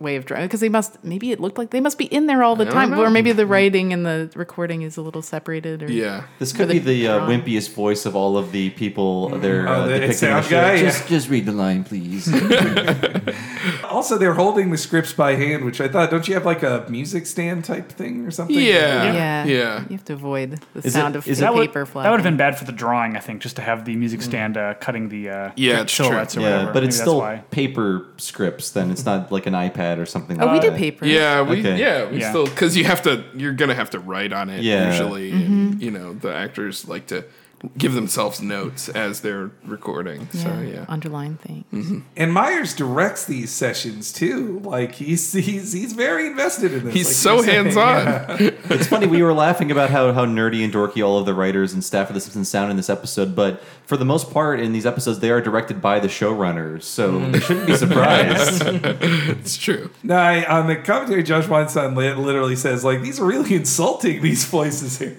Speaker 4: way of drawing because they must. Maybe it looked like they must be in there all the
Speaker 6: I
Speaker 4: time,
Speaker 6: know.
Speaker 4: or maybe the writing and the recording is a little separated. Or
Speaker 6: Yeah.
Speaker 1: This
Speaker 4: or
Speaker 1: could be the uh,
Speaker 4: drawing.
Speaker 1: wimpiest voice of all of the people they're
Speaker 2: Oh,
Speaker 1: uh,
Speaker 2: the
Speaker 1: depicting in the
Speaker 2: sound
Speaker 1: show.
Speaker 2: guy?
Speaker 1: Just, just read the line, please.
Speaker 2: Also, they're holding the scripts by hand, which I thought, don't you have like a music stand type thing or something?
Speaker 6: Yeah.
Speaker 4: Yeah,
Speaker 6: Yeah.
Speaker 4: You have to avoid the
Speaker 1: Is it-
Speaker 4: sound of
Speaker 1: is
Speaker 4: the
Speaker 1: it-
Speaker 5: That would,
Speaker 4: paper
Speaker 5: that would have been bad for the drawing, I think, just to have the music stand uh, cutting the uh,
Speaker 6: Yeah, it's true.
Speaker 5: silhouettes or
Speaker 1: yeah,
Speaker 5: whatever.
Speaker 1: but it's
Speaker 5: Maybe
Speaker 1: still
Speaker 5: why.
Speaker 1: paper scripts. Then it's not like an iPad or something.
Speaker 4: Oh,
Speaker 1: like
Speaker 4: we do
Speaker 1: that.
Speaker 4: paper.
Speaker 6: Yeah, we
Speaker 1: Okay.
Speaker 6: yeah we
Speaker 5: Yeah.
Speaker 6: still because you have to you're gonna have to write on it
Speaker 1: Yeah.
Speaker 6: usually.
Speaker 4: Mm-hmm.
Speaker 6: And, you know the actors like to give themselves notes as they're recording. So yeah.
Speaker 4: Underline thing. Mm-hmm.
Speaker 2: And Myers directs these sessions too. Like he's he's he's very invested in this.
Speaker 6: He's
Speaker 2: like
Speaker 6: so hands-on.
Speaker 2: Yeah.
Speaker 1: it's funny we were laughing about how, how nerdy and dorky all of the writers and staff of the simpsons sound in this episode but for the most part in these episodes they are directed by the showrunners so mm. they shouldn't be surprised
Speaker 6: it's true
Speaker 2: No, I, on the commentary, Josh Weinstein literally says like these are really insulting these voices here.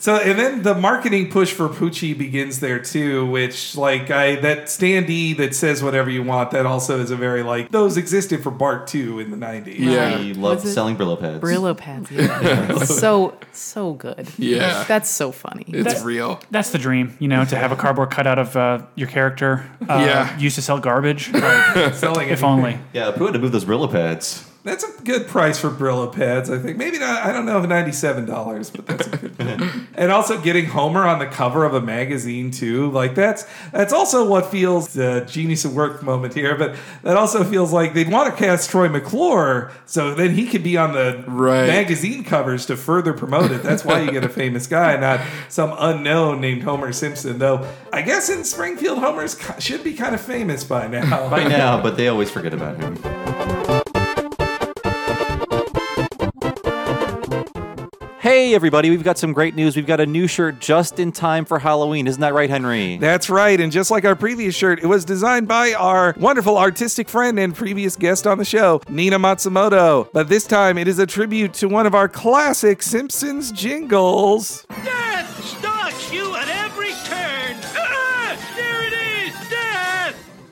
Speaker 2: so and then the marketing push for Poochie begins there too, which like I that standee that says whatever you want. That also is a very like those existed for Bart too in the nineties.
Speaker 1: he loved
Speaker 4: Was
Speaker 1: selling Brillo pads
Speaker 4: Brillo pads. Yeah. so so good.
Speaker 6: Yeah.
Speaker 4: That's so funny.
Speaker 6: It's real.
Speaker 5: That's the dream, you know, to have a cardboard cutout of uh, your character. Uh,
Speaker 6: Yeah.
Speaker 5: Used to sell garbage. Like,
Speaker 2: Selling
Speaker 5: if
Speaker 2: anything.
Speaker 5: only.
Speaker 1: yeah who had to move those Brillo pads
Speaker 2: That's a good price for Brillo pads, I think. Maybe not, I don't know ninety-seven dollars, but that's a good. And also getting Homer on the cover of a magazine too, like that's that's also what feels the genius of work moment here. But that also feels like they'd want to cast Troy McClure, so then he could be on the
Speaker 6: Right.
Speaker 2: magazine covers to further promote it. That's why you get a famous guy, not some unknown named Homer Simpson. Though I guess in Springfield, Homer's should be kind of famous by now.
Speaker 1: by now but they always forget about him Hey, everybody, we've got some great news. We've got a new shirt just in time for Halloween. Isn't that right, Henry?
Speaker 2: That's right. And just like our previous shirt, it was designed by our wonderful artistic friend and previous guest on the show, Nina Matsumoto. But this time it is a tribute to one of our classic Simpsons jingles.
Speaker 16: Death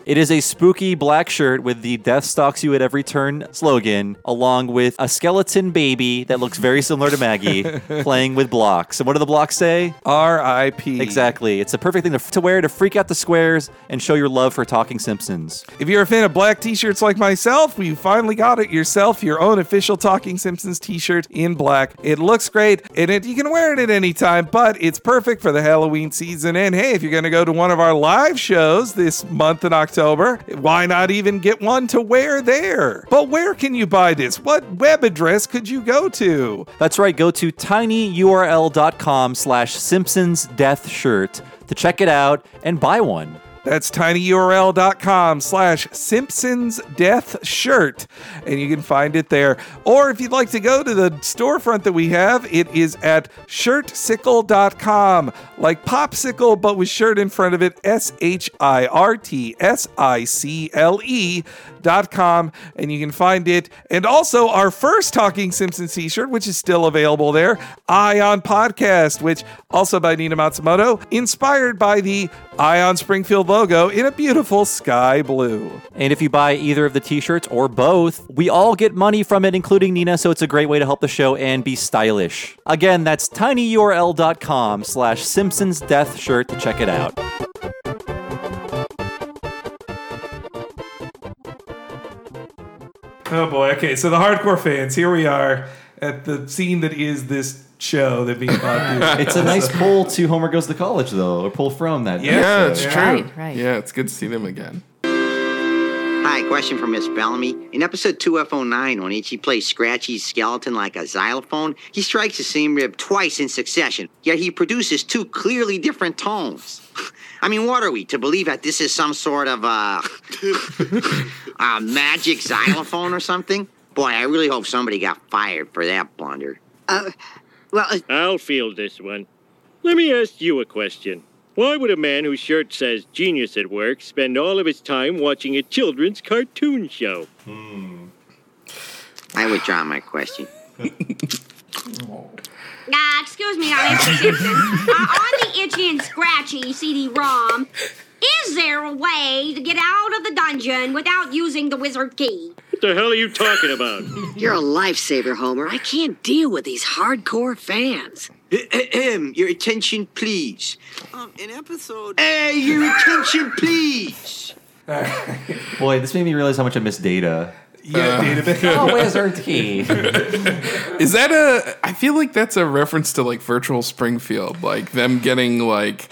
Speaker 16: It is
Speaker 1: a spooky black shirt with the Death Stalks You at Every Turn slogan, along with a skeleton baby that looks very similar to Maggie playing with blocks. And what do the blocks say?
Speaker 2: R.I.P.
Speaker 1: Exactly. It's the perfect thing to, to wear to freak out the squares and show your love for Talking Simpsons.
Speaker 2: If you're a fan of black t-shirts like myself, you finally got it yourself, your own official Talking Simpsons t-shirt in black. It looks great, and it, you can wear it at any time, but it's perfect for the Halloween season. And hey, if you're going to go to one of our live shows this month in October, why not even get one to wear there? But where can you buy this? What web address could you go to?
Speaker 1: That's right. Go to tinyurl.com slash Simpsons Death Shirt to check it out and buy one.
Speaker 2: That's tinyurl.com slash Simpsons Death Shirt. And you can find it there. Or if you'd like to go to the storefront that we have, it is at shirtsickle.com, Like popsicle, but with shirt in front of it. S H I R T S I C L E dot com. And you can find it. And also our first Talking Simpsons t shirt, which is still available there. Ion Podcast, which also by Nina Matsumoto, inspired by the Eye on Springfield logo in a beautiful sky blue.
Speaker 1: And if you buy either of the t-shirts or both, we all get money from it, including Nina, so it's a great way to help the show and be stylish. Again, that's tinyurl.com slash Simpsons Death Shirt to check it out.
Speaker 2: Oh boy, okay, so the hardcore fans, here we are at the scene that is this show that being bought.
Speaker 1: It's a nice pull to Homer Goes to College, though, or pull from that.
Speaker 6: Yeah, it's
Speaker 1: episode.
Speaker 6: true.
Speaker 4: Right, right.
Speaker 6: Yeah, it's good to see them again.
Speaker 13: Hi, question for Miss Bellamy. In episode 2F09, when Itchy plays Scratchy's skeleton like a xylophone, he strikes the same rib twice in succession, yet he produces two clearly different tones. I mean, what are we, to believe that this is some sort of, uh, uh magic xylophone or something? Boy, I really hope somebody got fired for that blunder.
Speaker 9: Uh, well, uh,
Speaker 16: I'll field this one. Let me ask you a question. Why would a man whose shirt says genius at work spend all of his time watching a children's cartoon show? Hmm.
Speaker 13: I withdraw my question.
Speaker 9: Uh, excuse me, now, Mr. Simpson. Uh, on the Itchy and Scratchy CD-ROM, is there a way to get out of the dungeon without using the wizard key?
Speaker 16: What the hell are you talking about?
Speaker 14: You're a lifesaver, Homer. I can't deal with these hardcore fans.
Speaker 13: Ahem, your attention, please. Um, an episode. Hey, your attention, please.
Speaker 1: Boy, this made me realize how much I miss Data.
Speaker 2: Yeah, uh, database.
Speaker 1: Oh, wizard key.
Speaker 6: Is that a? I feel like that's a reference to like Virtual Springfield, like them getting like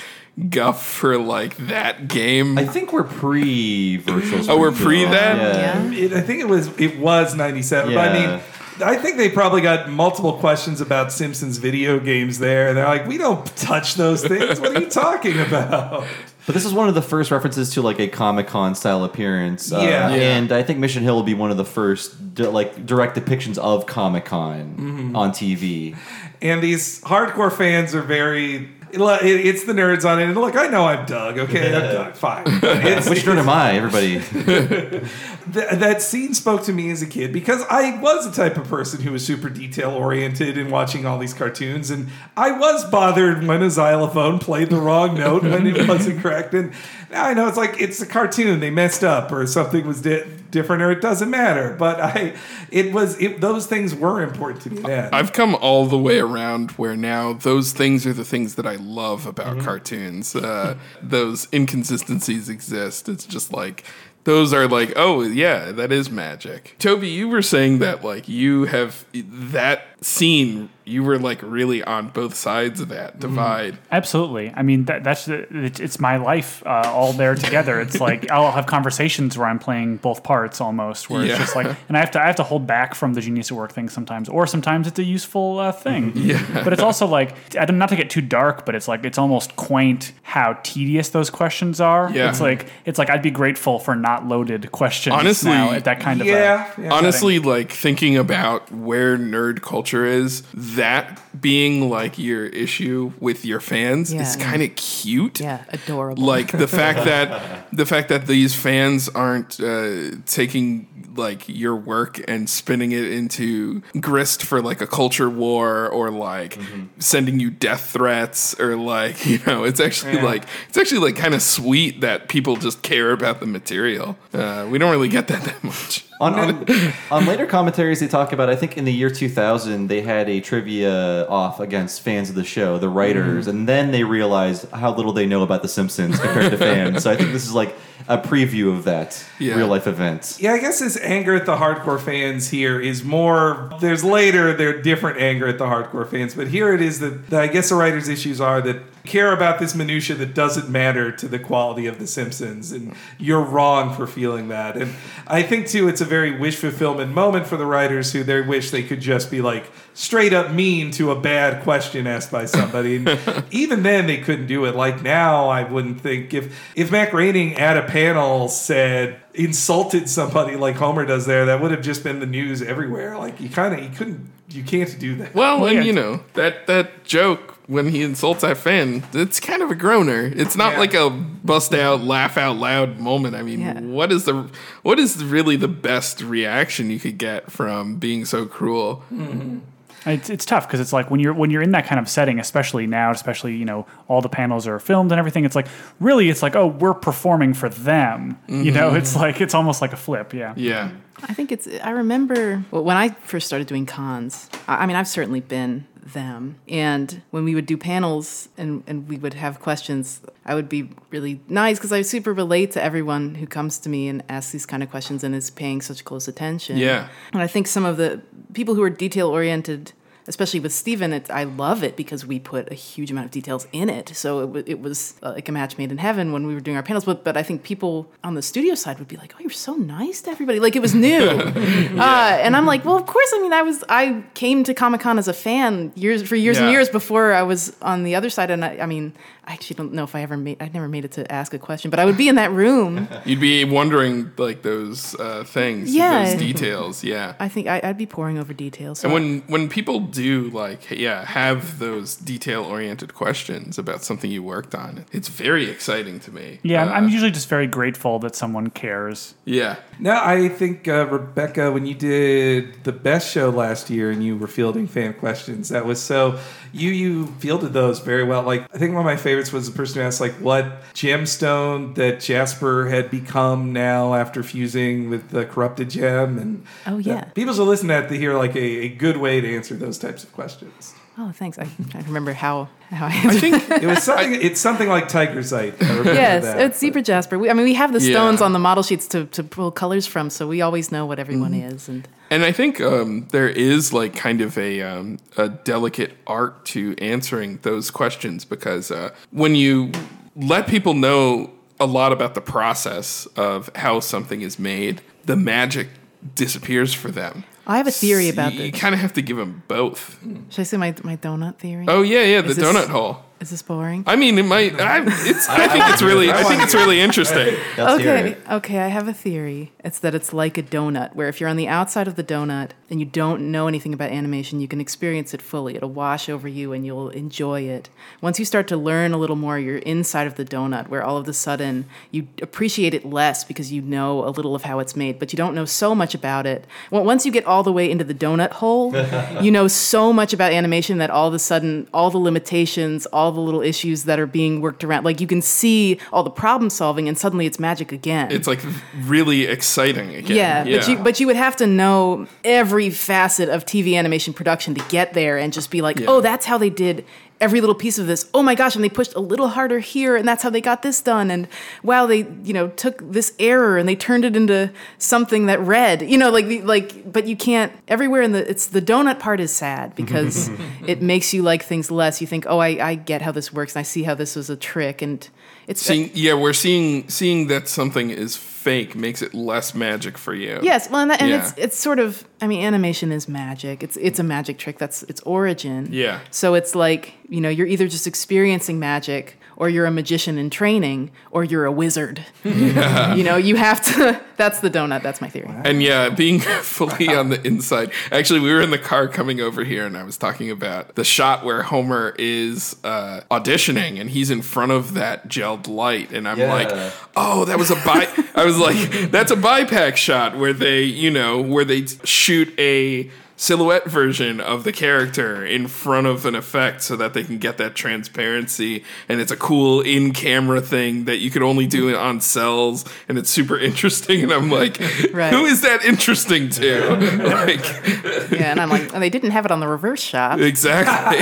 Speaker 6: guff for like that game.
Speaker 1: I think we're pre virtual.
Speaker 6: Oh, we're pre that?
Speaker 1: Yeah.
Speaker 2: It, I think it was it was 97, but I mean, I think they probably got multiple questions about Simpsons video games there. And they're like, we don't touch those things. What are you talking about?
Speaker 1: But this is one of the first references to like a Comic Con style appearance. uh,
Speaker 2: Yeah. Yeah.
Speaker 1: and I think Mission Hill will be one of the first di- like direct depictions of Comic Con
Speaker 2: Mhm.
Speaker 1: on TV.
Speaker 2: And these hardcore fans are very. It- It's the nerds on it. And look, I know I'm Doug. Okay, I'm Doug. Fine. It's-
Speaker 1: Which nerd am I? Everybody.
Speaker 2: Th- that scene spoke to me as a kid because I was the type of person who was super detail oriented in watching all these cartoons, and I was bothered when a xylophone played the wrong note when it wasn't correct. And now I know it's like it's a cartoon; they messed up, or something was di- different, or it doesn't matter. But I, it was it, those things were important to me then.
Speaker 6: I've come all the way around where now those things are the things that I love about cartoons. Uh, those inconsistencies exist. It's just like those are like, oh yeah, that is magic. Toby, you were saying that like you have that scene. You were like really on both sides of that divide.
Speaker 5: Absolutely. I mean, that, that's the, it's, it's my life uh, all there together. It's like I'll have conversations where I'm playing both parts almost, where
Speaker 6: Yeah.
Speaker 5: it's just like, and I have to I have to hold back from the genius at work thing sometimes, or sometimes it's a useful uh, thing.
Speaker 6: Yeah.
Speaker 5: But it's also like I don't not to get too dark, but it's like it's almost quaint how tedious those questions are.
Speaker 6: Yeah.
Speaker 5: It's like it's like I'd be grateful for not loaded questions.
Speaker 6: Honestly,
Speaker 5: now at that kind of a
Speaker 6: honestly, like thinking about where nerd culture is, that being like your issue with your fans
Speaker 4: Yeah.
Speaker 6: is kind of cute.
Speaker 4: Yeah, adorable.
Speaker 6: Like the fact that the fact that these fans aren't uh, taking like your work and spinning it into grist for like a culture war or like sending you death threats or like you know it's actually
Speaker 1: Yeah.
Speaker 6: like it's actually like kind of sweet that people just care about the material uh, we don't really get that that much
Speaker 1: On, on, on later commentaries, they talk about. I think in the year 2000, they had a trivia off against fans of the show, the writers,
Speaker 2: Mm-hmm.
Speaker 1: and then they realized how little they know about The Simpsons compared to fans. So I think this is like a preview of that
Speaker 2: Yeah.
Speaker 1: real life event.
Speaker 2: Yeah, I guess this anger at the hardcore fans here is more. There's later, there different anger at the hardcore fans, but here it is that, that I guess the writers' issues are that care about this minutia that doesn't matter to the quality of The Simpsons, and you're wrong for feeling that. And I think too, it's a very wish fulfillment moment for the writers who they wish they could just be like straight up mean to a bad question asked by somebody. And even then, they couldn't do it. Like now, I wouldn't think if if Matt Groening at a panel said insulted somebody like Homer does there, that would have just been the news everywhere. Like you kind of you couldn't you can't do that.
Speaker 6: well and you know that that joke when he insults that fan it's kind of a groaner it's not
Speaker 2: Yeah.
Speaker 6: like a bust out laugh out loud moment i mean what is the what is really the best reaction you could get from being so cruel
Speaker 5: It's, it's tough because it's like when you're when you're in that kind of setting, especially now, especially you know all the panels are filmed and everything. It's like really, it's like oh we're performing for them. You know,
Speaker 4: Mhm.
Speaker 5: it's like it's almost like a flip. Yeah.
Speaker 6: Yeah.
Speaker 4: I think it's. I remember well, when I first started doing cons. I, I mean, I've certainly been them. And when we would do panels and, and we would have questions, I would be really nice because I super relate to everyone who comes to me and asks these kind of questions and is paying such close attention.
Speaker 6: Yeah.
Speaker 4: And I think some of the people who are detail oriented, especially with Steven, it's, I love it because we put a huge amount of details in it. So it, w- it was uh, like a match made in heaven when we were doing our panels. But, but I think people on the studio side would be like, oh, you're so nice to everybody. Like it was new. uh, and I'm like, well, of course. I mean, I was, I came to Comic Con as a fan years, for years and years before I was on the other side. And I, I mean, I actually don't know if I ever made, I never made it to ask a question, but I would be in that room.
Speaker 6: You'd be wondering like those uh, things,
Speaker 4: Yeah.
Speaker 6: those details. Yeah.
Speaker 4: I think I, I'd be pouring over details. So
Speaker 6: And when when people do like yeah have those detail oriented questions about something you worked on, it's very exciting to me.
Speaker 5: Yeah, I'm-
Speaker 6: Uh,
Speaker 5: I'm usually just very grateful that someone cares.
Speaker 6: Yeah.
Speaker 2: No, I think uh, Rebecca, when you did the best show last year and you were fielding fan questions, that was so you you fielded those very well. Like I think one of my favorites was the person who asked like what gemstone that Jasper had become now after fusing with the corrupted gem, and
Speaker 4: Oh, yeah.
Speaker 2: people should listen to that to hear like a, a good way to answer those types of questions.
Speaker 4: Oh, thanks. I, I remember how how I.
Speaker 2: I think it was something. it's something like Tigerite. I remember
Speaker 4: yes,
Speaker 2: that.
Speaker 4: it's zebra jasper. We, I mean, we have the
Speaker 6: Yeah.
Speaker 4: stones on the model sheets to, to pull colors from, so we always know what everyone
Speaker 2: Mm-hmm.
Speaker 4: is. And
Speaker 6: And I think um, there is like kind of a um, a delicate art to answering those questions because uh, when you let people know a lot about the process of how something is made, the magic disappears for them.
Speaker 4: I have a theory about this.
Speaker 6: You kind of have to give them both.
Speaker 4: Should I say my my donut theory?
Speaker 6: Oh yeah, yeah, the
Speaker 4: Is this-
Speaker 6: donut hole.
Speaker 4: Is this boring?
Speaker 6: I mean, it might. I, it's. I think it's really. I think it's really interesting.
Speaker 4: okay, okay, I have a theory. It's that it's like a donut, where if you're on the outside of the donut and you don't know anything about animation, you can experience it fully. It'll wash over you and you'll enjoy it. Once you start to learn a little more, you're inside of the donut, where all of a sudden you appreciate it less because you know a little of how it's made, but you don't know so much about it. Well, once you get all the way into the donut hole, you know so much about animation that all of a sudden, all the limitations, all the little issues that are being worked around, like you can see all the problem solving, and suddenly it's magic again.
Speaker 6: It's like really exciting again.
Speaker 4: yeah, but you but you would have to know every facet of TV animation production to get there and just be like,
Speaker 6: Yeah.
Speaker 4: oh, that's how they did every little piece of this. Oh my gosh, and they pushed a little harder here, and that's how they got this done. And wow, they you know took this error and they turned it into something that read. You know, like the, like, but you can't everywhere in the it's the donut part is sad because it makes you like things less. You think, oh, I I get how this works, and I see how this was a trick, and it's
Speaker 6: Seeing, yeah, we're seeing seeing that something is fake makes it less magic for you.
Speaker 4: Yes, well, and, that, and
Speaker 6: Yeah.
Speaker 4: it's it's sort of. I mean, animation is magic. It's it's a magic trick. That's its origin.
Speaker 6: Yeah.
Speaker 4: So it's like you know you're either just experiencing magic, or you're a magician in training, or you're a wizard.
Speaker 6: Yeah.
Speaker 4: you know, you have to. That's the donut. That's my theory.
Speaker 6: And yeah, being fully on the inside. Actually, we were in the car coming over here, and I was talking about the shot where Homer is uh, auditioning, and he's in front of that gelled light, and I'm
Speaker 1: Yeah.
Speaker 6: like, oh, that was a bi. I was like, that's a bipack shot where they, you know, where they shoot a silhouette version of the character in front of an effect so that they can get that transparency and it's a cool in-camera thing that you could only do it on cels and it's super interesting and i'm like
Speaker 4: Right.
Speaker 6: who is that interesting to like
Speaker 4: Yeah, and I'm like, and they didn't have it on the reverse shot.
Speaker 6: exactly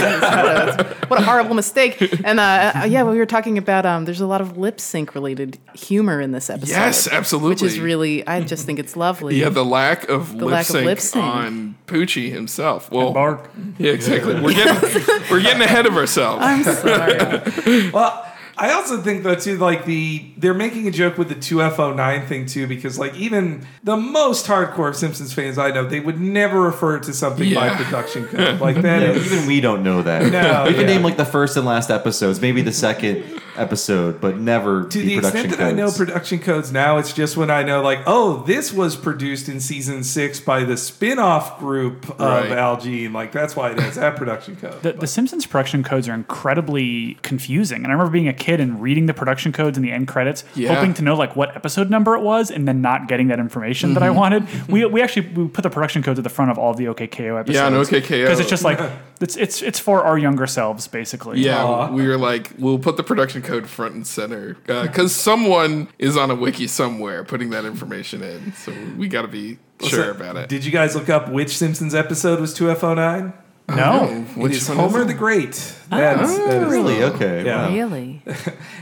Speaker 4: what a horrible mistake. And uh, uh, yeah, well, we were talking about um, there's a lot of lip sync related humor in this episode.
Speaker 6: Yes, absolutely.
Speaker 4: Which is really, I just think it's lovely.
Speaker 6: yeah the lack of
Speaker 4: The
Speaker 6: lip
Speaker 4: lack of lip sync.
Speaker 6: on poochie himself well
Speaker 5: Bark.
Speaker 6: yeah exactly we're getting we're getting ahead of ourselves
Speaker 4: I'm sorry.
Speaker 2: well, I also think though too, like the they're making a joke with the two F O nine thing too, because like even the most hardcore Simpsons fans I know, they would never refer to something by production code. Like that
Speaker 1: Yeah,
Speaker 2: is
Speaker 1: even we don't know that.
Speaker 2: No,
Speaker 1: we can
Speaker 2: yeah.
Speaker 1: name like the first and last episodes, maybe the second episode, but never
Speaker 2: to
Speaker 1: the,
Speaker 2: the
Speaker 1: production
Speaker 2: extent that I know production codes now, it's just when I know like, oh, this was produced in season six by the spin-off group of
Speaker 5: Right.
Speaker 2: Al Jean. Like that's why it has that production code.
Speaker 5: The, the Simpsons production codes are incredibly confusing. And I remember being a kid and reading the production codes in the end credits,
Speaker 6: Yeah.
Speaker 5: hoping to know like what episode number it was, and then not getting that information that I
Speaker 6: Mhm.
Speaker 5: wanted. We, we actually we put the production codes at the front of all the OK K.O episodes.
Speaker 6: Yeah, on OK K.O.
Speaker 5: because it's just like it's it's it's for our younger selves basically.
Speaker 6: Yeah, we were like, we'll put the production code front and center uh, because someone is on a wiki somewhere putting that information in. So we got to be sure
Speaker 2: So,
Speaker 6: about it.
Speaker 2: Did you guys look up which Simpsons episode was two F O nine?
Speaker 6: No.
Speaker 2: it
Speaker 6: Which
Speaker 2: is Homer the Great. That's, that is-
Speaker 1: really? Okay,
Speaker 2: Yeah.
Speaker 1: wow.
Speaker 4: Really?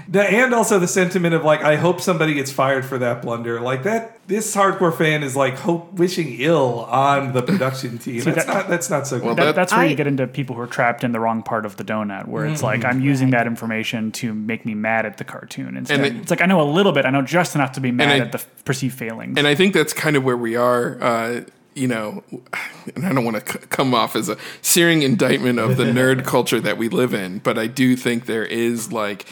Speaker 2: The- and also the sentiment of like, I hope somebody gets fired for that blunder. Like that, this hardcore fan is like hope wishing ill on the production team.
Speaker 5: See,
Speaker 2: that's
Speaker 5: that-
Speaker 2: not that's not so good.
Speaker 5: That- that's where
Speaker 4: I-
Speaker 5: you get into people who are trapped in the wrong part of the donut, where it's
Speaker 2: Mhm.
Speaker 5: like I'm using that information to make me mad at the cartoon. Instead,
Speaker 6: And it-
Speaker 5: it's like I know a little bit, I know just enough to be mad
Speaker 6: I-
Speaker 5: at the perceived failings.
Speaker 6: And I think that's kind of where we are. Uh, you know, and I don't want to c- come off as a searing indictment of the nerd culture that we live in, but I do think there is like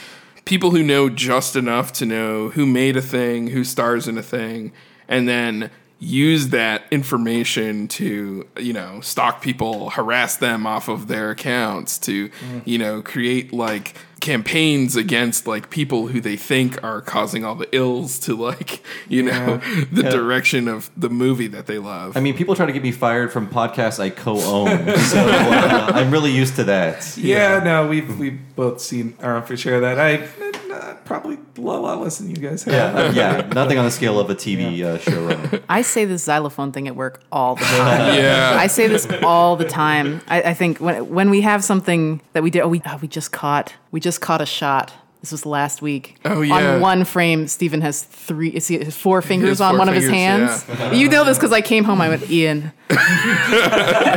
Speaker 6: people who know just enough to know who made a thing, who stars in a thing, and then use that information to you know stalk people harass them off of their accounts to you know create like campaigns against like people who they think are causing all the ills to like you know the
Speaker 1: Yeah.
Speaker 6: direction of the movie that they love
Speaker 1: I mean, people try to get me fired from podcasts I co-own, so uh, I'm really used to that.
Speaker 2: Yeah, no, we've we've both seen our own fair share of that. I uh, probably a lot less than you guys have.
Speaker 1: Yeah, uh, yeah, nothing on the scale of a TV uh, showrunner.
Speaker 4: I say this xylophone thing at work all the time.
Speaker 1: Yeah.
Speaker 4: I say this all the time. I, I think when when we have something that we did, oh, we oh, we just caught we just caught a shot. This was last week.
Speaker 6: Oh, yeah.
Speaker 4: On one frame, Steven has three, is he, has four fingers
Speaker 6: has
Speaker 4: on
Speaker 6: four
Speaker 4: one of his hands.
Speaker 6: yeah.
Speaker 4: You know this because I came home. I went, Ian.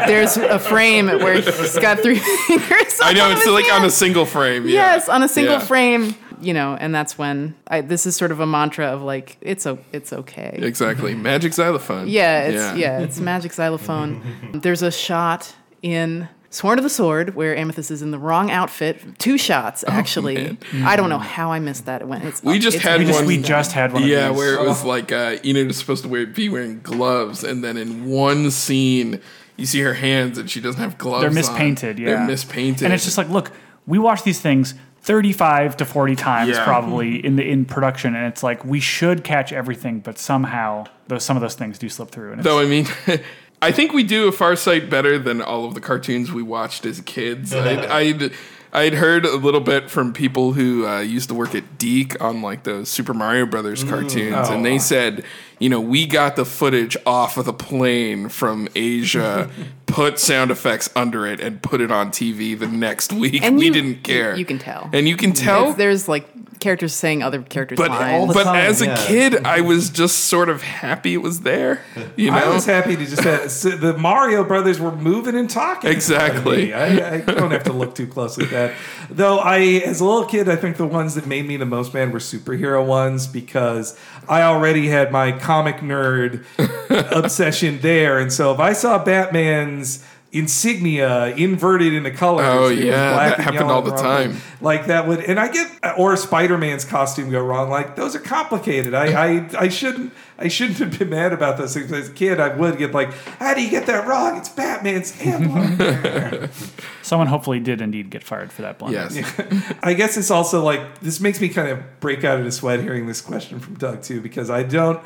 Speaker 4: There's a frame where he's got three fingers.
Speaker 6: I know
Speaker 4: on
Speaker 6: it's
Speaker 4: his
Speaker 6: like on a single frame yeah.
Speaker 4: Yes, on a single
Speaker 6: Yeah.
Speaker 4: frame. You know, and that's when I, this is sort of a mantra of like it's o- it's okay.
Speaker 6: Exactly. Magic xylophone.
Speaker 4: Yeah, it's yeah, it's magic xylophone. There's a shot in Sworn to the Sword where Amethyst is in the wrong outfit. Two shots actually.
Speaker 6: man.
Speaker 4: I don't know how I missed that. It went. It's
Speaker 6: We just
Speaker 4: it's
Speaker 6: had
Speaker 4: amazing.
Speaker 6: one.
Speaker 5: we just had one of
Speaker 6: Yeah,
Speaker 5: these.
Speaker 6: where it was
Speaker 5: Oh.
Speaker 6: like uh, Enid is supposed to wear, be wearing gloves, and then in one scene, you see her hands, and she doesn't have gloves.
Speaker 5: They're
Speaker 6: on.
Speaker 5: mispainted. Yeah,
Speaker 6: they're mispainted,
Speaker 5: and it's just like, look, we watch these things. 35 to 40 times
Speaker 6: Yeah.
Speaker 5: probably in the in production and it's like we should catch everything but somehow those some of those things do slip through and
Speaker 6: Though I mean, I think we do a Far Sight better than all of the cartoons we watched as kids. I'd, I'd I'd heard a little bit from people who uh, used to work at DiC on like those Super Mario Brothers cartoons, and they said, you know, we got the footage off of the plane from Asia, put sound effects under it, and put it on TV the next week.
Speaker 4: And
Speaker 6: we
Speaker 4: you-
Speaker 6: didn't care.
Speaker 4: You can tell.
Speaker 6: and you can tell.
Speaker 4: It's- there's like characters saying other characters'
Speaker 6: But,
Speaker 4: lines.
Speaker 6: but as a kid, I was just sort of happy it was there. You know,
Speaker 2: I was happy to just have so the Mario brothers were moving and talking. in front of
Speaker 6: Exactly.
Speaker 2: I, I don't have to look too closely at that. Though I, as a little kid, I think the ones that made me the most mad were superhero ones because I already had my comic nerd obsession there, and so if I saw Batman's insignia inverted into colors.
Speaker 6: Oh, yeah, that happened all the time.
Speaker 2: Like that would, and I get, or Spider Man's costume go wrong. Like those are complicated. I, I, I shouldn't, I shouldn't have been mad about those things as a kid. I would get like, how do you get that wrong? It's Batman's emblem.
Speaker 5: someone hopefully did indeed get fired for that blunder Yes,
Speaker 2: I guess it's also like this makes me kind of break out into sweat hearing this question from Doug too because I don't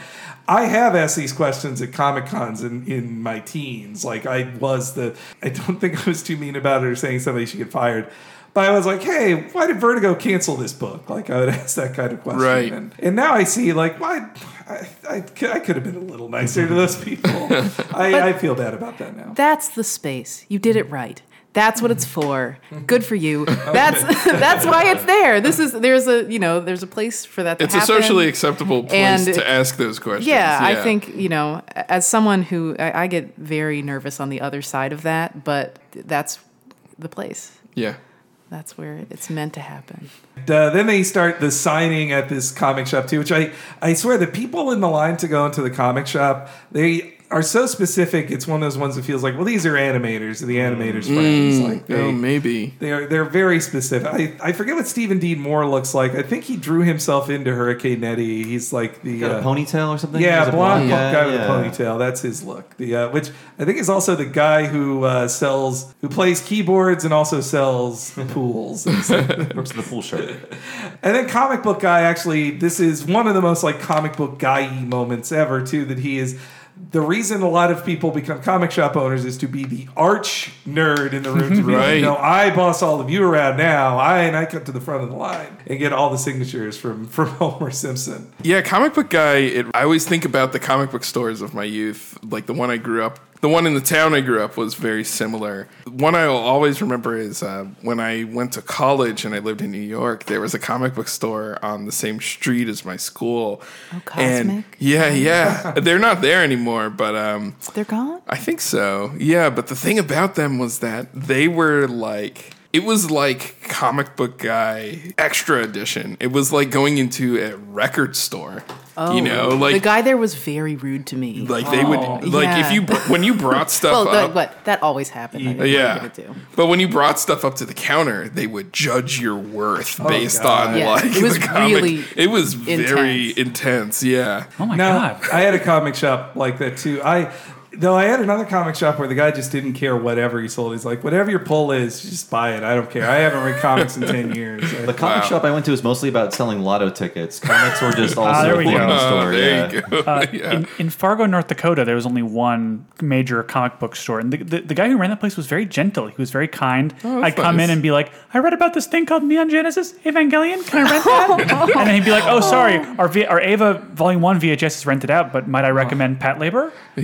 Speaker 2: I have asked these questions at Comic Cons in, in my teens. Like I was the I don't think I was too mean about it or saying somebody should get fired. But I was like, hey, why did Vertigo cancel this book? Like I would ask that kind of question.
Speaker 6: Right.
Speaker 2: And, and now I see like why I, I, could- I could have been a little nicer to those people. I, I feel bad about that now.
Speaker 4: That's the space. You did it right. That's what it's for. Good for you. That's that's why it's there. This is there's a you know there's a place for that. To
Speaker 6: it's a socially acceptable place
Speaker 4: And-
Speaker 6: to ask those questions.
Speaker 4: Yeah, I think you know, as someone who I, I get very nervous on the other side of that, but that's the place.
Speaker 6: Yeah.
Speaker 4: That's where it's meant to happen.
Speaker 2: Uh, then they start the signing at this comic shop too, which I I swear the people in the line to go into the comic shop they are so specific. It's one of those ones that feels like, well, these are animators, the animators' friends.
Speaker 6: Mm,
Speaker 2: Like they,
Speaker 6: oh, maybe.
Speaker 2: they are they're very specific. I, I forget what Steven Dean Moore looks like. I think he drew himself into Hurricane Neddy. He's like the
Speaker 1: Got a
Speaker 2: uh,
Speaker 1: ponytail or something?
Speaker 2: Yeah,
Speaker 1: He's a
Speaker 2: blonde
Speaker 1: blonde guy,
Speaker 2: guy with
Speaker 1: yeah.
Speaker 2: a ponytail. That's his look. The uh, which I think is also the guy who uh, sells, who plays keyboards and also sells pools.
Speaker 1: Works at the pool shirt.
Speaker 2: And then comic book guy actually this is one of the most like comic book guy moments ever too that he is the reason a lot of people become comic shop owners is to be the arch nerd in the room to be
Speaker 6: Right.
Speaker 2: you know I boss all of you around now I and I come to the front of the line and get all the signatures from from Homer Simpson
Speaker 6: Yeah, comic book guy. It, I always think about the comic book stores of my youth. Like the one I grew up, the one in the town I grew up was very similar. One I'll always remember is uh, when I went to college and I lived in New York. There was a comic book store on the same street as my school.
Speaker 4: Oh,
Speaker 6: And
Speaker 4: Cosmic?
Speaker 6: yeah, yeah, they're not there anymore, but um,
Speaker 4: They're gone.
Speaker 6: I think so. Yeah, but the thing about them was that they were like it was like comic book guy extra edition. It was like going into a record store.
Speaker 4: Oh,
Speaker 6: you know, oh. like
Speaker 4: the guy there was very rude to me.
Speaker 6: like they would
Speaker 4: Oh,
Speaker 6: like
Speaker 4: yeah.
Speaker 6: if you when you brought stuff
Speaker 4: well,
Speaker 6: up.
Speaker 4: that, but that always happened. I mean, what
Speaker 6: yeah, but when you brought stuff up to the counter, they would judge your worth
Speaker 2: Oh,
Speaker 6: based
Speaker 2: God.
Speaker 6: on
Speaker 4: Yeah,
Speaker 6: like
Speaker 4: it was
Speaker 6: the comic.
Speaker 4: really
Speaker 6: it was very intense. Yeah.
Speaker 5: Oh my
Speaker 2: now,
Speaker 5: god.
Speaker 2: I had a comic shop like that too. I though I had another comic shop where the guy just didn't care whatever he sold. He's like, whatever your pull is, just buy it. I don't care. I haven't read comics in ten years.
Speaker 1: The comic shop I went to was mostly about selling lotto tickets. Comics were just also
Speaker 5: Ah, there
Speaker 1: a
Speaker 5: we
Speaker 1: thing
Speaker 5: go.
Speaker 1: in
Speaker 6: Oh,
Speaker 1: store.
Speaker 6: there
Speaker 1: yeah.
Speaker 6: you go.
Speaker 5: Uh,
Speaker 6: yeah.
Speaker 5: in, in Fargo, North Dakota, there was only one major comic book store, and the, the, the guy who ran that place was very gentle. He was very kind.
Speaker 6: Oh,
Speaker 5: I'd come
Speaker 6: nice.
Speaker 5: in and be like, "I read about this thing called Neon Genesis Evangelion. Can I rent that?" and then he'd be like, "Oh, sorry, our v- our Eva Volume One VHS is rented out, but might I recommend Patlabor?" Uh,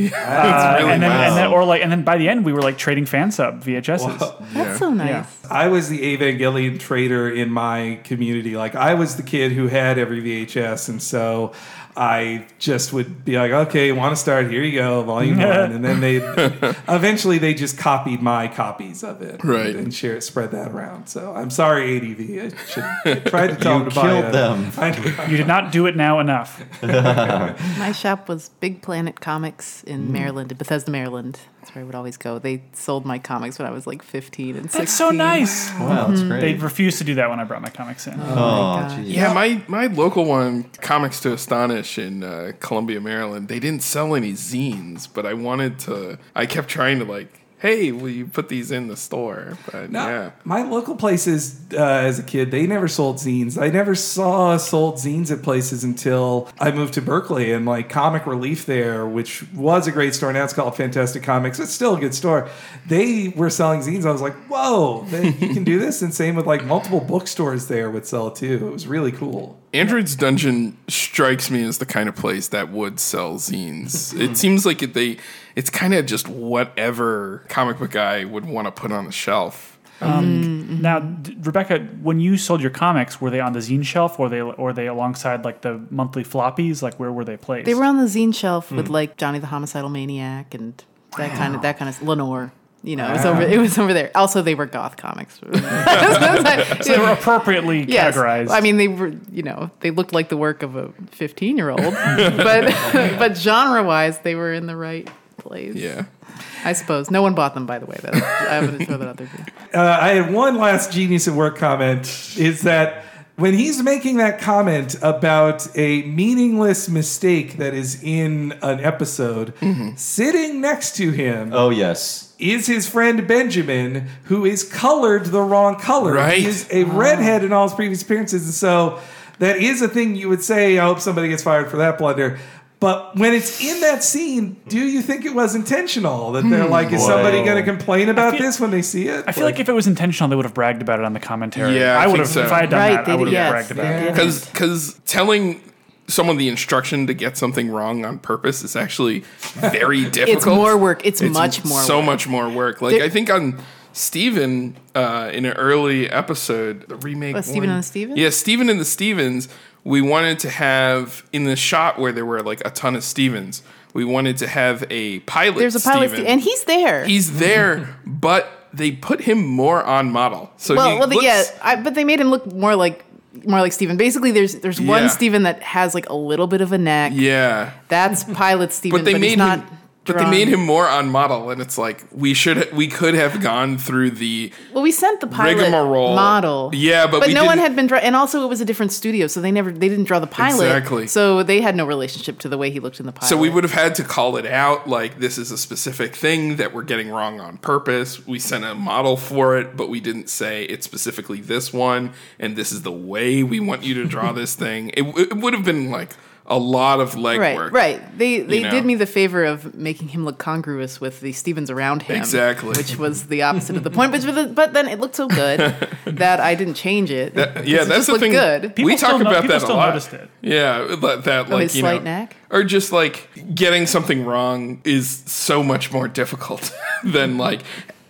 Speaker 5: Uh,
Speaker 6: really
Speaker 5: and then
Speaker 6: nice.
Speaker 5: and then or like and then by the end we were like trading fan sub VHSs.
Speaker 4: That's so nice.
Speaker 5: Yeah.
Speaker 2: I was the Evangelion trader in my community. Like I was the kid who had every VHS, and so I just would be like, okay, want to start? Here you go, volume one, and then they eventually they just copied my copies of it,
Speaker 6: Right.
Speaker 2: and share it, spread that around. So I'm sorry, ADV. I should I tried to tell
Speaker 1: You
Speaker 2: them to buy
Speaker 1: killed
Speaker 2: a-
Speaker 1: them.
Speaker 2: I.
Speaker 5: You did not do it now enough.
Speaker 4: My shop was Big Planet Comics in
Speaker 5: Mm.
Speaker 4: Maryland, in Bethesda, Maryland. That's where I would always go. They sold my comics when I was like 15 and 16.
Speaker 5: That's so nice.
Speaker 1: Wow, that's great.
Speaker 5: They refused to do that when I brought my comics in.
Speaker 1: Oh, geez.
Speaker 6: Yeah, my, my local one, Comics to Astonish in uh, Columbia, Maryland, they didn't sell any zines, but I wanted to. I kept trying to, like, hey, will you put these in the store? But
Speaker 2: No,
Speaker 6: yeah.
Speaker 2: my local places uh, as a kid, they never sold zines. I never saw sold zines at places until I moved to Berkeley and like Comic Relief there, which was a great store. Now it's called Fantastic Comics. It's still a good store. They were selling zines. I was like, whoa, they, you can do this. And same with like multiple bookstores there would sell too. It was really cool.
Speaker 6: Android's Dungeon strikes me as the kind of place that would sell zines. it seems like it, they, it's kind of just whatever comic book guy would want to put on the shelf.
Speaker 5: Um, Now, d- Rebecca, when you sold your comics, were they on the zine shelf, or they or they alongside like the monthly floppies? Like where were they placed?
Speaker 4: They were on the zine shelf with
Speaker 5: Hmm.
Speaker 4: like Johnny the Homicidal Maniac and that kind of that kind of Lenore. You know, it was over. It was over there. Also, they were goth comics.
Speaker 5: so they were appropriately
Speaker 4: Yes.
Speaker 5: categorized.
Speaker 4: I mean, they were. You know, they looked like the work of a fifteen-year-old, but but genre-wise, they were in the right place.
Speaker 6: Yeah.
Speaker 4: I suppose no one bought them. By the way, that I'm going to throw that out there. Too.
Speaker 2: Uh, I had one last genius at work comment is that when he's making that comment about a meaningless mistake that is in an episode, mm-hmm. sitting next to him.
Speaker 1: Oh yes.
Speaker 2: Is his friend Benjamin, who is colored the wrong color.
Speaker 6: Right.
Speaker 2: He is a redhead in all his previous appearances. And so that is a thing you would say, I hope somebody gets fired for that blunder. But when it's in that scene, do you think it was intentional? That they're like, is somebody going to complain about this when they see it?
Speaker 5: I feel like if it was intentional, they would have bragged about it on the commentary.
Speaker 6: Yeah, I
Speaker 5: I would have.
Speaker 6: so.
Speaker 5: If I had done
Speaker 4: Right,
Speaker 5: that, I
Speaker 4: they
Speaker 5: would have
Speaker 4: did, yes,
Speaker 5: bragged about it.
Speaker 6: Because because telling someone the instruction to get something wrong on purpose is actually very difficult.
Speaker 4: It's more work. It's much more
Speaker 6: So
Speaker 4: work.
Speaker 6: much more work. Like
Speaker 4: There-
Speaker 6: I think on Steven uh, in an early episode, the remake.
Speaker 4: Oh, Steven
Speaker 6: one-
Speaker 4: and the Stevens?
Speaker 6: Yeah, Steven and the Stevens. We wanted to have in the shot where there were like a ton of Stevens. We wanted to have a pilot.
Speaker 4: There's a pilot,
Speaker 6: Steven.
Speaker 4: Ste- and he's there.
Speaker 6: He's there, but they put him more on model. So
Speaker 4: well, well,
Speaker 6: looks,
Speaker 4: yeah, I, but they made him look more like more like Steven. Basically, there's there's one
Speaker 6: Yeah.
Speaker 4: Steven that has like a little bit of a neck.
Speaker 6: Yeah.
Speaker 4: That's pilot Steven,
Speaker 6: but they
Speaker 4: he's
Speaker 6: made
Speaker 4: not.
Speaker 6: him. But they made him more on model, and it's like we should we could have gone through the
Speaker 4: Well, we sent the pilot
Speaker 6: rigmarole
Speaker 4: model.
Speaker 6: Yeah, but,
Speaker 4: but no one had been draw, and also it was a different studio, so they never they didn't draw the pilot.
Speaker 6: Exactly.
Speaker 4: So they had no relationship to the way he looked in the pilot.
Speaker 6: So we would have had to call it out like this is a specific thing that we're getting wrong on purpose. We sent a model for it, but we didn't say it's specifically this one and this is the way we want you to draw this thing. It, it would have been like a lot of
Speaker 4: Right,
Speaker 6: legwork.
Speaker 4: right. They they
Speaker 6: know?
Speaker 4: did me the favor of making him look congruous with the Stevens around him.
Speaker 6: Exactly.
Speaker 4: Which was the opposite of the point. But but then it looked so good that I didn't change it.
Speaker 6: That- yeah,
Speaker 4: it
Speaker 6: that's
Speaker 4: just
Speaker 6: the thing.
Speaker 4: Good.
Speaker 6: we talk about that a lot.
Speaker 5: noticed it.
Speaker 6: Yeah, that, that
Speaker 4: Oh,
Speaker 6: like
Speaker 4: his
Speaker 6: you
Speaker 4: slight
Speaker 6: know,
Speaker 4: neck?
Speaker 6: or just like getting something wrong is so much more difficult than like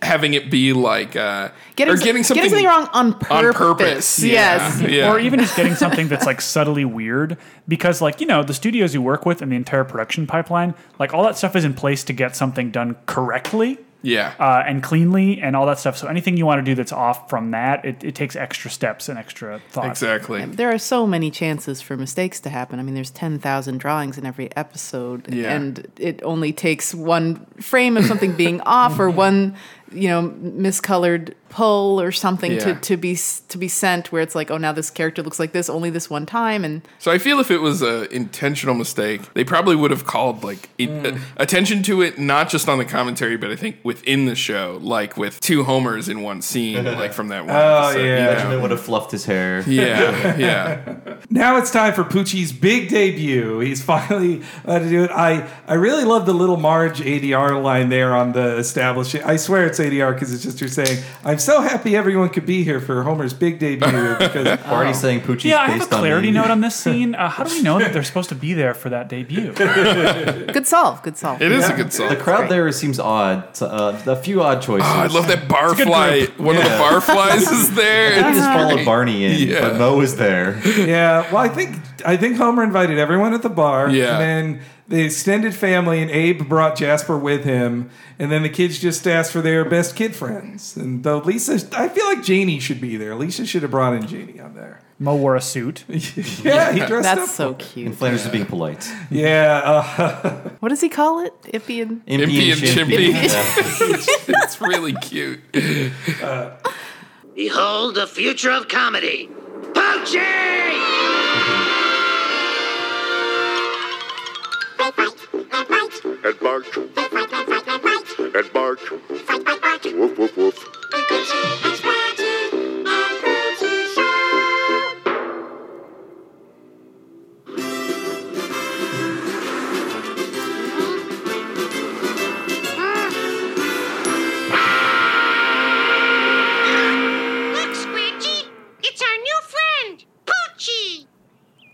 Speaker 6: having it be like uh,
Speaker 4: Getting,
Speaker 6: or getting something,
Speaker 4: getting something wrong on purpose.
Speaker 6: on purpose.
Speaker 4: Yes.
Speaker 6: Yeah, yeah.
Speaker 5: Or even just getting something that's like subtly weird because like, you know, the studios you work with and the entire production pipeline, like all that stuff is in place to get something done correctly.
Speaker 6: Yeah.
Speaker 5: Uh, and cleanly and all that stuff. So anything you want to do that's off from that, it, it takes extra steps and extra thought.
Speaker 6: Exactly.
Speaker 4: There are so many chances for mistakes to happen. I mean, there's 10,000 drawings in every episode,
Speaker 6: Yeah.
Speaker 4: and it only takes one frame of something being off or one, you know, miscolored pull or something
Speaker 6: Yeah.
Speaker 4: to, to be to be sent where it's like, oh, now this character looks like this only this one time, and
Speaker 6: So I feel if it was an intentional mistake, they probably would have called like it,
Speaker 4: Mm.
Speaker 6: uh, attention to it, not just on the commentary, but I think within the show, like with two homers in one scene, like from that one.
Speaker 2: Oh,
Speaker 6: episode,
Speaker 2: yeah.
Speaker 6: you know?
Speaker 1: Benjamin would have fluffed his hair.
Speaker 6: Yeah, yeah.
Speaker 2: Now it's time for Poochie's big debut. He's finally about to do it. I, I really love the little Marge ADR line there on the establishing. I swear it's ADR because it's just her saying, "I'm so happy everyone could be here for Homer's big debut." Because
Speaker 1: Already saying Poochie's
Speaker 5: yeah, I have a
Speaker 1: based on
Speaker 5: clarity note on this scene. Uh, how do we know that they're supposed to be there for that debut?
Speaker 4: Good solve. Good solve. It is yeah. a good solve.
Speaker 1: The crowd there seems odd. Uh, a few odd choices.
Speaker 6: Oh, I love that
Speaker 1: It's a good
Speaker 6: barfly.
Speaker 1: group.
Speaker 6: One of the barflies is there.
Speaker 1: I
Speaker 6: It's
Speaker 1: just followed. Barney in,
Speaker 6: Yeah.
Speaker 1: but Moe is there.
Speaker 2: yeah, well, I think I think Homer invited everyone at the bar.
Speaker 6: Yeah.
Speaker 2: and then the extended family and Abe brought Jasper with him, and then the kids just asked for their best kid friends. And though Lisa, I feel like Janie should be there. Lisa should have brought in Janie on there.
Speaker 5: Moe wore a suit.
Speaker 2: Yeah, he dressed up.
Speaker 4: That's
Speaker 2: up.
Speaker 4: so cute.
Speaker 1: And Flanders is being polite.
Speaker 2: Yeah. Uh,
Speaker 4: What does he call it? Ippy and
Speaker 6: Impy and Chimpy. It's really cute.
Speaker 3: Behold the future of comedy.
Speaker 19: And bark. And bark. Woof, woof, woof.
Speaker 9: Look, Squidgy, it's our new friend, Poochie.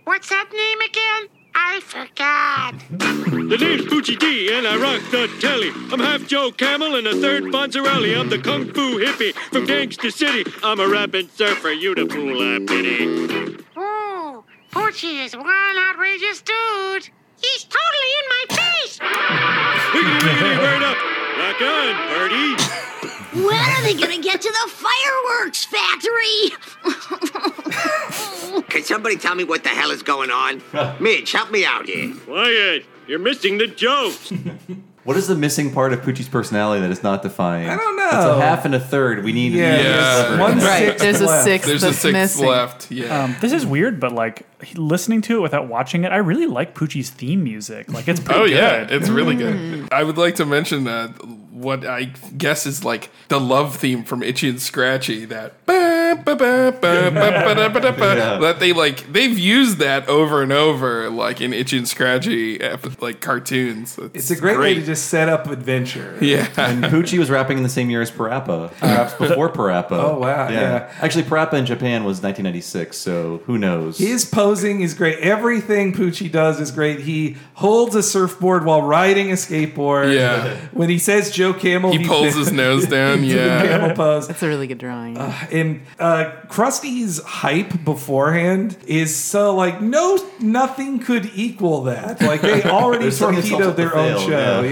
Speaker 9: What's that name again? I forgot.
Speaker 16: The name's Poochie D, and I rock the telly. I'm half Joe Camel and a third Fonzarelli. I'm the kung fu hippie from Gangsta City. I'm a rapping surfer, you the fool I pity.
Speaker 9: Oh, Poochie is one outrageous dude. He's totally in my face.
Speaker 16: Wiggity, wiggity, word up. Rock on, party.
Speaker 8: When are they gonna get to the fireworks factory?
Speaker 15: Can somebody tell me what the hell is going on? Midge, help me out here.
Speaker 16: Quiet. You're missing the jokes.
Speaker 1: What is the missing part of Poochie's personality that is not defined?
Speaker 2: I don't know.
Speaker 1: It's a half and a third. We need
Speaker 2: Yeah,
Speaker 1: yeah.
Speaker 2: one
Speaker 4: Right,
Speaker 2: sixth
Speaker 4: there's a sixth
Speaker 6: There's a
Speaker 4: that's
Speaker 6: six
Speaker 4: missing.
Speaker 6: left. Yeah.
Speaker 5: Um, this is weird, but like listening to it without watching it, I really like Poochie's theme music. Like it's pretty
Speaker 6: oh
Speaker 5: good.
Speaker 6: yeah, it's really good.
Speaker 4: Mm.
Speaker 6: I would like to mention uh, what I guess is like the love theme from Itchy and Scratchy. That.
Speaker 1: Yeah.
Speaker 6: that they like they've used that over and over, like in Itchy and Scratchy like cartoons.
Speaker 2: It's a great, way to just set up adventure.
Speaker 6: yeah.
Speaker 1: And Poochie was rapping in the same year as Parappa, perhaps before Parappa.
Speaker 2: Oh, wow, yeah.
Speaker 1: Actually, Parappa in Japan was 1996, so who knows?
Speaker 2: His posing is great. Everything Poochie does is great. He holds a surfboard while riding a skateboard.
Speaker 6: Yeah.
Speaker 2: When he says Joe Camel,
Speaker 6: He pulls his nose down,
Speaker 2: to the
Speaker 6: yeah.
Speaker 2: camel pose.
Speaker 4: That's a really good drawing.
Speaker 2: And uh, Krusty's hype beforehand is so like no nothing could equal that. Like they already
Speaker 1: They're setting themselves
Speaker 2: torpedoed their own
Speaker 1: fail,
Speaker 2: show.
Speaker 1: yeah.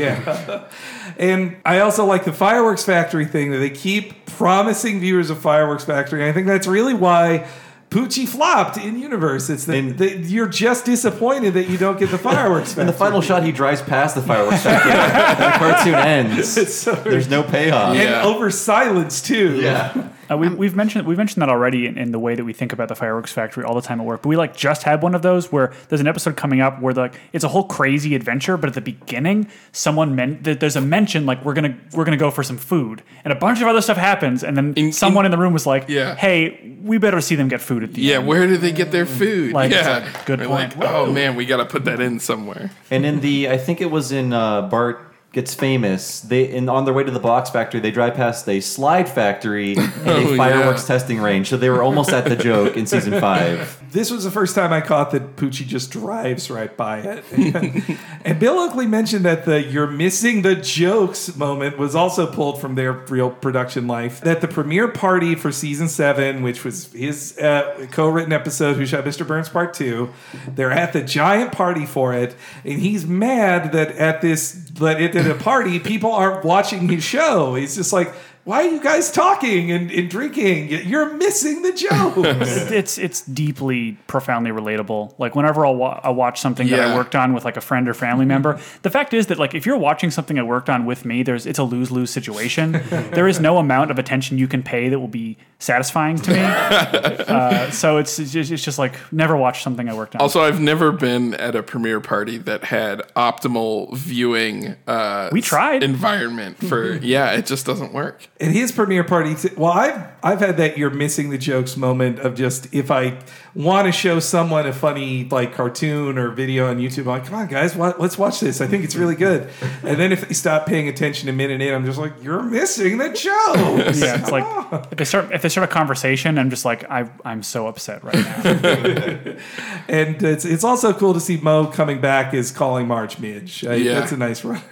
Speaker 2: Yeah. and I also like the fireworks factory thing that they keep promising viewers of fireworks factory. And I think that's really why. Poochie flopped in universe. It's that that you're just disappointed that you don't get the fireworks.
Speaker 1: in the final shot, he drives past the fireworks factory. and the cartoon ends.
Speaker 2: So-
Speaker 1: There's no payoff.
Speaker 2: and over silence too.
Speaker 1: Yeah.
Speaker 5: Uh, we, we've mentioned we've mentioned that already in, in the way that we think about the fireworks factory all the time at work. But we like just had one of those where there's an episode coming up where like it's a whole crazy adventure, but at the beginning, someone meant that there's a mention like we're gonna we're gonna go for some food, and a bunch of other stuff happens, and then someone in, the room was like,
Speaker 6: Yeah.
Speaker 5: "Hey, we better see them get food at the
Speaker 6: Yeah,
Speaker 5: end."
Speaker 6: where do they get their food?
Speaker 5: Like, it's
Speaker 6: yeah,
Speaker 5: like, good
Speaker 6: We're
Speaker 5: point.
Speaker 6: Like, oh man, we got to put that in somewhere.
Speaker 1: And in the, I think it was in uh, Bart gets famous. They and on their way to the box factory, they drive past a slide factory and
Speaker 6: Oh,
Speaker 1: a fireworks
Speaker 6: yeah.
Speaker 1: testing range. So they were almost at the joke in season five.
Speaker 2: This was the first time I caught that Poochie just drives right by it. and Bill Oakley mentioned that the "you're missing the jokes" moment was also pulled from their real production life. That the premiere party for season seven, which was his uh, co-written episode, "Who Shot Mr. Burns" Part Two, they're at the giant party for it, and he's mad that at this that it at a party people aren't watching his show. He's just like. Why are you guys talking and, and drinking? You're missing the jokes.
Speaker 5: it's it's deeply profoundly relatable. Like whenever I'll wa- I watch something that I worked on with like a friend or family member, the fact is that like if you're watching something I worked on with me, there's it's a lose lose situation. there is no amount of attention you can pay that will be satisfying to me. uh, so it's it's just, it's just like never watch something I worked on.
Speaker 6: Also, I've never been at a premiere party that had optimal viewing. Uh,
Speaker 5: We tried.
Speaker 6: environment for yeah, it just doesn't work.
Speaker 2: At his premiere party, t- well, I've I've had that you're missing the jokes moment of just if I want to show someone a funny like cartoon or video on YouTube, I'm like, come on guys, wa- let's watch this. I think it's really good. And then if they stop paying attention a minute in, I'm just like, you're missing the jokes.
Speaker 5: yeah, it's like if they start if they start a conversation, I'm just like I I'm so upset right now.
Speaker 2: and it's it's also cool to see Moe coming back as calling Marge Midge. Uh,
Speaker 6: Yeah.
Speaker 2: That's a nice run.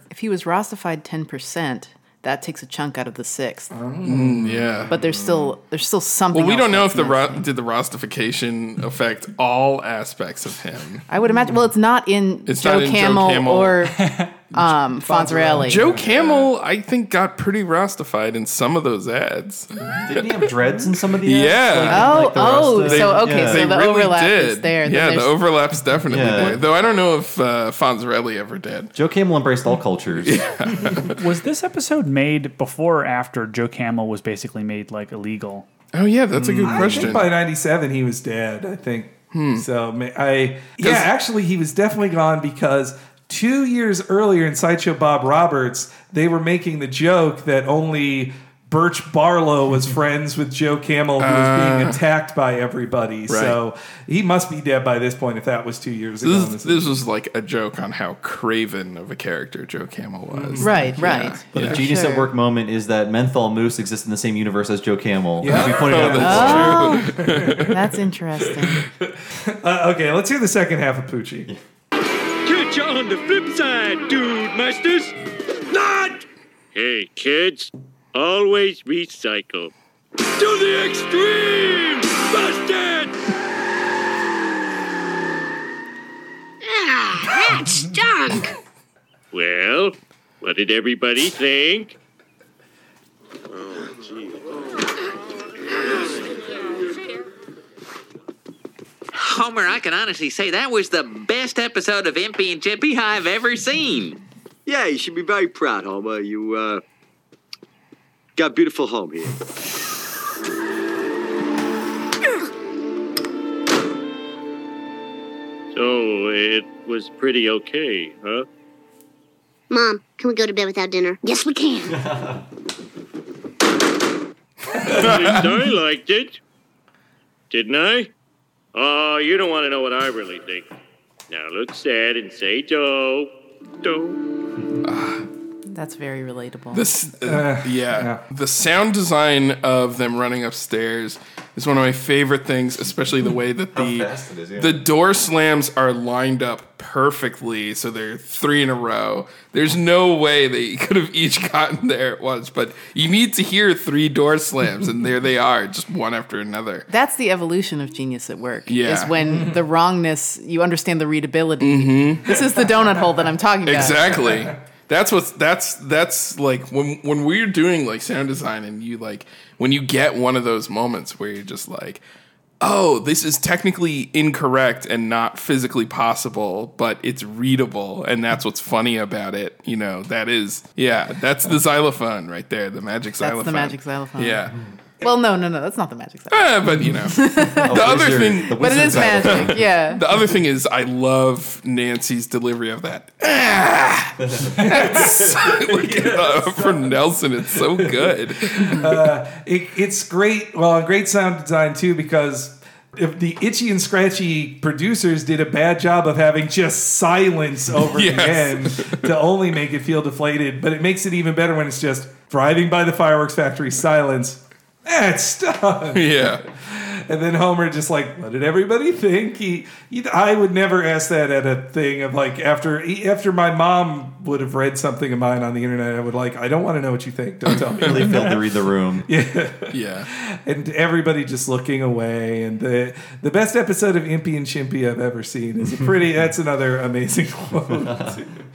Speaker 4: If he was Rastafied ten percent, that takes a chunk out of the sixth.
Speaker 6: Mm, yeah.
Speaker 4: But there's still there's still something.
Speaker 6: Well, we don't know if the ro- did the rostification affect all aspects of him.
Speaker 4: I would imagine. Well, it's not in
Speaker 6: It's
Speaker 4: Joe,
Speaker 6: not in Joe
Speaker 4: Camel
Speaker 6: Camel.
Speaker 4: or um, Fonzarelli.
Speaker 6: Joe Camel, I think, got pretty rastafied in some of those ads.
Speaker 1: Didn't he have dreads in some of the ads?
Speaker 6: Yeah.
Speaker 4: Oh,
Speaker 1: Like the
Speaker 4: oh,
Speaker 1: Rasta-
Speaker 4: so okay, so
Speaker 6: They
Speaker 4: the
Speaker 6: really
Speaker 4: overlap is
Speaker 6: did.
Speaker 4: there.
Speaker 6: Yeah, the
Speaker 4: there's-
Speaker 6: overlap's definitely
Speaker 1: Yeah.
Speaker 6: there. Though I don't know if uh, Fonzarelli ever did.
Speaker 1: Joe Camel embraced all cultures.
Speaker 5: was this episode made before or after Joe Camel was basically made like illegal?
Speaker 6: Oh yeah, that's a good
Speaker 2: I
Speaker 6: question.
Speaker 2: think by '97 he was dead. I think
Speaker 6: Hmm.
Speaker 2: so. I yeah, actually he was definitely gone because two years earlier in Sideshow Bob Roberts, they were making the joke that only. Birch Barlow was friends with Joe Camel, who was being
Speaker 6: Uh,
Speaker 2: attacked by everybody. So he must be dead by this point. If that was two years ago,
Speaker 6: This, this was like a joke on how craven of a character Joe Camel was.
Speaker 4: Right,
Speaker 6: Yeah.
Speaker 4: right.
Speaker 1: But
Speaker 6: Yeah.
Speaker 1: the genius at work moment is that Menthol Moose exists in the same universe as Joe Camel.
Speaker 2: Yeah.
Speaker 1: As we pointed out
Speaker 4: Oh,
Speaker 1: before.
Speaker 4: that's interesting.
Speaker 2: uh, okay, let's hear the second half of Poochie.
Speaker 16: Catch ya on the flip side, dude masters. Not! Hey, kids, always recycle. To the extreme! Busted!
Speaker 3: Ah, that stunk.
Speaker 16: Well, what did everybody think?
Speaker 11: Homer, I can honestly say that was the best episode of Impy and Chippy I've ever seen.
Speaker 13: Yeah, you should be very proud, Homer. You uh, got a beautiful home here.
Speaker 16: So it was pretty okay, huh?
Speaker 8: Mom, can we go to bed without dinner?
Speaker 3: Yes, we can.
Speaker 16: At least I liked it. Didn't I? Oh, you don't want to know what I really think. Now look sad and say do. Do. Ah.
Speaker 4: That's very relatable.
Speaker 6: This, uh, yeah. the sound design of them running upstairs is one of my favorite things, especially the way that the
Speaker 1: fast it is, yeah.
Speaker 6: the door slams are lined up perfectly, so they're three in a row. There's no way they could have each gotten there at once, but you need to hear three door slams, and there they are, just one after another.
Speaker 4: That's the evolution of genius at work.
Speaker 6: Yeah.
Speaker 4: Is when the wrongness, you understand the readability. This is the donut hole that I'm talking about.
Speaker 6: Exactly. That's what's that's that's like when when we're doing like sound design and you like when you get one of those moments where you're just like, oh, this is technically incorrect and not physically possible, but it's readable, and that's what's funny about it. You know, that is yeah, that's the xylophone right there, the magic
Speaker 4: That's
Speaker 6: xylophone.
Speaker 4: the magic xylophone.
Speaker 6: Yeah. Mm.
Speaker 4: Well, no, no, no, that's not the magic xylophone.
Speaker 6: Eh, but you know, the other thing,
Speaker 1: the
Speaker 4: But it is magic, yeah.
Speaker 6: The other thing is, I love Nancy's delivery of that. Ah! It's- like, uh, from Nelson, it's so good.
Speaker 2: uh, it, it's great. Well, great sound design too because if the itchy and scratchy producers did a bad job of having just silence over
Speaker 6: Yes.
Speaker 2: the end to only make it feel deflated, but it makes it even better when it's just driving by the fireworks factory silence. That's done.
Speaker 6: Yeah.
Speaker 2: And then Homer just like, what did everybody think? He, he, I would never ask that at a thing of like after after my mom would have read something of mine on the internet. I would like, I don't want to know what you think. Don't tell me.
Speaker 1: Really failed to read the room.
Speaker 2: Yeah,
Speaker 6: Yeah.
Speaker 2: and everybody just looking away. And the the best episode of Impy and Chimpy I've ever seen is a pretty. that's another amazing quote.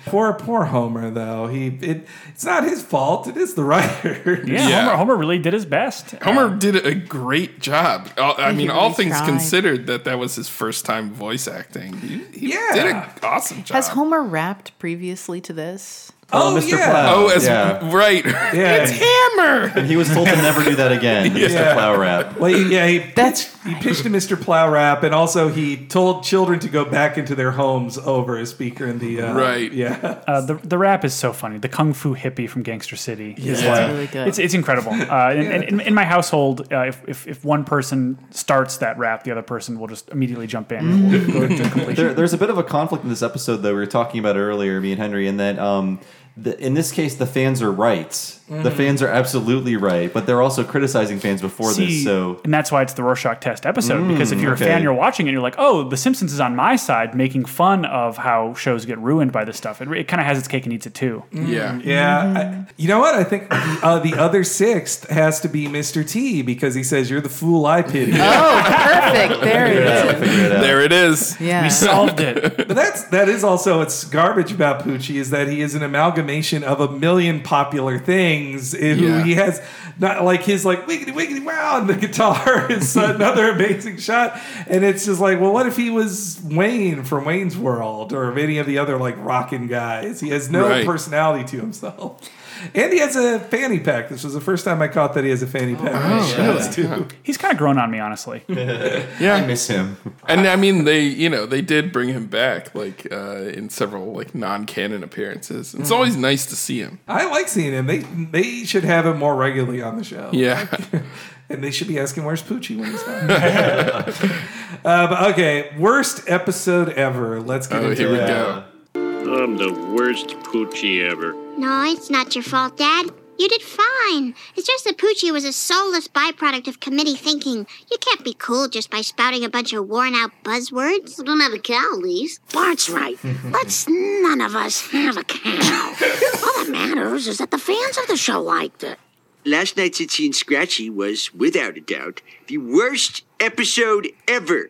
Speaker 2: poor poor Homer though. He it it's not his fault. It is the writer.
Speaker 5: Yeah,
Speaker 6: Yeah.
Speaker 5: Homer, Homer really did his best.
Speaker 6: Homer did a great job. Uh, All- I mean,
Speaker 4: really
Speaker 6: all things
Speaker 4: tried.
Speaker 6: considered, that that was his first time voice acting. He, he
Speaker 2: Yeah.
Speaker 6: did an awesome job.
Speaker 4: Has Homer rapped previously to this?
Speaker 2: Oh,
Speaker 1: Mr.
Speaker 2: yeah.
Speaker 1: Plow.
Speaker 6: Oh, as
Speaker 1: yeah.
Speaker 6: right.
Speaker 2: Yeah.
Speaker 6: it's Hammer.
Speaker 1: And he was told to never do that again. Mr.
Speaker 2: Yeah.
Speaker 1: Plow rap.
Speaker 2: Well, he- yeah, he that's he pitched to Mr. Plow Rap, and also he told children to go back into their homes over a speaker in the uh,
Speaker 6: Right.
Speaker 2: Yeah,
Speaker 5: Uh, the the rap is so funny. The kung fu hippie from Gangster City. is
Speaker 2: Yeah.
Speaker 5: like-
Speaker 2: It's really good.
Speaker 5: It's it's incredible. Uh, and, and in, in my household, uh, if, if if one person starts that rap, the other person will just immediately jump in. And we'll go to completion.
Speaker 1: There, there's a bit of a conflict in this episode that we were talking about earlier, me and Henry, and that um, the, in this case, the fans are right. The
Speaker 5: Mhm.
Speaker 1: fans are absolutely right, but they're also criticizing fans before
Speaker 5: See,
Speaker 1: this. So
Speaker 5: and that's why it's the Rorschach test episode. because if
Speaker 1: Mm,
Speaker 5: you're
Speaker 1: okay.
Speaker 5: a fan, you're watching it, you're like, oh, The Simpsons is on my side, making fun of how shows get ruined by this stuff. It, it kind of has its cake and eats it too.
Speaker 6: Yeah.
Speaker 2: yeah. I, you know what? I think uh, the other sixth has to be Mr. T because he says you're the fool I pity.
Speaker 4: Oh, perfect. There it is.
Speaker 6: There it is.
Speaker 4: Yeah.
Speaker 5: We solved it.
Speaker 2: But that's that is also what's garbage about Poochie is that he is an amalgamation of a million popular things. eh, Who he has not like his like wiggity wiggity wow and the guitar is another amazing shot. And it's just like, well, what if he was Wayne from Wayne's World or any of the other like rockin' guys? He has no
Speaker 6: Right.
Speaker 2: personality to himself. And he has a fanny pack. This was the first time I caught that he has a fanny pack. on the shows, too.
Speaker 5: He's kind of grown on me, honestly.
Speaker 6: Yeah.
Speaker 1: I miss him.
Speaker 6: And I mean, they you know they did bring him back like uh, in several like non-canon appearances. It's
Speaker 2: Mhm.
Speaker 6: always nice to see him.
Speaker 2: I like seeing him. They they should have him more regularly on the show.
Speaker 6: Yeah.
Speaker 2: and they should be asking where's Poochie when he's not. uh, okay, worst episode ever. Let's get
Speaker 6: Oh,
Speaker 2: into
Speaker 6: here we
Speaker 2: it.
Speaker 6: go.
Speaker 16: I'm the worst poochie ever.
Speaker 9: No, it's not your fault, Dad. You did fine. It's just that Poochie was a soulless byproduct of committee thinking. You can't be cool just by spouting a bunch of worn out buzzwords.
Speaker 8: We don't have a cow, Lise.
Speaker 3: Bart's right. Let's none of us have a cow. All that matters is that the fans of the show liked it.
Speaker 15: Last night's Itchy and Scratchy was, without a doubt, the worst episode ever.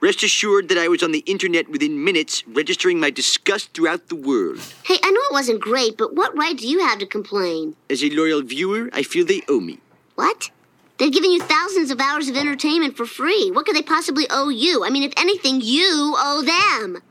Speaker 15: Rest assured that I was on the internet within minutes, registering my disgust throughout the world.
Speaker 8: Hey, I know it wasn't great, but what right do you have to complain?
Speaker 15: As a loyal viewer, I feel they owe me.
Speaker 8: What? They've given you thousands of hours of entertainment for free. What could they possibly owe you? I mean, if anything, you owe them.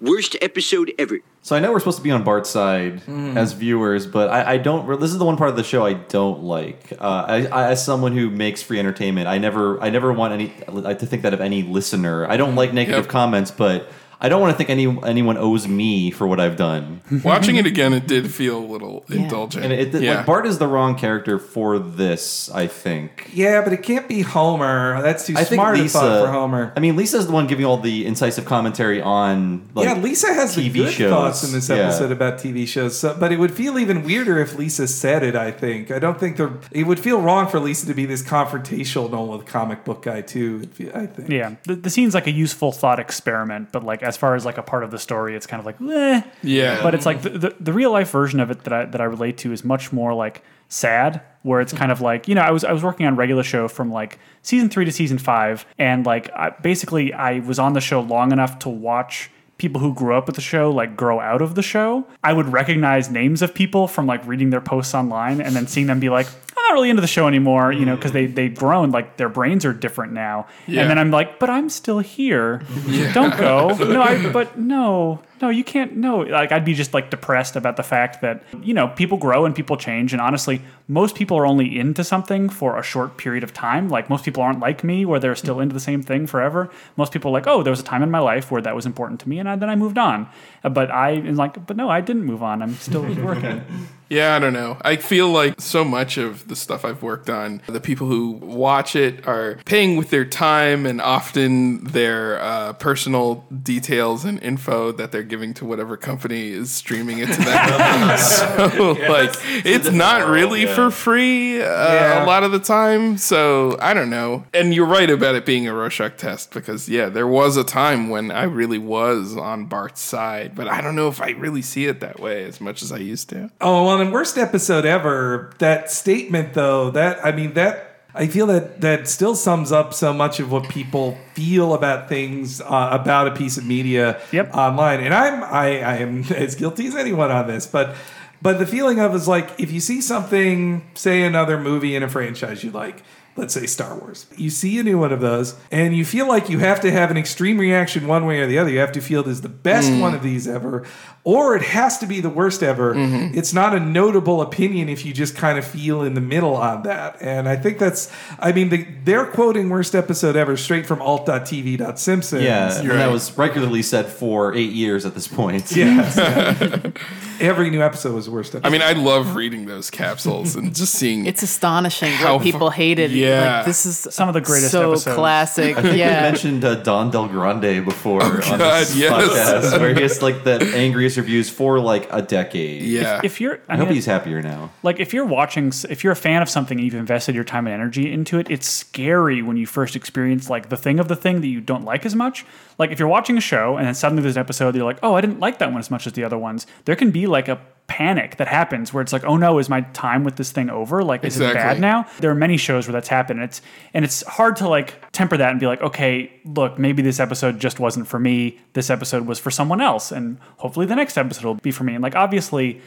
Speaker 15: Worst episode ever.
Speaker 1: So I know we're supposed to be on Bart's side
Speaker 2: Mm.
Speaker 1: as viewers, but I, I don't. This is the one part of the show I don't like. Uh, I, I, as someone who makes free entertainment, I never, I never want any I, to think that of any listener. I don't like negative
Speaker 6: Yep.
Speaker 1: comments, but I don't want to think any anyone owes me for what I've done.
Speaker 6: Watching it again, it did feel a little indulgent.
Speaker 1: And it, it-
Speaker 6: yeah.
Speaker 1: like Bart is the wrong character for this. I think.
Speaker 2: Yeah, but it can't be Homer. That's too
Speaker 1: I think
Speaker 2: smart a
Speaker 1: Lisa.
Speaker 2: thought for Homer.
Speaker 1: I mean, Lisa's the one giving all the incisive commentary on. Like,
Speaker 2: yeah, Lisa has the
Speaker 1: TV
Speaker 2: good
Speaker 1: shows.
Speaker 2: thoughts in this
Speaker 1: Yeah.
Speaker 2: episode about TV shows. So, but it would feel even weirder if Lisa said it. I think. I don't think the. It would feel wrong for Lisa to be this confrontational with comic book guy too. I think.
Speaker 5: Yeah, the, the scene's like a useful thought experiment, but like as far as like a part of the story, it's kind of like, eh.
Speaker 6: Yeah.
Speaker 5: But it's like the, the, the real life version of it that I that I relate to is much more like sad, where it's kind of like you know I was I was working on regular show from like season three to season five, and like I, basically I was on the show long enough to watch people who grew up with the show like grow out of the show. I would recognize names of people from like reading their posts online and then seeing them be like, I'm not really into the show anymore, you know, because they they've grown, like their brains are different now.
Speaker 6: Yeah.
Speaker 5: And then I'm like, but I'm still here.
Speaker 6: Yeah.
Speaker 5: Don't go. No, I, but no, no, you can't. No, like I'd be just like depressed about the fact that you know people grow and people change, and honestly, most people are only into something for a short period of time. Like most people aren't like me, where they're still into the same thing forever. Most people are like, oh, there was a time in my life where that was important to me, and I, then I moved on. But I am like, but no, I didn't move on. I'm still working.
Speaker 6: Yeah, I don't know. I feel like so much of the stuff I've worked on, the people who watch it are paying with their time and often their uh, personal details and info that they're giving to whatever company is streaming it to them. so, like, it's not really
Speaker 1: yeah.
Speaker 6: for free uh,
Speaker 2: Yeah.
Speaker 6: a lot of the time. So, I don't know. And you're right about it being a Rorschach test because, yeah, there was a time when I really was on Bart's side, but I don't know if I really see it that way as much as I used to.
Speaker 2: Oh well, and worst episode ever. That statement, though, that I mean, that I feel that that still sums up so much of what people feel about things uh, about a piece of media online. And I'm I, I am as guilty as anyone on this, but but the feeling of is like if you see something, say another movie in a franchise you like. Let's say Star Wars. You see a new one of those, and you feel like you have to have an extreme reaction one way or the other. You have to feel it is the best
Speaker 6: Mm.
Speaker 2: one of these ever, or it has to be the worst ever.
Speaker 6: Mm-hmm.
Speaker 2: It's not a notable opinion if you just kind of feel in the middle on that. And I think that's, I mean, the, they're quoting worst episode ever straight from alt.tv.simpsons.
Speaker 1: Yeah, and that was regularly said for eight years at this point.
Speaker 2: Yes. Every new episode was the worst episode.
Speaker 6: I mean, I love reading those capsules and just seeing.
Speaker 4: It's astonishing
Speaker 6: How
Speaker 4: what people
Speaker 6: fu-
Speaker 4: hated.
Speaker 6: Yeah.
Speaker 4: Like, this is
Speaker 5: Some of the greatest
Speaker 4: so
Speaker 5: episodes.
Speaker 4: classic.
Speaker 1: I think we
Speaker 4: yeah.
Speaker 1: mentioned uh, Don Del Grande before on
Speaker 6: God,
Speaker 1: this
Speaker 6: yes.
Speaker 1: podcast, where he has like the angriest reviews for like a decade.
Speaker 6: Yeah.
Speaker 5: If you're,
Speaker 1: I,
Speaker 5: I,
Speaker 1: hope he's happier now.
Speaker 5: like if you're watching, if you're a fan of something and you've invested your time and energy into it, it's scary when you first experience like the thing of the thing that you don't like as much. Like if you're watching a show and then suddenly there's an episode that you're like, oh, I didn't like that one as much as the other ones. There can be like a panic that happens where it's like, oh no, is my time with this thing over? Like, is it bad now? There are many shows where that's happened. And it's and it's hard to like temper that and be like, okay, look, maybe this episode just wasn't for me. This episode was for someone else, and hopefully the next episode will be for me. And like obviously,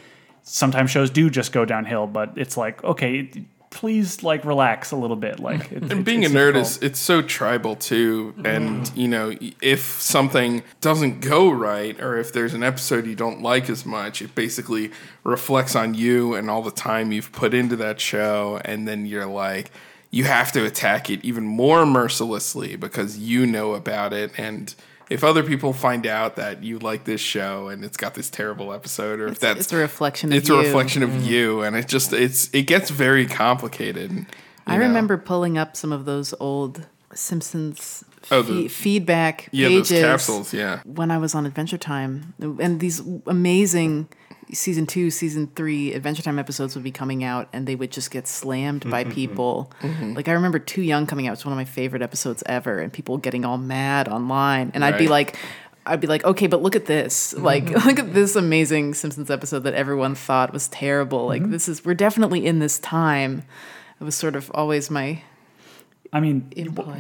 Speaker 5: sometimes shows do just go downhill, but it's like, okay, please like relax a little bit. Like, it,
Speaker 6: and
Speaker 5: it-
Speaker 6: being a nerd
Speaker 5: difficult.
Speaker 6: is it's so tribal too mm-hmm. and you know if something doesn't go right or if there's an episode you don't like as much it basically reflects on you and all the time you've put into that show and then you're like you have to attack it even more mercilessly because you know about it and if other people find out that you like this show and it's got this terrible episode or if that's
Speaker 4: it's a reflection of
Speaker 6: it's
Speaker 4: you.
Speaker 6: a reflection of
Speaker 4: Mm.
Speaker 6: you and it just it's it gets very complicated
Speaker 4: I
Speaker 6: know?
Speaker 4: remember pulling up some of those old Simpsons
Speaker 6: Oh,
Speaker 4: fe- feedback
Speaker 6: Yeah, those capsules, yeah.
Speaker 4: when I was on Adventure Time, and these amazing season two, season three Adventure Time episodes would be coming out, and they would just get slammed by mm-hmm, people.
Speaker 6: Mhm.
Speaker 4: Like I remember Too Young coming out; it's one of my favorite episodes ever, and people getting all mad online, and I'd be like. I'd be like, okay, but look at this. Mm-hmm. Like, look at this amazing Simpsons episode that everyone thought was terrible. Like, this is, we're definitely in this time. It was sort of always my
Speaker 5: I mean,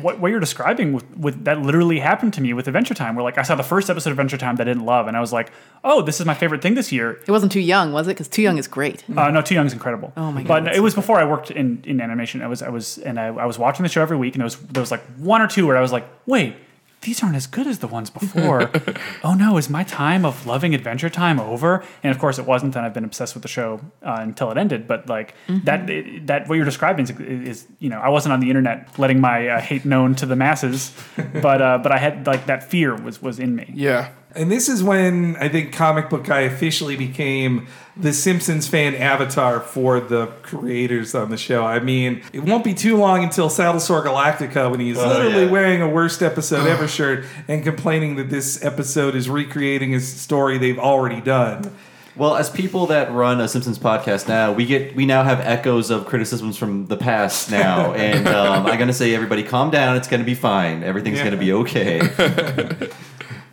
Speaker 5: what, what you're describing with, with that literally happened to me with Adventure Time, where like I saw the first episode of Adventure Time that I didn't love, and I was like, oh, this is my favorite thing this year.
Speaker 4: It wasn't too young, was it? Because too young is great.
Speaker 5: Uh, no, Too Young is incredible.
Speaker 4: Oh my
Speaker 5: But
Speaker 4: God,
Speaker 5: it was before I worked in, in animation. I was I was and I, I was watching the show every week, and there was there was like one or two where I was like, wait, these aren't as good as the ones before. oh no, is my time of loving Adventure Time over? And of course, it wasn't. And I've been obsessed with the show uh, until it ended. But like
Speaker 4: Mhm.
Speaker 5: that it, that what you're describing is, is you know I wasn't on the internet letting my uh, hate known to the masses, but uh, but I had like that fear was was in me.
Speaker 6: Yeah.
Speaker 2: And this is when I think comic book guy officially became the Simpsons fan avatar for the creators on the show. I mean, it won't be too long until Saddlesore Galactica when he's
Speaker 1: Oh,
Speaker 2: literally
Speaker 1: yeah.
Speaker 2: wearing a worst episode ever shirt and complaining that this episode is recreating a story they've already done.
Speaker 1: Well, as people that run a Simpsons podcast now, we get we now have echoes of criticisms from the past now, and um, I'm gonna say everybody calm down. It's gonna be fine. Everything's
Speaker 2: Yeah.
Speaker 1: gonna be okay.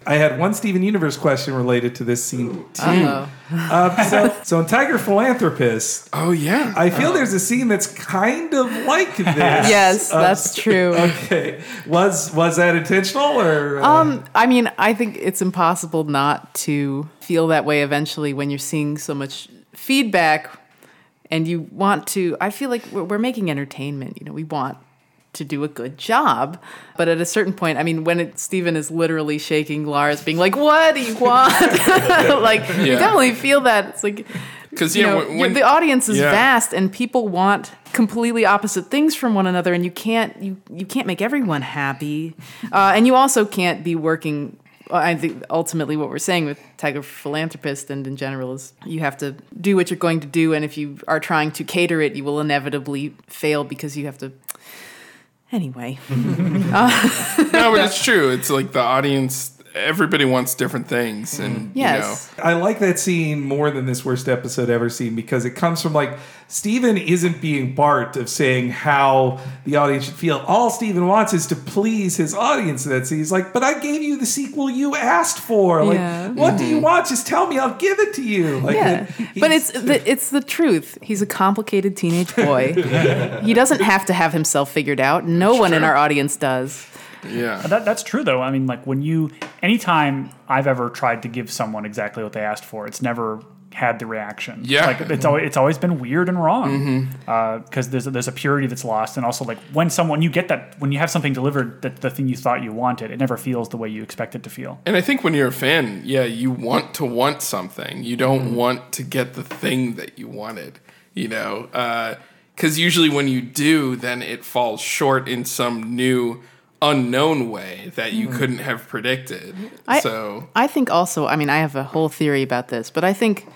Speaker 2: I had one Steven Universe question related to this scene too.
Speaker 4: Uh-oh.
Speaker 2: Uh, so, so in Tiger Philanthropist,
Speaker 6: oh yeah,
Speaker 2: I feel there's a scene that's kind of like this.
Speaker 4: Yes,
Speaker 2: Uh,
Speaker 4: that's true.
Speaker 2: Okay, was was that intentional or? uh,
Speaker 4: Um, I mean, I think it's impossible not to feel that way eventually when you're seeing so much feedback and you want to. I feel like we're, we're making entertainment. You know, we want to do a good job, but at a certain point, I mean, when it, Steven is literally shaking Lars, being like, "What do you want?" like, you definitely feel that. It's like
Speaker 6: because
Speaker 4: you
Speaker 6: yeah,
Speaker 4: know,
Speaker 6: when- when-
Speaker 4: the audience is
Speaker 6: yeah.
Speaker 4: vast and people want completely opposite things from one another and you can't you you can't make everyone happy uh, and you also can't be working I think ultimately what we're saying with Tiger Philanthropist and in general is you have to do what you're going to do, and if you are trying to cater it, you will inevitably fail because you have to. Anyway, Uh,
Speaker 6: no, but it's true. It's like the audience. Everybody wants different things, and mm-hmm.
Speaker 4: Yes.
Speaker 2: I like that scene more than this worst episode ever seen because it comes from like Steven isn't being Bart of saying how the audience should feel. All Steven wants is to please his audience in that scene. He's like, but I gave you the sequel you asked for. Like,
Speaker 4: Yeah.
Speaker 2: what do you mm-hmm. want? Just tell me, I'll give it to you. Like,
Speaker 4: yeah, but it's the, it's the truth. He's a complicated teenage boy. he doesn't have to have himself figured out. No one in our audience does.
Speaker 6: Yeah.
Speaker 5: That, that's true though. I mean, like when you, anytime I've ever tried to give someone exactly what they asked for, it's never had the reaction.
Speaker 6: Yeah.
Speaker 5: like it's always it's always been weird and wrong
Speaker 6: mm-hmm.
Speaker 5: uh, because there's a, there's a purity that's lost, and also like when someone you get that when you have something delivered that the thing you thought you wanted, it never feels the way you expect it to feel.
Speaker 6: And I think when you're a fan, yeah, you want to want something. You don't mm-hmm. want to get the thing that you wanted, you know? Uh, because usually when you do, then it falls short in some new, unknown way that you
Speaker 4: Mhm.
Speaker 6: couldn't have predicted.
Speaker 4: I,
Speaker 6: so,
Speaker 4: I think also, I mean, I have a whole theory about this, but I think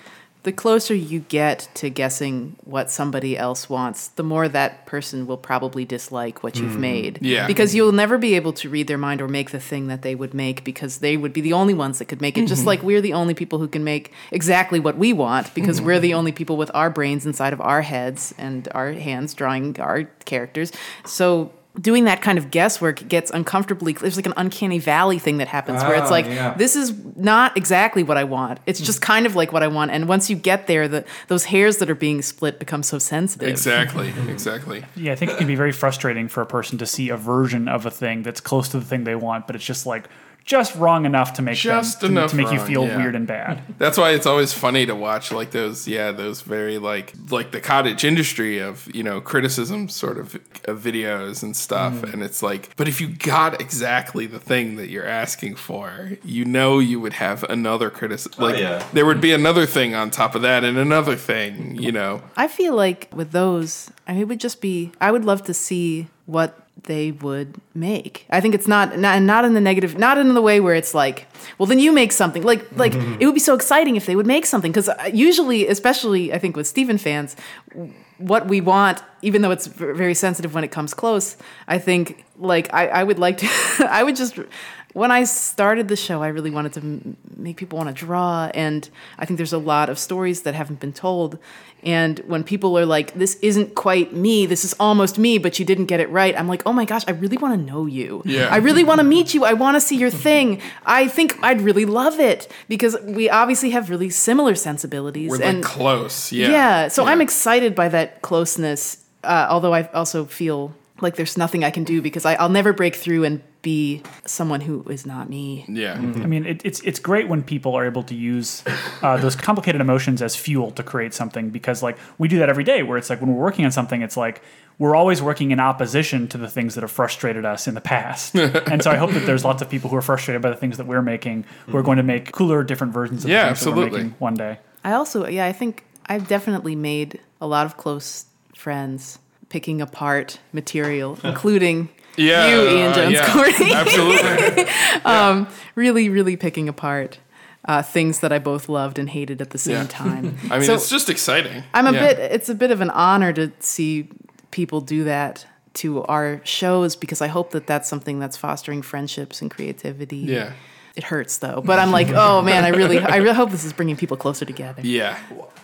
Speaker 4: the closer you get to guessing what somebody else wants, the more that person will probably dislike what you've
Speaker 6: Mhm.
Speaker 4: made.
Speaker 6: Yeah.
Speaker 4: Because you'll never be able to read their mind or make the thing that they would make because they would be the only ones that could make it. Just
Speaker 6: Mhm.
Speaker 4: like we're the only people who can make exactly what we want because
Speaker 6: Mhm.
Speaker 4: we're the only people with our brains inside of our heads and our hands drawing our characters. So doing that kind of guesswork gets uncomfortably there's like an uncanny valley thing that happens where it's
Speaker 2: Ah,
Speaker 4: like
Speaker 2: yeah.
Speaker 4: this is not exactly what I want. It's just kind of like what I want. And once you get there, the those hairs that are being split become so sensitive.
Speaker 6: exactly, exactly.
Speaker 5: Yeah, I think it can be very frustrating for a person to see a version of a thing that's close to the thing they want, but it's just like just wrong enough to make
Speaker 6: Just
Speaker 5: them,
Speaker 6: enough
Speaker 5: to make you feel
Speaker 6: yeah.
Speaker 5: weird and bad.
Speaker 6: That's why it's always funny to watch like those, yeah, those very like like the cottage industry of you know criticism sort of, of videos and stuff,
Speaker 5: Mm.
Speaker 6: and it's like, but if you got exactly the thing that you're asking for, you know, you would have another criticism.
Speaker 1: Oh,
Speaker 6: Like
Speaker 1: yeah.
Speaker 6: there would be another thing on top of that, and another thing, you know.
Speaker 4: I feel like with those, I mean, it would just be. I would love to see what they would make. I think it's not not, not in the negative, not in the way where it's like, well, then you make something. Like like it would be so exciting if they would make something because uh, usually, especially I think with Steven fans, what we want, even though it's very sensitive when it comes close, I think like I, I would like to, I would just. When I started the show, I really wanted to m- make people want to draw, and I think there's a lot of stories that haven't been told. And when people are like, "This isn't quite me. This is almost me," but you didn't get it right, I'm like, "Oh my gosh, I really want to know you.
Speaker 6: Yeah.
Speaker 4: I really want to meet you. I want to see your thing. I think I'd really love it because we obviously have really similar sensibilities
Speaker 6: We're like
Speaker 4: and
Speaker 6: close, yeah.
Speaker 4: yeah. So I'm excited by that closeness. Uh, although I also feel like there's nothing I can do because I, I'll never break through and be someone who is not me.
Speaker 6: Yeah.
Speaker 5: I mean, it, it's it's great when people are able to use uh, those complicated emotions as fuel to create something because, like, we do that every day. Where it's like when we're working on something, it's like we're always working in opposition to the things that have frustrated us in the past. and so I hope that there's lots of people who are frustrated by the things that we're making who are going to make cooler, different versions of
Speaker 6: Yeah,
Speaker 5: the things that we're
Speaker 6: absolutely.
Speaker 5: making one day.
Speaker 4: I also, yeah, I think I've definitely made a lot of close friends picking apart material, including
Speaker 6: Yeah,
Speaker 4: you, Ian
Speaker 6: uh,
Speaker 4: Jones
Speaker 6: yeah,
Speaker 4: Quartey.
Speaker 6: absolutely.
Speaker 4: um, really, really picking apart uh, things that I both loved and hated at the same
Speaker 6: Yeah.
Speaker 4: time.
Speaker 6: I mean,
Speaker 4: So
Speaker 6: it's just exciting.
Speaker 4: I'm a
Speaker 6: Yeah.
Speaker 4: bit. It's a bit of an honor to see people do that to our shows because I hope that that's something that's fostering friendships and creativity.
Speaker 6: Yeah.
Speaker 4: It hurts though, but I'm like, oh man, I really, I really hope this is bringing people closer together.
Speaker 6: Yeah.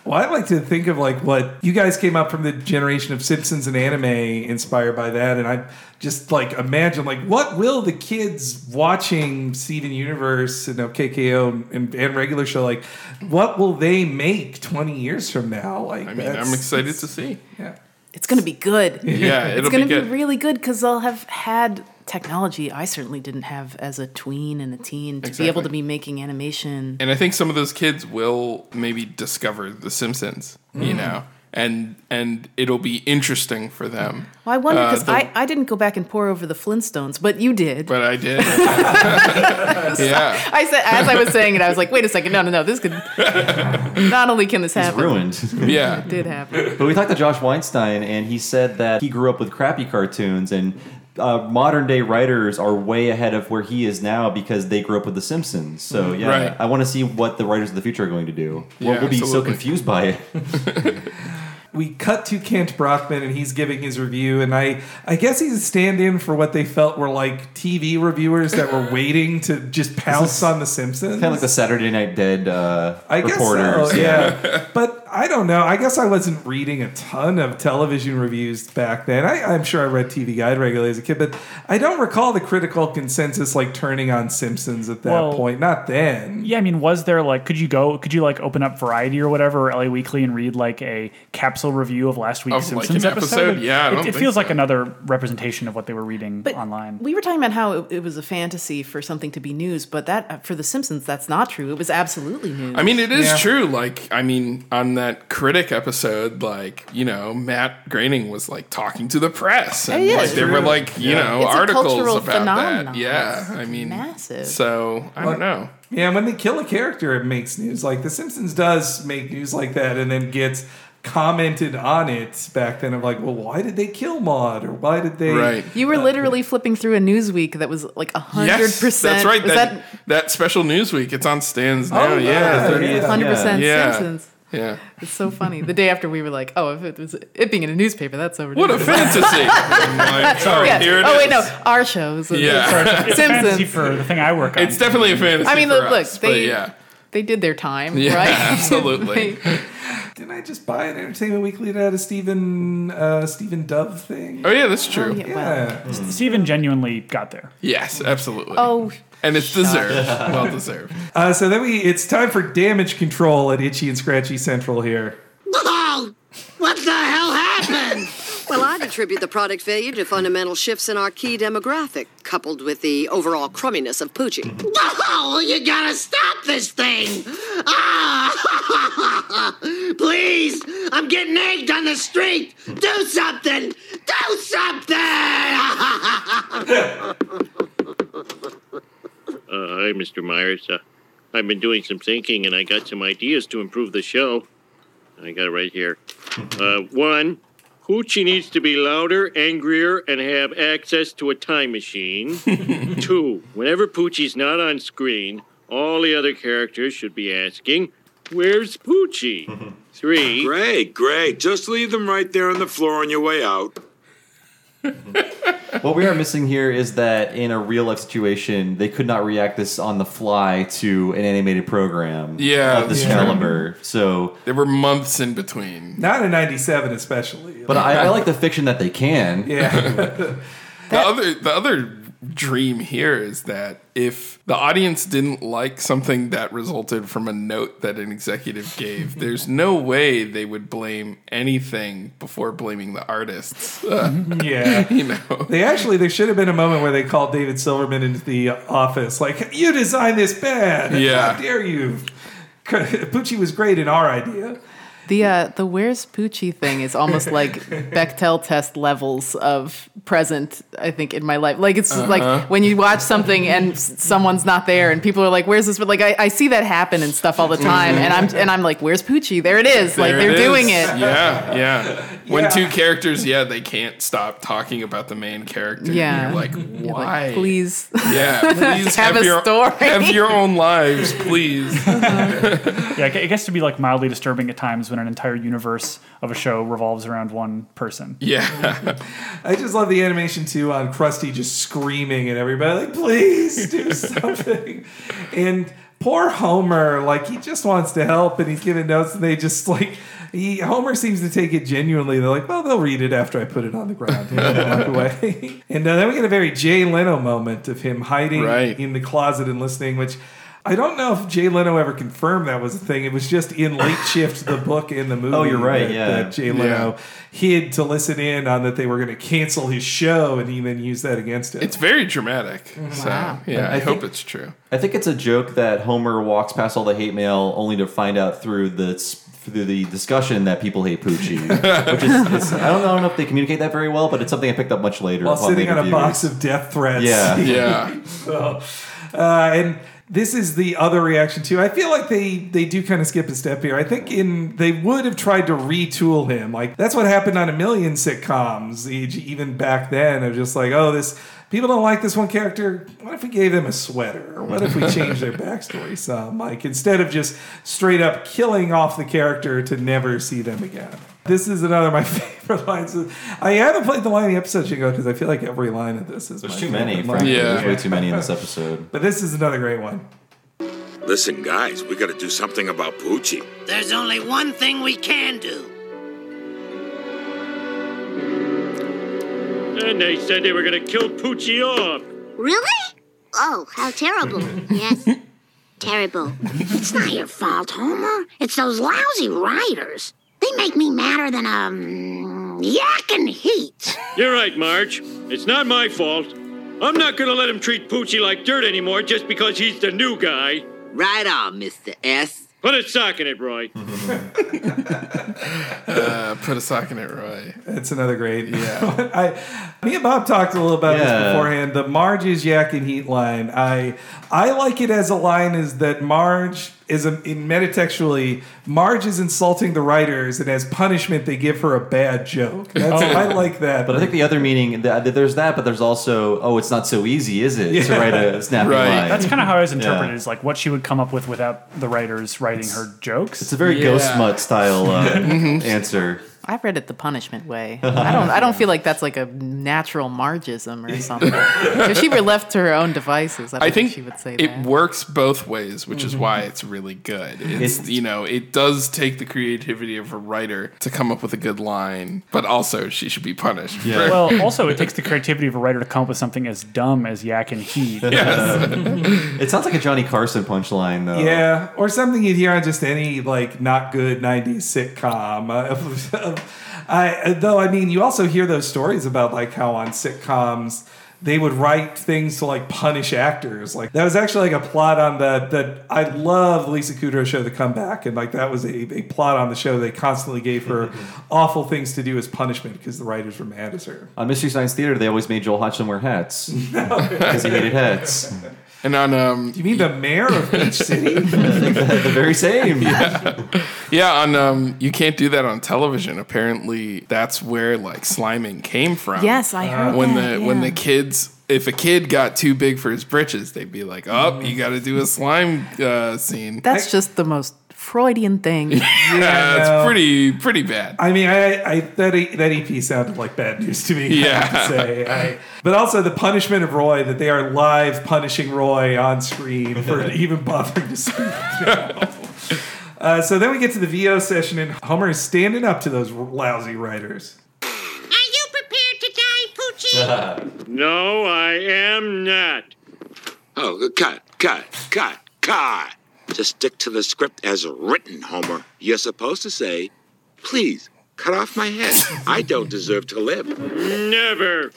Speaker 2: Well, I like to think of like what you guys came up from the generation of Simpsons and anime inspired by that, and I just like imagine like what will the kids watching Steven Universe and KKO and, and regular show like what will they make twenty years from now? Like,
Speaker 6: I mean, I'm excited to see.
Speaker 2: Yeah.
Speaker 4: It's gonna be good.
Speaker 6: Yeah,
Speaker 4: it's
Speaker 6: it'll
Speaker 4: gonna
Speaker 6: be
Speaker 4: be, really good because they'll have had technology I certainly didn't have as a tween and a teen to be able to be making animation.
Speaker 6: And I think some of those kids will maybe discover The Simpsons, you
Speaker 4: Mm.
Speaker 6: know, and and it'll be interesting for them.
Speaker 4: Well, I wonder
Speaker 6: Uh,
Speaker 4: because
Speaker 6: the-
Speaker 4: I, I didn't go back and pore over the Flintstones, but you did.
Speaker 6: But I did. yeah.
Speaker 4: I said as I was saying it, I was like, wait a second, no, no, no, this could. Not only can this
Speaker 1: It's
Speaker 4: happen,
Speaker 1: ruined.
Speaker 6: Yeah.
Speaker 4: it did happen.
Speaker 1: But we talked to Josh Weinstein, and he said that he grew up with crappy cartoons, and uh, modern day writers are way ahead of where he is now because they grew up with The Simpsons. So yeah,
Speaker 6: Right.
Speaker 1: I want to see what the writers of the future are going to do.
Speaker 6: Yeah,
Speaker 1: we'll, we'll be so confused by it.
Speaker 2: we cut to Kent Brockman and he's giving his review and I I guess he's a stand-in for what they felt were like TV reviewers that were waiting to just pounce on the Simpsons.
Speaker 1: kind of like the Saturday Night Dead uh,
Speaker 2: I guess
Speaker 1: reporters.
Speaker 2: so, yeah. but I don't know. I guess I wasn't reading a ton of television reviews back then. I, I'm sure I read TV Guide regularly as a kid, but I don't recall the critical consensus like turning on Simpsons at that
Speaker 5: Well-
Speaker 2: point. Not then.
Speaker 5: Yeah, I mean, was there like, could you go, could you like open up Variety or whatever, or LA Weekly, and read like a capsule review of last week's
Speaker 6: Of, like,
Speaker 5: Simpsons
Speaker 6: an episode?
Speaker 5: Like,
Speaker 6: Yeah, I
Speaker 5: it,
Speaker 6: don't
Speaker 5: it
Speaker 6: think
Speaker 5: feels like another representation of what they were reading but online.
Speaker 4: We were talking about how it, it was a fantasy for something to be news, but that for The Simpsons, that's not true. It was absolutely news.
Speaker 6: I mean, it is true. Like, I mean, on that critic episode, like, you know, Matt Groening was like talking to the press, and
Speaker 4: Yeah,
Speaker 6: like there were like you
Speaker 2: Yeah.
Speaker 6: know
Speaker 4: It's
Speaker 6: articles about
Speaker 4: phenomenon.
Speaker 6: that. Yeah,
Speaker 4: It's
Speaker 6: I mean,
Speaker 4: massive.
Speaker 6: So I don't know.
Speaker 2: Yeah, when they kill a character, it makes news. Like The Simpsons does make news like that, and then gets commented on it back then of like, well, why did they kill Maud, or why did they?
Speaker 6: Right.
Speaker 4: you were uh, literally flipping through a Newsweek that was like a hundred
Speaker 6: Yes,
Speaker 4: percent.
Speaker 6: that's right. That,
Speaker 4: that
Speaker 6: that special Newsweek, it's on stands oh, now.
Speaker 4: Oh,
Speaker 6: yeah,
Speaker 4: yeah, yeah. 100%
Speaker 6: Yeah.
Speaker 4: Simpsons.
Speaker 6: Yeah.
Speaker 4: It's so funny. The day after we were like, oh, if it was it being in a newspaper, that's over.
Speaker 6: What a fantasy! I'm sorry,
Speaker 4: Yeah.
Speaker 6: here it
Speaker 4: oh wait, no, our shows.
Speaker 6: Yeah.
Speaker 5: It's a fantasy for the thing I work on.
Speaker 6: It's definitely a fantasy.
Speaker 4: I mean,
Speaker 6: for
Speaker 4: look, look,
Speaker 6: us, but
Speaker 4: they
Speaker 6: yeah.
Speaker 4: they did their time,
Speaker 6: Yeah,
Speaker 4: right?
Speaker 6: absolutely.
Speaker 4: They-
Speaker 2: Didn't I just buy an Entertainment Weekly that had a Steven uh, Steven Dove thing?
Speaker 6: Oh yeah, that's true.
Speaker 4: yeah, well.
Speaker 2: Yeah.
Speaker 5: Steven genuinely got there.
Speaker 6: Yes, absolutely.
Speaker 4: oh,
Speaker 6: and it's deserved. well deserved.
Speaker 2: Uh, so then we, it's time for damage control at Itchy and Scratchy Central here.
Speaker 3: Oh, what the hell happened?
Speaker 14: Well, I'd attribute the product failure to fundamental shifts in our key demographic, coupled with the overall crumminess of Poochie.
Speaker 3: Oh, you gotta stop this thing! Ah! Please, I'm getting egged on the street. Do something! Do something!
Speaker 16: Uh, hi, Mr. Meyers. Uh, I've been doing some thinking and I got some ideas to improve the show. I got it right here. Uh, one, Poochie needs to be louder, angrier, and have access to a time machine. Two, whenever Poochie's not on screen, all the other characters should be asking, Where's Poochie? Three,
Speaker 18: Great, great. Just leave them right there on the floor on your way out.
Speaker 1: What we are missing here is that in a real life situation, they could not react this on the fly to an animated program
Speaker 6: Yeah,
Speaker 1: of this
Speaker 6: that's true.
Speaker 1: caliber. So
Speaker 6: There were months in between.
Speaker 2: Not in '97, especially.
Speaker 1: But I, I like the fiction that they can.
Speaker 2: Yeah.
Speaker 6: the other the other dream here is that if the audience didn't like something that resulted from a note that an executive gave, there's no way they would blame anything before blaming the artists.
Speaker 2: Yeah.
Speaker 6: you know.
Speaker 2: They actually, there should have been a moment where they called David Silverman into the office, like, "You designed this bad.
Speaker 6: Yeah.
Speaker 2: How dare you?" Poochie was great in our idea.
Speaker 4: The uh, the where's Poochie thing is almost like Bechdel test levels of present. I think in my life, like it's
Speaker 6: Uh-huh.
Speaker 4: like when you watch something and someone's not there, and people are like, "Where's this?" But like I, I see that happen and stuff all the time, and I'm and I'm like, "Where's Poochie?" There it is. like they're
Speaker 6: it
Speaker 4: doing
Speaker 6: is.
Speaker 4: it.
Speaker 6: Yeah, yeah. When
Speaker 2: Yeah.
Speaker 6: two characters, yeah, they can't stop talking about the main character.
Speaker 4: Yeah.
Speaker 6: You're like,
Speaker 4: You're
Speaker 6: why?
Speaker 4: like, Please.
Speaker 6: Yeah, please
Speaker 4: Have
Speaker 6: have,
Speaker 4: a
Speaker 6: your
Speaker 4: story.
Speaker 6: have your own lives, please.
Speaker 5: Yeah, it gets to be like mildly disturbing at times when an entire universe of a show revolves around one person.
Speaker 6: Yeah.
Speaker 2: I just love the animation too on Krusty just screaming at everybody, like, please do something. and poor Homer, like, he just wants to help and he's giving notes and they just like, he, Homer seems to take it genuinely. They're like, well, they'll read it after I put it on the ground and away. and uh, then we get a very Jay Leno moment of him hiding
Speaker 6: Right.
Speaker 2: in the closet and listening, which I don't know if Jay Leno ever confirmed that was a thing. It was just in Late Shift, the book in the movie.
Speaker 1: Oh, you're right,
Speaker 2: that-
Speaker 1: yeah.
Speaker 2: that Jay Leno hid to listen in on that they were going to cancel his show, and he then used that against him.
Speaker 6: It's very dramatic. So
Speaker 1: Wow.
Speaker 6: yeah, I,
Speaker 1: I
Speaker 6: hope
Speaker 1: think-
Speaker 6: it's true.
Speaker 1: I think it's a joke that Homer walks past all the hate mail only to find out through the through the discussion that people hate Poochie. which is, it's, I don't know, I don't know if they communicate that very well, but it's something I picked up much later.
Speaker 2: while sitting
Speaker 1: later
Speaker 2: on a box of death threats.
Speaker 1: Yeah.
Speaker 6: Yeah.
Speaker 2: so, uh, and this is the other reaction too. I feel like they they do kind of skip a step here. I think in they would have tried to retool him. Like that's what happened on a million sitcoms, even back then. Of just like, oh, this people don't like this one character. What if we gave them a sweater? What if we changed their backstory some? Like instead of just straight up killing off the character to never see them again. This is another of my favorite lines. I haven't played the line in the episode, Shingo, because I feel like every line of this is
Speaker 1: There's
Speaker 2: my
Speaker 1: too many.
Speaker 2: favorite line.
Speaker 1: Frankly. There's way too many in this episode.
Speaker 2: But this is another great one.
Speaker 18: Listen, guys, we gotta do something about Poochie.
Speaker 3: There's only one thing we can do.
Speaker 16: And they said they were gonna kill Poochie off.
Speaker 8: Really? Oh, how terrible. yes, terrible.
Speaker 3: It's not your fault, Homer. It's those lousy writers. They make me madder than a um, yak in heat.
Speaker 16: You're right, Marge. It's not my fault. I'm not gonna let him treat Poochie like dirt anymore just because he's the new guy.
Speaker 15: Right on, Mr. S.
Speaker 16: Put a sock in it, Roy.
Speaker 6: Uh, put a sock in it, Roy.
Speaker 2: That's another great. Yeah. I, me and Bob talked a little about
Speaker 1: Yeah.
Speaker 2: this beforehand. The Marge's Yak and Heat line. I I like it as a line is that Marge is a, in metatextually Marge is insulting the writers, and as punishment they give her a bad joke. That's, I like that.
Speaker 1: But I think the other meaning, th- there's that, but there's also, oh, it's not so easy, is it, to write a snappy
Speaker 6: Right.
Speaker 1: line?
Speaker 5: That's kind of how I was
Speaker 1: Yeah.
Speaker 5: interpreted. Is like what she would come up with without the writers writing her jokes.
Speaker 1: It's a very ghost mutt style uh, answer.
Speaker 4: I read it the punishment way. I don't. I don't feel like that's like a natural Margism or something. if she were left to her own devices, I, don't
Speaker 6: I think
Speaker 4: she would say that
Speaker 6: it
Speaker 4: that.
Speaker 6: works both ways, which is
Speaker 4: Mhm.
Speaker 6: why it's really good. It's you know, it does take the creativity of a writer to come up with a good line, but also she should be punished. for-
Speaker 5: Well, also it takes the creativity of a writer to come up with something as dumb as yak and heat.
Speaker 1: it sounds like a Johnny Carson punchline, though.
Speaker 2: Yeah, or something you'd hear on just any like not good '90s sitcom. Uh, I though I mean, you also hear those stories about like how on sitcoms they would write things to like punish actors. Like that was actually like a plot on the that I love Lisa Kudrow show, The Comeback, and like that was a, a plot on the show. They constantly gave her awful things to do as punishment because the writers were mad at her.
Speaker 1: On Mystery Science Theater, they always made Joel Hodgson wear hats because he hated hats.
Speaker 6: And on um,
Speaker 2: you mean the mayor of Beach City?
Speaker 1: the very same.
Speaker 6: Yeah, yeah. On um, you can't do that on television. Apparently, that's where like sliming came from.
Speaker 4: Yes, I heard
Speaker 6: when
Speaker 4: that,
Speaker 6: the when the kids. If a kid got too big for his britches, they'd be like, "Oh, you got to do a slime uh, scene."
Speaker 4: That's just the most Freudian thing.
Speaker 6: yeah, it's
Speaker 2: no.
Speaker 6: pretty pretty bad.
Speaker 2: I mean, I, I that E- that EP sounded like bad news to me. I
Speaker 6: Yeah.
Speaker 2: have to say. I, but also the punishment of Roy that they are live punishing Roy on screen for even bothering to speak. now. Uh, so then we get to the VO session, and Homer is standing up to those lousy writers.
Speaker 3: Are you prepared to die, Poochie?
Speaker 16: No, I am not.
Speaker 18: Oh, cut, cut, cut, cut. Just stick to the script as written, Homer. You're supposed to say, please, cut off my head. I don't deserve to live.
Speaker 16: Never.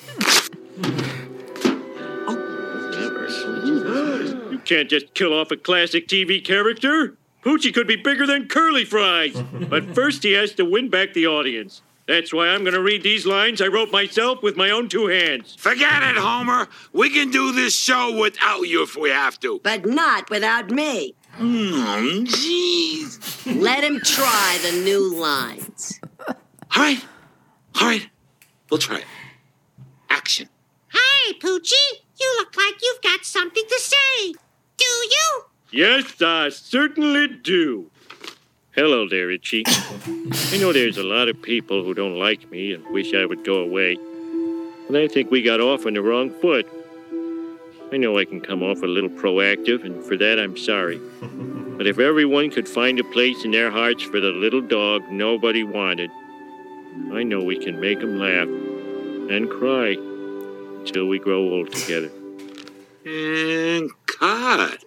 Speaker 16: Oh. You can't just kill off a classic TV character. Poochie could be bigger than curly fries. But first, he has to win back the audience. That's why I'm going to read these lines I wrote myself with my own two hands.
Speaker 18: Forget it, Homer. We can do this show without you if we have to.
Speaker 14: But not without me.
Speaker 18: Mm, jeez.
Speaker 14: Let him try the new lines.
Speaker 18: All right. All right. We'll try it. Action.
Speaker 3: Hey, Poochie, you look like you've got something to say. Do you?
Speaker 16: Yes, I certainly do. Hello there, Itchy. I know there's a lot of people who don't like me and wish I would go away. And I think we got off on the wrong foot. I know I can come off a little proactive, and for that I'm sorry. But if everyone could find a place in their hearts for the little dog nobody wanted, I know we can make 'em laugh and cry until we grow old together.
Speaker 18: And cut.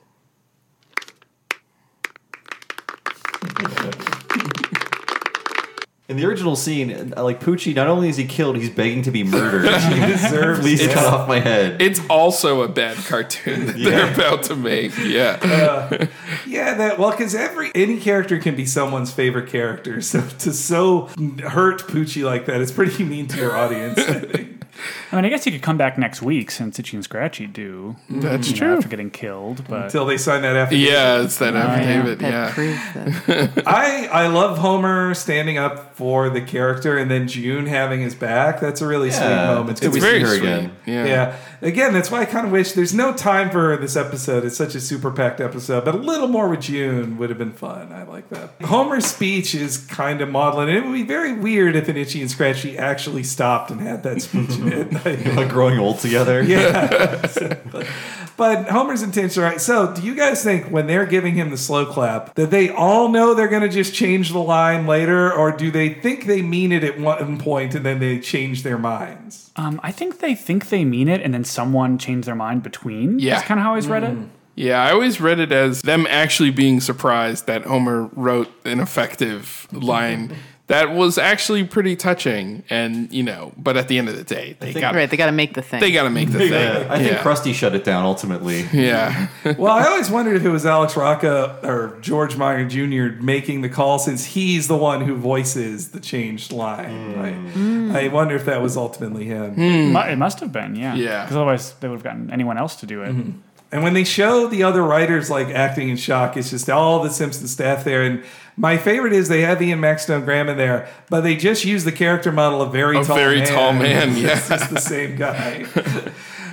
Speaker 1: In the original scene, uh, like Poochie, not only is he killed, he's begging to be murdered.
Speaker 2: He deserves
Speaker 1: Please
Speaker 2: it.
Speaker 1: cut off my head.
Speaker 6: It's also a bad cartoon that they're about to make. Yeah.
Speaker 2: Uh, yeah, that well, because every any character can be someone's favorite character. So to so hurt Poochie like that, it's pretty mean to your audience. I think.
Speaker 5: I mean, I guess he could come back next week since Itchy and Scratchy do.
Speaker 6: That's
Speaker 5: you know,
Speaker 6: true.
Speaker 5: after getting killed, but
Speaker 2: Until they sign that affidavit.
Speaker 6: Yeah, it's that
Speaker 5: Oh, yeah.
Speaker 6: affidavit.
Speaker 4: That
Speaker 6: Yeah.
Speaker 4: proof that
Speaker 2: I I love Homer standing up for the character, and then June having his back. That's a really sweet moment.
Speaker 1: it's good
Speaker 2: It's
Speaker 1: we see
Speaker 6: very
Speaker 1: her
Speaker 6: sweet.
Speaker 1: again.
Speaker 6: Yeah.
Speaker 2: Yeah. Again, that's why I kind of wish there's no time for this episode. It's such a super packed episode, but a little more with June would have been fun. I like that. Homer's speech is kind of maudlin, and it would be very weird if an Itchy and Scratchy actually stopped and had that speech in it.
Speaker 1: like growing old together.
Speaker 2: Yeah. But Homer's intention, right? So, do you guys think when they're giving him the slow clap that they all know they're going to just change the line later, or do they think they mean it at one point and then they change their minds?
Speaker 5: Um, I think they think they mean it, and then someone changed their mind between.
Speaker 6: Yeah.
Speaker 5: That's kind of how I always read it.
Speaker 6: Yeah, I always read it as them actually being surprised that Homer wrote an effective line that was actually pretty touching. And, you know, but at the end of the day, they got
Speaker 4: right, they got to make the thing.
Speaker 6: They got to make the thing.
Speaker 1: Yeah, I think
Speaker 6: Yeah.
Speaker 1: Krusty shut it down ultimately.
Speaker 6: Yeah.
Speaker 2: well, I always wondered if it was Alex Rocco or Roger Meyers Jr. making the call since he's the one who voices the changed line. Hmm. Right? Hmm. I wonder if that was ultimately him. Hmm.
Speaker 5: Mu- It must have been, yeah.
Speaker 2: Yeah.
Speaker 5: Because otherwise, they would have gotten anyone else to do it. Mm-hmm.
Speaker 2: And when they show the other writers like acting in shock, it's just all the Simpson staff there. And my favorite is they have Ian Maxtone-Graham in there, but they just use the character model of very
Speaker 6: A
Speaker 2: tall
Speaker 6: very
Speaker 2: man.
Speaker 6: tall man, yeah.
Speaker 2: it's just the same guy.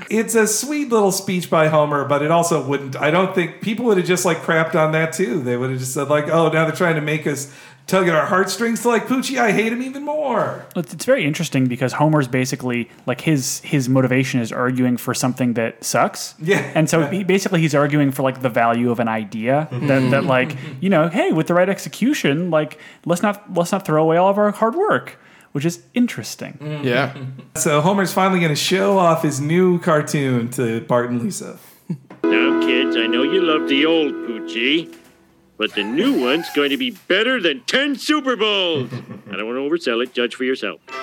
Speaker 2: it's a sweet little speech by Homer, but it also wouldn't. I don't think people would have just like crapped on that too. They would have just said like, "Oh, now they're trying to make us tug at our heartstrings to like Poochie. I hate him even more."
Speaker 5: It's, it's very interesting because Homer's basically like his his motivation is arguing for something that sucks.
Speaker 2: Yeah.
Speaker 5: And so he, basically he's arguing for like the value of an idea that, mm-hmm. that mm-hmm. like you know hey with the right execution like let's not let's not throw away all of our hard work which is interesting. Mm-hmm.
Speaker 6: Yeah.
Speaker 2: So Homer's finally going to show off his new cartoon to Bart and Lisa.
Speaker 16: Now, kids, I know you love the old Poochie, but the new one's going to be better than 10 Super Bowls. I don't want to oversell it. Judge for yourself.
Speaker 9: Well,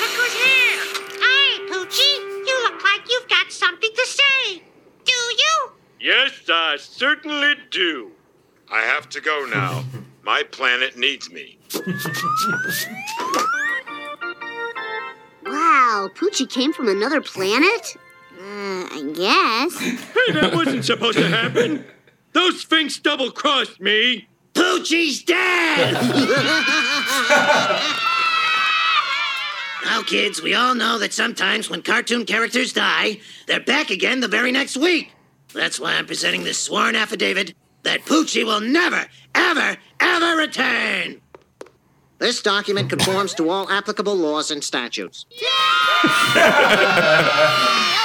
Speaker 9: look who's here. Hey, Poochie, you look like you've got something to say. Do you?
Speaker 16: Yes, I certainly do.
Speaker 18: I have to go now. My planet needs me.
Speaker 8: Wow, Poochie came from another planet? Uh, I guess.
Speaker 16: Hey, that wasn't supposed to happen. Those Sphinx double crossed me.
Speaker 3: Poochie's dead! now, kids, we all know that sometimes when cartoon characters die, they're back again the very next week. That's why I'm presenting this sworn affidavit that Poochie will never, ever, ever return.
Speaker 12: This document conforms to all applicable laws and statutes.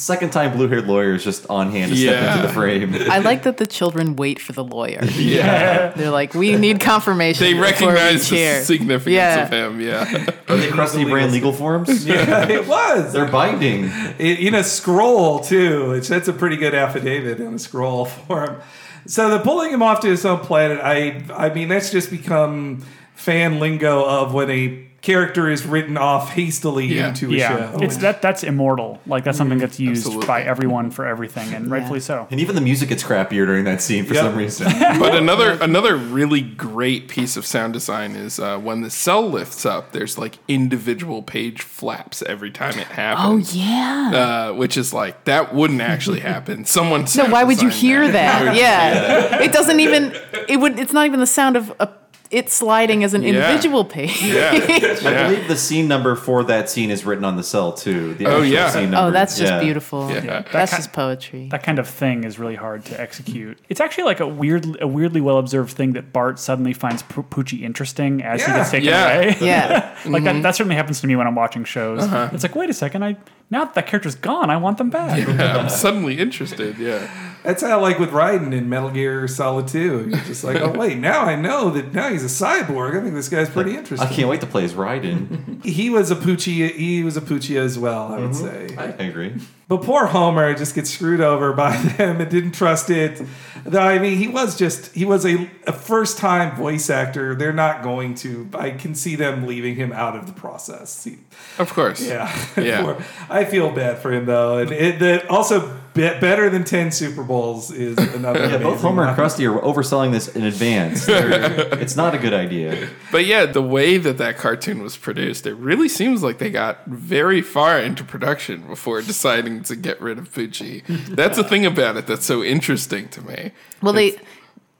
Speaker 1: Second time blue haired lawyer is just on hand to
Speaker 6: Yeah.
Speaker 1: step into the frame.
Speaker 4: I like that the children wait for the lawyer.
Speaker 6: Yeah.
Speaker 4: They're like, we need confirmation.
Speaker 6: They
Speaker 4: before we
Speaker 6: recognize the
Speaker 4: cheer."
Speaker 6: significance
Speaker 4: yeah.
Speaker 6: of him. Yeah.
Speaker 1: Are they Krusty brand legal forms?
Speaker 2: Yeah, it was.
Speaker 1: They're binding.
Speaker 2: It, in a scroll too. Which that's a pretty good affidavit in a scroll form. him. So the pulling him off to his own planet, I I mean that's just become fan lingo of when a character is written off hastily into a
Speaker 5: yeah.
Speaker 2: show.
Speaker 5: It's that that's immortal. Like that's something that's used
Speaker 1: Absolutely.
Speaker 5: by everyone for everything, and rightfully so.
Speaker 1: And even the music gets crappier during that scene for
Speaker 6: Yep.
Speaker 1: some reason.
Speaker 6: but another another really great piece of sound design is uh, when the cel lifts up. There's like individual page flaps every time it happens.
Speaker 4: Oh, yeah.
Speaker 6: uh, which is like that wouldn't actually happen. Someone
Speaker 4: No, why would you
Speaker 6: designed
Speaker 4: hear that?
Speaker 6: Yeah.
Speaker 4: Yeah. It doesn't even it would it's not even the sound of a, it sliding as an
Speaker 1: Yeah.
Speaker 4: individual page.
Speaker 1: I believe the scene number for that scene is written on the cel too. The
Speaker 5: Oh, yeah.
Speaker 1: Scene
Speaker 4: Oh, that's just
Speaker 1: Yeah.
Speaker 4: beautiful.
Speaker 5: That
Speaker 4: That's
Speaker 5: ki-
Speaker 4: just poetry.
Speaker 5: That kind of thing is really hard to execute. It's actually like a weird, a weirdly well observed thing that Bart suddenly finds P- Poochie interesting as he gets taken
Speaker 6: Yeah.
Speaker 5: away.
Speaker 6: Yeah.
Speaker 5: like
Speaker 6: Mhm.
Speaker 5: that, that certainly happens to me when I'm watching shows.
Speaker 6: Uh-huh.
Speaker 5: It's like, wait a second, I now that that character's gone, I want them back.
Speaker 6: Yeah, I'm suddenly interested. Yeah.
Speaker 2: That's how like with Raiden in Metal Gear Solid 2. You're just like, oh wait, now I know that now he's a cyborg. I think this guy's pretty interesting.
Speaker 1: I can't wait to play as Raiden.
Speaker 2: He was a Poochie. He was a Poochie as well. I would mm-hmm. say.
Speaker 1: I agree.
Speaker 2: But poor Homer just gets screwed over by them and didn't trust it. I mean, he was just he was a, a first time voice actor. They're not going to. I can see them leaving him out of the process. He-
Speaker 6: Of course.
Speaker 2: yeah,
Speaker 6: Yeah.
Speaker 2: Poor- I feel bad for him though, and it, the, also be, better than ten Super Bowls is another.
Speaker 1: Yeah, both Homer and. Krusty are overselling this in advance. It's not a good idea.
Speaker 6: But yeah, the way that that cartoon was produced, it really seems like they got very far into production before deciding to get rid of Poochie. That's the thing about it that's so interesting to me.
Speaker 4: Well, they they-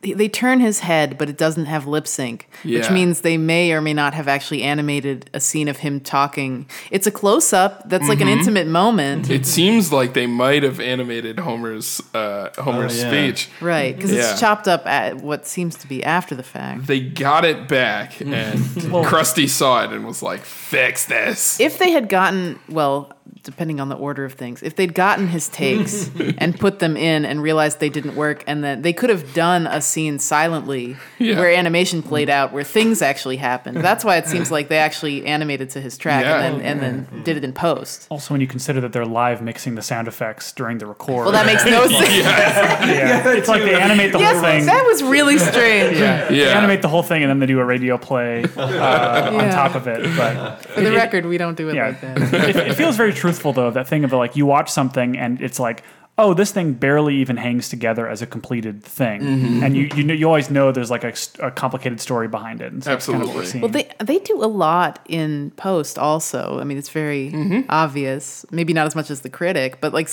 Speaker 4: they turn his head, but it doesn't have lip sync, which means they may or may not have actually animated a scene of him talking. It's a close up that's like an
Speaker 6: Mhm.
Speaker 4: intimate moment.
Speaker 6: It seems like they might have animated Homer's uh, Homer's
Speaker 1: Oh, yeah.
Speaker 6: speech.
Speaker 4: Right, because
Speaker 6: Yeah.
Speaker 4: it's chopped up at what seems to be after the fact.
Speaker 6: They got it back, and Krusty saw it and was like, "Fix this."
Speaker 4: If they had gotten, well, depending on the order of things, if they'd gotten his takes and put them in and realized they didn't work, and then they could have done a scene silently
Speaker 5: Yeah.
Speaker 4: where animation played out, where things actually happened. That's why it seems like they actually animated to his track
Speaker 5: Yeah.
Speaker 4: and, then, and then did it in post.
Speaker 5: Also, when you consider that they're live mixing the sound effects during the record.
Speaker 4: Well, that makes no sense.
Speaker 5: yeah. It's like they animate the
Speaker 4: Yes,
Speaker 5: whole thing.
Speaker 4: that was really strange.
Speaker 5: Yeah. They
Speaker 6: Yeah.
Speaker 5: animate the whole thing and then they do a radio play uh, on top of it. But
Speaker 4: For the
Speaker 5: it-
Speaker 4: record, we don't do it
Speaker 5: yeah.
Speaker 4: like that.
Speaker 5: it, it feels very truthful though. That thing of like you watch something and it's like, oh, this thing barely even hangs together as a completed thing,
Speaker 4: Mhm.
Speaker 5: and you you know you always know there's like a complicated story behind it. And so that's kind of what we're seeing.
Speaker 4: Well, they they do a lot in post. Also, I mean, it's very
Speaker 6: Mm-hmm.
Speaker 4: obvious. Maybe not as much as the critic, but like,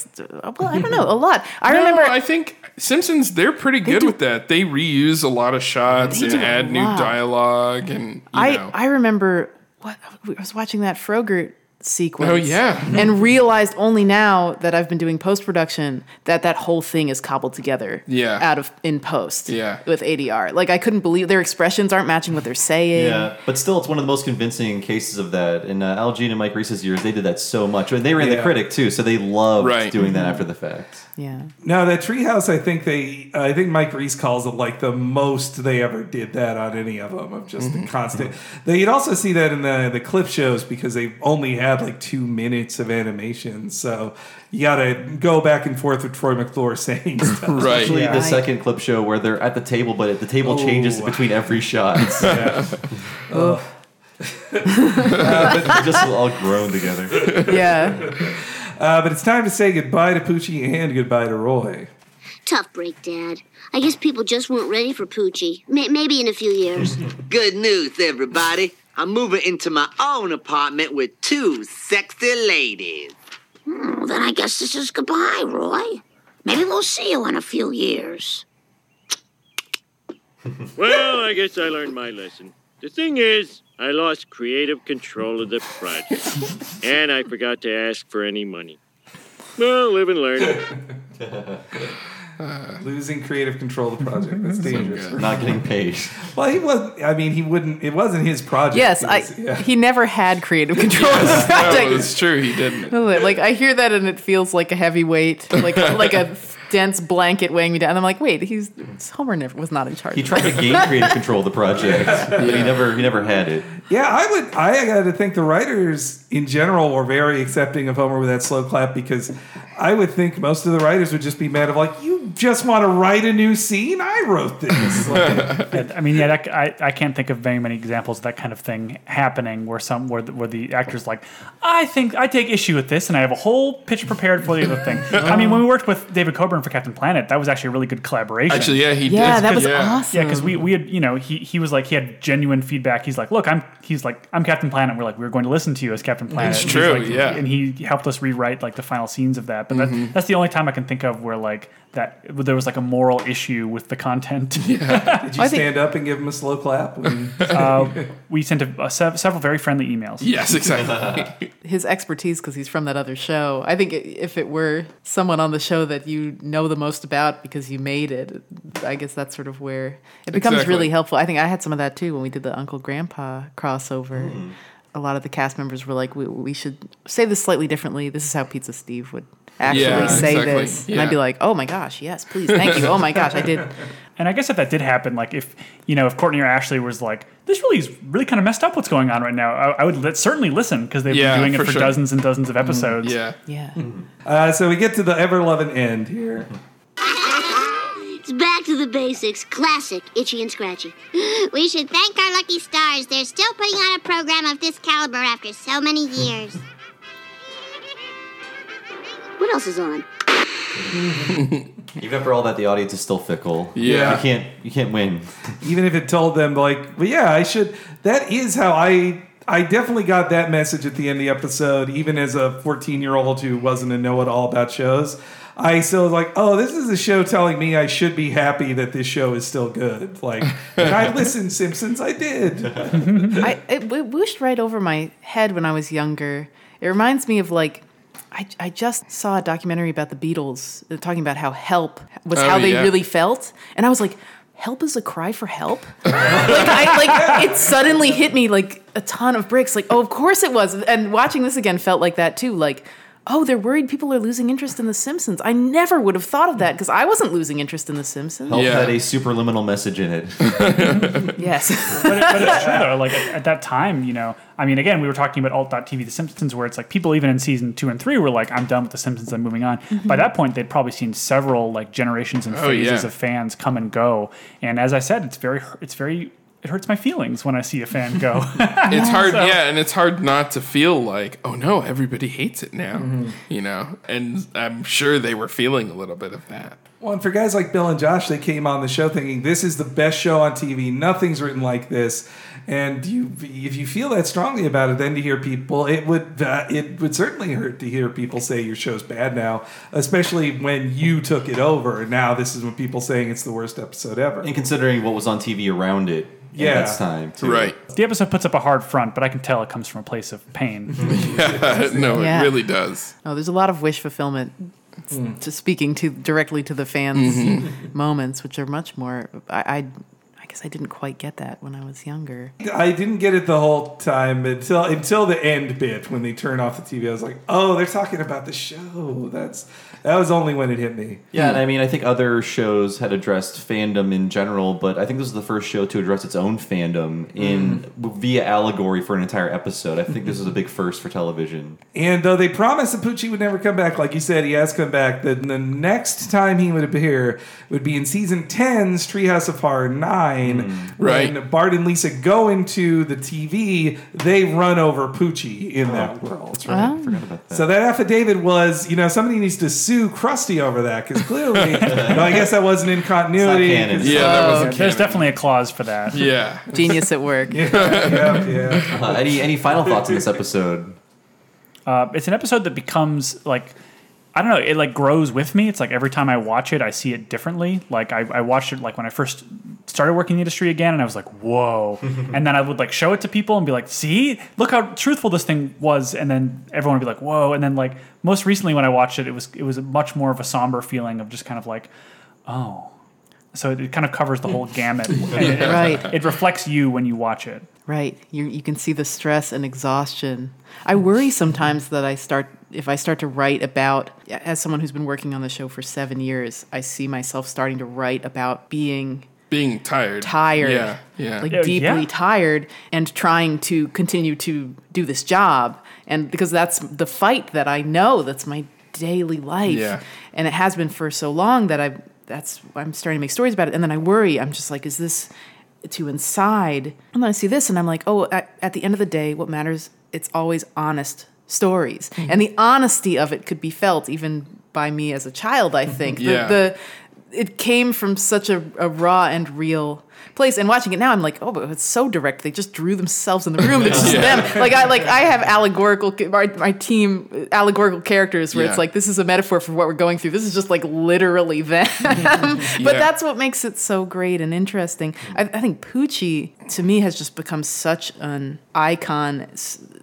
Speaker 4: well, I don't know, a lot. I
Speaker 6: No,
Speaker 4: remember.
Speaker 6: I think Simpsons they're pretty good with that. They reuse a lot of shots and add new dialogue and you
Speaker 4: I
Speaker 6: know.
Speaker 4: I remember what I was watching that Frogurt sequence.
Speaker 6: Oh, yeah.
Speaker 4: and realized only now that I've been doing post production that that whole thing is cobbled together.
Speaker 1: Yeah.
Speaker 4: out of in post.
Speaker 1: Yeah.
Speaker 4: with ADR. Like I couldn't believe their expressions aren't matching what they're saying.
Speaker 1: Yeah, but still, it's one of the most convincing cases of that. In uh, Al Jean and Mike Reiss's years, they did that so much. And they ran the critic too, so they loved
Speaker 2: Right.
Speaker 1: doing that after the fact.
Speaker 4: Yeah.
Speaker 2: Now that treehouse. I think they. I think Mike Reiss calls it like the most they ever did that on any of them of just the constant. They, you'd also see that in the the clip shows because they only had like two minutes of animation, so you got to go back and forth with Troy McClure saying stuff.
Speaker 1: Especially the second clip show where they're at the table, but the table
Speaker 2: Oh.
Speaker 1: changes between every shot.
Speaker 2: Yeah.
Speaker 1: Uh, but just all grown together.
Speaker 4: Yeah.
Speaker 2: Uh, but it's time to say goodbye to Poochie and goodbye to Roy.
Speaker 8: Tough break, Dad. I guess people just weren't ready for Poochie. May- maybe in a few years.
Speaker 15: Good news, everybody. I'm moving into my own apartment with two sexy ladies.
Speaker 3: Hmm, then I guess this is goodbye, Roy. Maybe we'll see you in a few years.
Speaker 16: Well, I guess I learned my lesson. The thing is, I lost creative control of the project. and I forgot to ask for any money. Well, live and learn.
Speaker 2: Losing creative control of the project. That's dangerous.
Speaker 1: Not getting paid.
Speaker 2: Well, he was. I mean, he wouldn't. It wasn't his project.
Speaker 4: Yes,
Speaker 2: It
Speaker 4: I.
Speaker 2: yeah.
Speaker 4: He never had creative control of the project.
Speaker 6: it's true, he didn't.
Speaker 4: Like I hear that and it feels like a heavy weight, like like a dense blanket weighing me down. And I'm like, wait, he's Homer never was not in charge.
Speaker 1: He
Speaker 4: of
Speaker 1: tried to
Speaker 4: that.
Speaker 1: gain creative control of the project, but he never he never had it.
Speaker 2: Yeah, I would. I got to think the writers in general were very accepting of Homer with that slow clap because I would think most of the writers would just be mad of like, you just want to write a new scene. I wrote this. Like,
Speaker 5: Yeah, I mean, yeah, that, I, I can't think of very many examples of that kind of thing happening where some where the, where the actor's like, I think I take issue with this, and I have a whole pitch prepared for the other thing. I mean, when we worked with David Coburn for Captain Planet, that was actually a really good collaboration.
Speaker 6: Actually, yeah, he
Speaker 4: Yeah,
Speaker 6: did.
Speaker 4: that was
Speaker 6: yeah.
Speaker 4: awesome.
Speaker 5: Yeah, because we, we had you know he he was like he had genuine feedback. He's like, look, I'm he's like I'm Captain Planet. We're like we're going to listen to you as Captain Planet.
Speaker 6: It's
Speaker 5: And
Speaker 6: true,
Speaker 5: like-
Speaker 6: yeah.
Speaker 5: and he helped us rewrite like the final scenes of that. But
Speaker 6: Mhm.
Speaker 5: that, that's the only time I can think of where like that there was like a moral issue with the content.
Speaker 2: Did you stand up and give him a slow clap? When...
Speaker 5: uh, we sent a, a sev- several very friendly emails.
Speaker 6: Yes, exactly.
Speaker 4: his expertise because he's from that other show. I think if it were someone on the show that you know the most about because you made it, I guess that's sort of where it becomes
Speaker 6: Exactly.
Speaker 4: really helpful. I think I had some of that too when we did the Uncle Grandpa crossover. A lot of the cast members were like, we, "We should say this slightly differently. This is how Pizza Steve would actually
Speaker 5: Yeah,
Speaker 4: say
Speaker 5: exactly.
Speaker 4: this," and I'd be like, "Oh my gosh, yes, please, thank you. Oh my gosh, I did."
Speaker 5: And I guess if that did happen, like if you know, if Courtney or Ashly was like, "This really is really kind of messed up. What's going on right now?" I, I would li- certainly listen because they've
Speaker 6: Yeah,
Speaker 5: been doing it
Speaker 6: for
Speaker 5: for,
Speaker 6: sure.
Speaker 5: dozens and dozens of episodes.
Speaker 6: Yeah.
Speaker 4: Yeah.
Speaker 2: Uh, so we get to the ever loving end here.
Speaker 8: It's back to the basics. Classic Itchy and Scratchy.
Speaker 9: We should thank our lucky stars. They're still putting on a program of this caliber after so many years.
Speaker 8: What else is on?
Speaker 1: Even after all that, the audience is still fickle.
Speaker 2: Yeah.
Speaker 1: you can't you can't win.
Speaker 2: Even if it told them like, well, yeah, I should. That is how I. I definitely got that message at the end of the episode, even as a 14 year old who wasn't a know it all about shows. I still was like, oh, this is a show telling me I should be happy that this show is still good. Like, I listened, Simpsons, I did.
Speaker 4: I it, it whooshed right over my head when I was younger. It reminds me of like I, I just saw a documentary about the Beatles uh, talking about how help was
Speaker 6: Oh,
Speaker 4: how they
Speaker 6: yeah.
Speaker 4: really felt, and I was like, help is a cry for help. like I like it suddenly hit me like a ton of bricks. Like oh, of course it was. And watching this again felt like that too. Like. Oh, they're worried people are losing interest in The Simpsons. I never would have thought of that because I wasn't losing interest in The Simpsons.
Speaker 1: Help had a superliminal message in it.
Speaker 4: yes.
Speaker 5: but, it, but it's true though. Like at, at that time, you know, I mean, again, we were talking about alt.tv The Simpsons, where it's like people even in season two and three were like, "I'm done with The Simpsons. I'm moving on."
Speaker 6: Mhm.
Speaker 5: By that point, they'd probably seen several like generations and
Speaker 6: Oh,
Speaker 5: phases
Speaker 6: yeah.
Speaker 5: of fans come and go. And as I said, it's very, it's very, it hurts my feelings when I see a fan go.
Speaker 6: it's hard,
Speaker 5: So-
Speaker 6: yeah, and it's hard not to feel like, oh no, everybody hates it now,
Speaker 2: Mhm.
Speaker 6: you know. And I'm sure they were feeling a little bit of that.
Speaker 2: Well, and for guys like Bill and Josh, they came on the show thinking this is the best show on TV. Nothing's written like this. And you, if you feel that strongly about it, then to hear people, it would uh, it would certainly hurt to hear people say your show's bad now, especially when you took it over. And now this is when people saying it's the worst episode ever.
Speaker 1: And considering what was on TV around it
Speaker 2: Yeah.
Speaker 1: at that time, too.
Speaker 5: The episode puts up a hard front, but I can tell it comes from a place of pain.
Speaker 6: yeah, no,
Speaker 4: Yeah.
Speaker 6: it really does.
Speaker 4: Oh, there's a lot of wish fulfillment. To speaking to directly to the fans'
Speaker 6: Mhm.
Speaker 4: moments, which are much more. I, I, I I didn't quite get that when I was younger.
Speaker 2: I didn't get it the whole time until until the end bit when they turn off the TV. I was like, oh, they're talking about the show. That's that was only when it hit me.
Speaker 1: Yeah, and I mean, I think other shows had addressed fandom in general, but I think this is the first show to address its own fandom in mm. via allegory for an entire episode. I think this is a big first for television.
Speaker 2: And though they promised that Poochie would never come back, like you said, he has come back. The, the next time he would appear would be in season 10's Treehouse of Horror 9.
Speaker 6: Right.
Speaker 2: When Bart and Lisa go into the TV, they run over Poochie in that world.
Speaker 1: That's right. I forgot about that.
Speaker 2: So that affidavit was, you know, somebody needs to sue Krusty over that because clearly, no, I guess that wasn't in continuity.
Speaker 1: It's not
Speaker 6: Yeah, that wasn't
Speaker 5: There's
Speaker 6: canon.
Speaker 5: definitely a clause for that.
Speaker 6: Yeah.
Speaker 4: Genius at work.
Speaker 2: yeah, yeah, yeah.
Speaker 1: Uh, any any final thoughts on this episode?
Speaker 5: Uh, it's an episode that becomes like I don't know. It like grows with me. It's like every time I watch it, I see it differently. Like I, I watched it like when I first started working in the industry again, and I was like, "Whoa!" and then I would like show it to people and be like, "See, look how truthful this thing was." And then everyone would be like, "Whoa!" And then like most recently when I watched it, it was it was much more of a somber feeling of just kind of like, "Oh." So it, it kind of covers the whole gamut. And it,
Speaker 4: Right.
Speaker 5: It reflects you when you watch it.
Speaker 4: Right. You you can see the stress and exhaustion. I worry sometimes that I start if I start to write about as someone who's been working on the show for 7 years, I see myself starting to write about being
Speaker 6: Being tired.
Speaker 4: tired.
Speaker 6: Yeah. Yeah.
Speaker 4: Like oh,
Speaker 5: Yeah,
Speaker 4: deeply
Speaker 5: yeah.
Speaker 4: tired and trying to continue to do this job and because that's the fight that I know that's my daily life.
Speaker 6: Yeah.
Speaker 4: And it has been for so long that I that's I'm starting to make stories about it and then I worry I'm just like is this too inside. And then I see this and I'm like oh at, at the end of the day what matters it's always honest stories. Mm-hmm. And the honesty of it could be felt even by me as a child I think.
Speaker 6: Yeah.
Speaker 4: the, the it came from such a, a raw and real place. And watching it now i'm like oh but it's so direct. They just drew themselves in the room. It's just
Speaker 6: Yeah.
Speaker 4: them. Like i like i have allegorical my, my team allegorical characters where
Speaker 6: Yeah.
Speaker 4: it's like this is a metaphor for what we're going through. This is just like literally them. But that's what makes it so great and interesting. I, I think poochie to me has just become such an icon.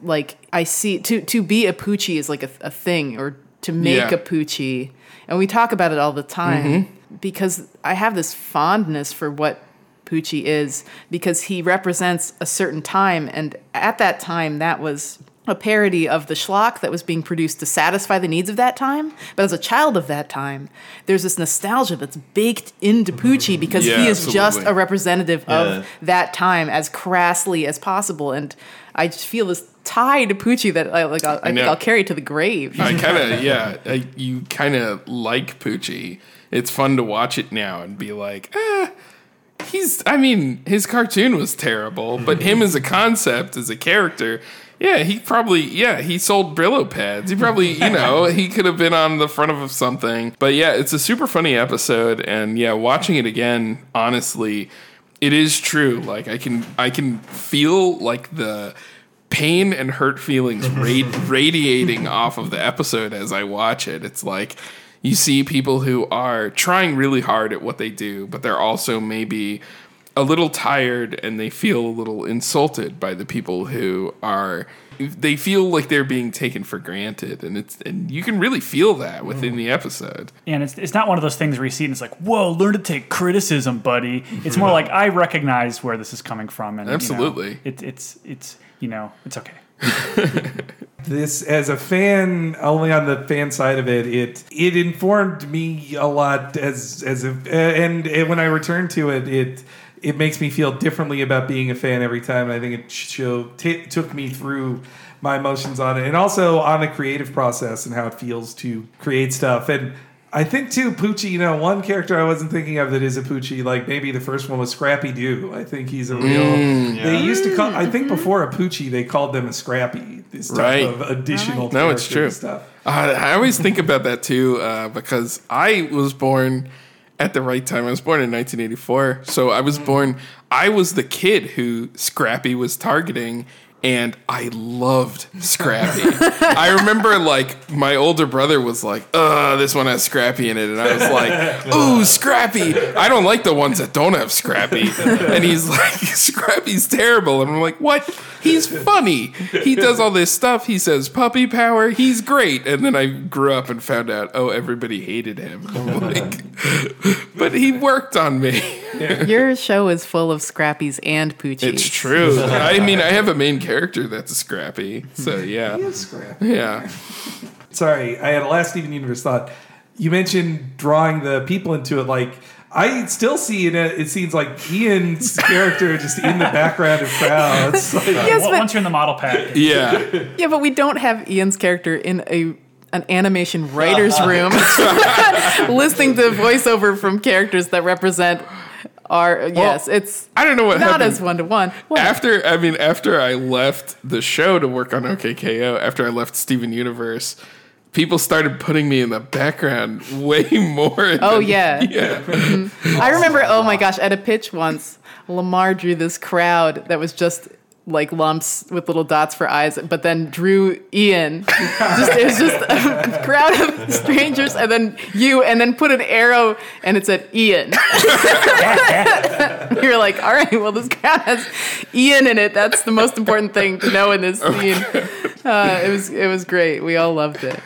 Speaker 4: Like i see to to be a poochie is like a, a thing or to make
Speaker 6: Yeah.
Speaker 4: a poochie. And we talk about it all the time mm-hmm. Because I have this fondness for what Poochie is because he represents a certain time, and at that time, that was a parody of the schlock that was being produced to satisfy the needs of that time. But as a child of that time, there's this nostalgia that's baked into mm-hmm. Poochie because
Speaker 6: Yeah,
Speaker 4: he is just a representative
Speaker 1: Yeah.
Speaker 4: of that time as crassly as possible, and I just feel this tie to Poochie that I like. I'll, I, think. I'll carry to the grave.
Speaker 6: I kind of yeah. I, you kind of like Poochie. It's fun to watch it now and be like, ah, he's. I mean, his cartoon was terrible, but him as a concept, as a character, yeah, he probably yeah he sold Brillo pads. He probably you know he could have been on the front of something. But yeah, it's a super funny episode, and yeah, watching it again, honestly, it is true. Like I can I can feel like the pain and hurt feelings rad- radiating off of the episode as I watch it. It's like, you see people who are trying really hard at what they do, but they're also maybe a little tired and they feel a little insulted by the people who are they feel like they're being taken for granted and it's and you can really feel that within mm. the episode
Speaker 5: And it's, it's not one of those things where you see it and it's like, whoa, learn to take criticism, buddy. It's more like I recognize where this is coming from, and you know,
Speaker 6: Absolutely.
Speaker 5: it, it's it's you know it's okay.
Speaker 2: this as a fan only on the fan side of it it it informed me a lot as as a and, and when i returned to it it it makes me feel differently about being a fan every time. And i think it show t- took me through my emotions on it and also on the creative process and how it feels to create stuff. And I think too, Poochie. You know, one character I wasn't thinking of that is a Poochie. Like maybe the first one was Scrappy Doo. I think he's a real.
Speaker 6: Mm,
Speaker 2: They used to call. I think before a Poochie, they called them a Scrappy. This type
Speaker 6: right
Speaker 2: of additional.
Speaker 6: no it's true
Speaker 2: Stuff.
Speaker 6: Uh, i always think about that too uh, because i was born at the right time i was born in 1984 so i was born i was the kid who scrappy was targeting and I loved Scrappy. I remember like my older brother was like, "Uh, this one has Scrappy in it," and I was like, "Ooh, Scrappy! I don't like the ones that don't have Scrappy." And he's like, "Scrappy's terrible," and I'm like, "What? He's funny. He does all this stuff. He says puppy power. He's great." And then I grew up and found out, oh, everybody hated him. Like, but he worked on me.
Speaker 4: Your show is full of Scrappies and Poochies.
Speaker 6: It's true. I mean, I have a main character that's Scrappy. So yeah,
Speaker 2: He is Scrappy.
Speaker 6: yeah.
Speaker 2: Sorry, I had a last Steven Universe thought. You mentioned drawing the people into it. Like I still see in it. It seems like Ian's character just in the background of crowds. Like,
Speaker 4: Yes,
Speaker 5: Once
Speaker 4: but-
Speaker 5: once you're in the model pack,
Speaker 6: Yeah.
Speaker 4: Yeah, but we don't have Ian's character in a an animation writer's room listening to voiceover from characters that represent our yes, it's
Speaker 6: I don't know what
Speaker 4: not
Speaker 6: happened.
Speaker 4: as one to one.
Speaker 6: After I mean, after I left the show to work on OK K.O, after I left Steven Universe, people started putting me in the background way more.
Speaker 4: Oh
Speaker 6: than-
Speaker 4: yeah.
Speaker 6: yeah.
Speaker 4: Mhm. I remember oh my gosh, at a pitch once, Lamar drew this crowd that was just like lumps with little dots for eyes, but then drew Ian. just, it was just a crowd of strangers, and then you, and then put an arrow, and it said Ian. You're like, all right, well, this crowd has Ian in it. That's the most important thing to know in this scene. Uh, it was it was great. We all loved it.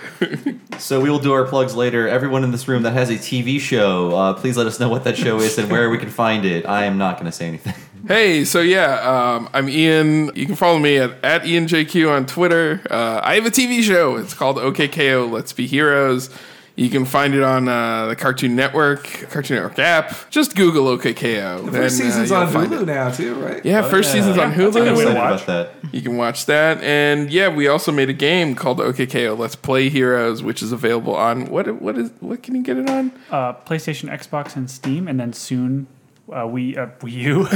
Speaker 1: So we will do our plugs later. Everyone in this room that has a TV show, uh, please let us know what that show is and where we can find it. I am not going to say anything.
Speaker 6: Hey, so yeah, um, I'm Ian. You can follow me at, at IanJQ on Twitter. Uh, I have a TV show. It's called OK K.O Let's Be Heroes. You can find it on uh, the Cartoon Network, Cartoon Network app. Just Google OK K.O.
Speaker 2: the first
Speaker 6: and, uh,
Speaker 2: season's
Speaker 6: you'll
Speaker 2: on
Speaker 6: find
Speaker 2: Hulu
Speaker 6: it.
Speaker 2: now too, right?
Speaker 6: Yeah,
Speaker 1: Oh,
Speaker 6: first
Speaker 1: yeah.
Speaker 6: season's on
Speaker 1: Yeah, that's a
Speaker 6: Hulu.
Speaker 1: good way to watch that.
Speaker 6: You can watch that, and yeah, we also made a game called OK K.O Let's Play Heroes, which is available on what? What is? What can you get it on?
Speaker 5: uh, PlayStation, Xbox, and Steam, and then soon uh, we uh, Wii U.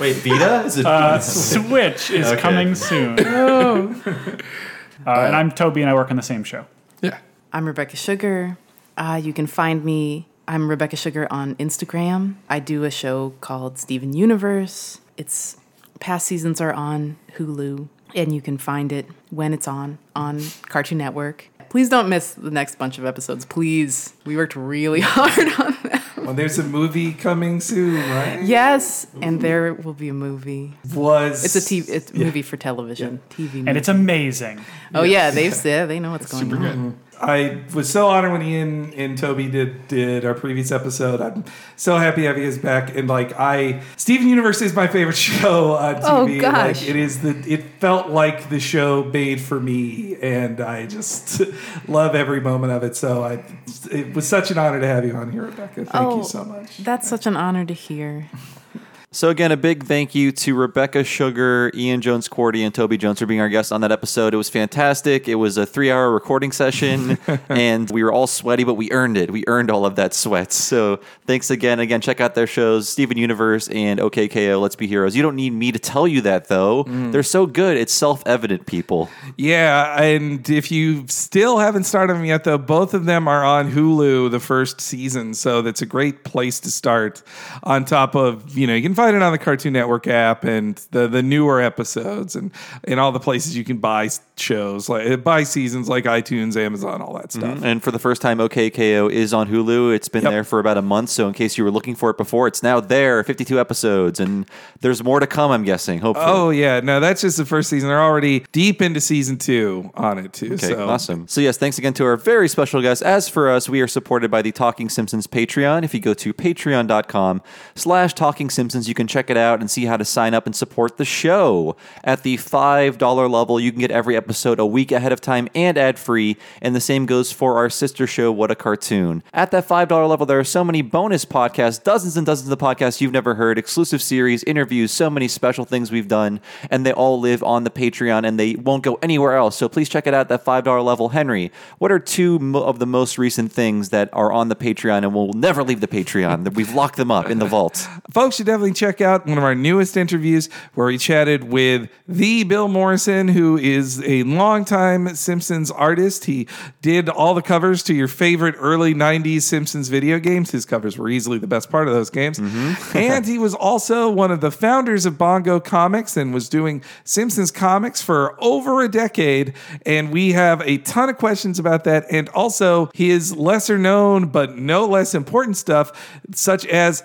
Speaker 1: Wait, Vita? Is it
Speaker 5: uh, Switch is
Speaker 1: Okay.
Speaker 5: coming soon.
Speaker 4: Oh.
Speaker 5: Uh, and I'm Toby, and I work on the same show.
Speaker 6: Yeah.
Speaker 4: I'm Rebecca Sugar. Uh, you can find me. I'm Rebecca Sugar on Instagram. I do a show called Steven Universe. It's past seasons are on Hulu, and you can find it when it's on on Cartoon Network. Please don't miss the next bunch of episodes. Please, we worked really hard on that.
Speaker 2: Well, there's a movie coming soon, right?
Speaker 4: Yes, and there will be a movie.
Speaker 2: Was
Speaker 4: It's a TV, it's a movie for television, TV, movie.
Speaker 5: And it's amazing.
Speaker 4: Oh yeah, they've said they know what's going on.
Speaker 2: I was so honored when Ian and Toby did did our previous episode. I'm so happy to have you guys back. And like I, Steven Universe is my favorite show on TV.
Speaker 4: Oh, gosh.
Speaker 2: Like, it is the. It felt like the show made for me, and I just love every moment of it. So I, it was such an honor to have you on here, Rebecca. Thank
Speaker 4: oh,
Speaker 2: you oh, so much.
Speaker 4: That's such an honor to hear.
Speaker 1: So again, a big thank you to Rebecca Sugar, Ian Jones Quartey, and Toby Jones for being our guests on that episode. It was fantastic. It was a three-hour recording session, and we were all sweaty, but we earned it. We earned all of that sweat. So thanks again. Again, check out their shows, Steven Universe and OK K.O. Let's Be Heroes. You don't need me to tell you that though. Mm. They're so good. It's self-evident, people.
Speaker 2: Yeah, and if you still haven't started them yet, though, both of them are on Hulu, the first season, so that's a great place to start. On top of, you know, you can find it on the Cartoon Network app and the the newer episodes and in all the places you can buy shows like buy seasons like iTunes, Amazon, all that stuff.
Speaker 1: Mhm. And for the first time, OK K.O is on Hulu. It's been there for about a month, so in case you were looking for it before, it's now there. 52 episodes, and there's more to come. I'm guessing. Hopefully.
Speaker 2: Oh yeah, no, that's just the first season. They're already deep into season two on it too.
Speaker 1: Okay,
Speaker 2: so
Speaker 1: awesome. So yes, thanks again to our very special guest. As for us, we are supported by the Talking Simpsons Patreon. If you go to patreon.com slash talking simpsons, you can check it out and see how to sign up and support the show. At the $5 level, you can get every episode a week ahead of time and ad-free, and the same goes for our sister show, What a Cartoon. At that $5 level, there are so many bonus podcasts, dozens and dozens of podcasts you've never heard, exclusive series, interviews, so many special things we've done, and they all live on the Patreon and they won't go anywhere else. So please check it out at that $5 level. Henry, what are two of the most recent things that are on the Patreon and will never leave the Patreon that we've locked them up in the vault?
Speaker 2: folks should definitely check out one of our newest interviews where we chatted with the Bill Morrison, who is a longtime Simpsons artist. He did all the covers to your favorite early 90s Simpsons video games. His covers were easily the best part of those games. Mm-hmm. and he was also one of the founders of Bongo Comics and was doing Simpsons comics for over a decade. And we have a ton of questions about that. And also his lesser known, but no less important stuff, such as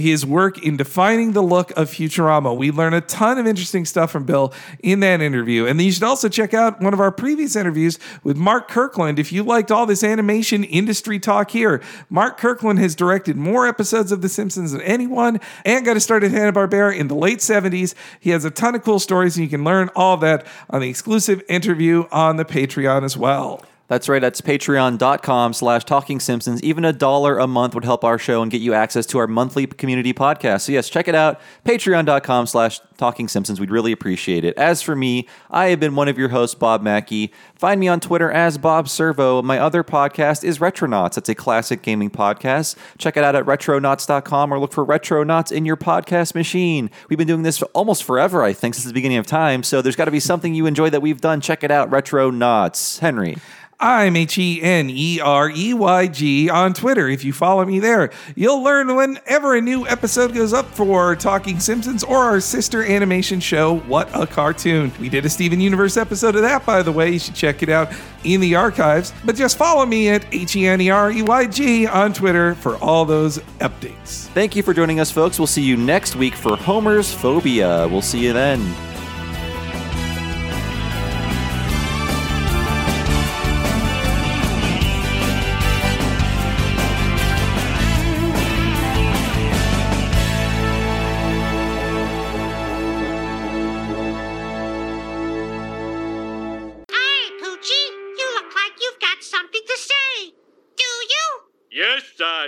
Speaker 2: his work in defining the look of Futurama. We learn a ton of interesting stuff from Bill in that interview. And you should also check out one of our previous interviews with Mark Kirkland. If you liked all this animation industry talk here, Mark Kirkland has directed more episodes of The Simpsons than anyone and got to start at Hanna-Barbera in the late 70s. He has a ton of cool stories and you can learn all that on the exclusive interview on the Patreon as well.
Speaker 1: That's right. That's patreon.com slash talking simpsons. Even a dollar a month would help our show and get you access to our monthly community podcast. So yes, check it out. Patreon.com slash talking simpsons. We'd really appreciate it. As for me, I have been one of your hosts, Bob Mackey. Find me on Twitter as Bob Servo. My other podcast is Retronauts. It's a classic gaming podcast. Check it out at retronauts.com or look for Retronauts in your podcast machine. We've been doing this for almost forever, I think, since the beginning of time. So there's got to be something you enjoy that we've done. Check it out, Retronauts. Henry.
Speaker 2: I'm H E N E R E Y G on Twitter. If you follow me there, you'll learn whenever a new episode goes up for Talking Simpsons or our sister animation show, What a Cartoon. We did a Steven Universe episode of that, by the way. You should check it out in the archives. But just follow me at H E N E R E Y G on Twitter for all those updates.
Speaker 1: Thank you for joining us, folks. We'll see you next week for Homer's Phobia. We'll see you then.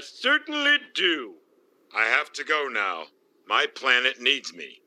Speaker 16: Certainly do.
Speaker 18: I have to go now. My planet needs me.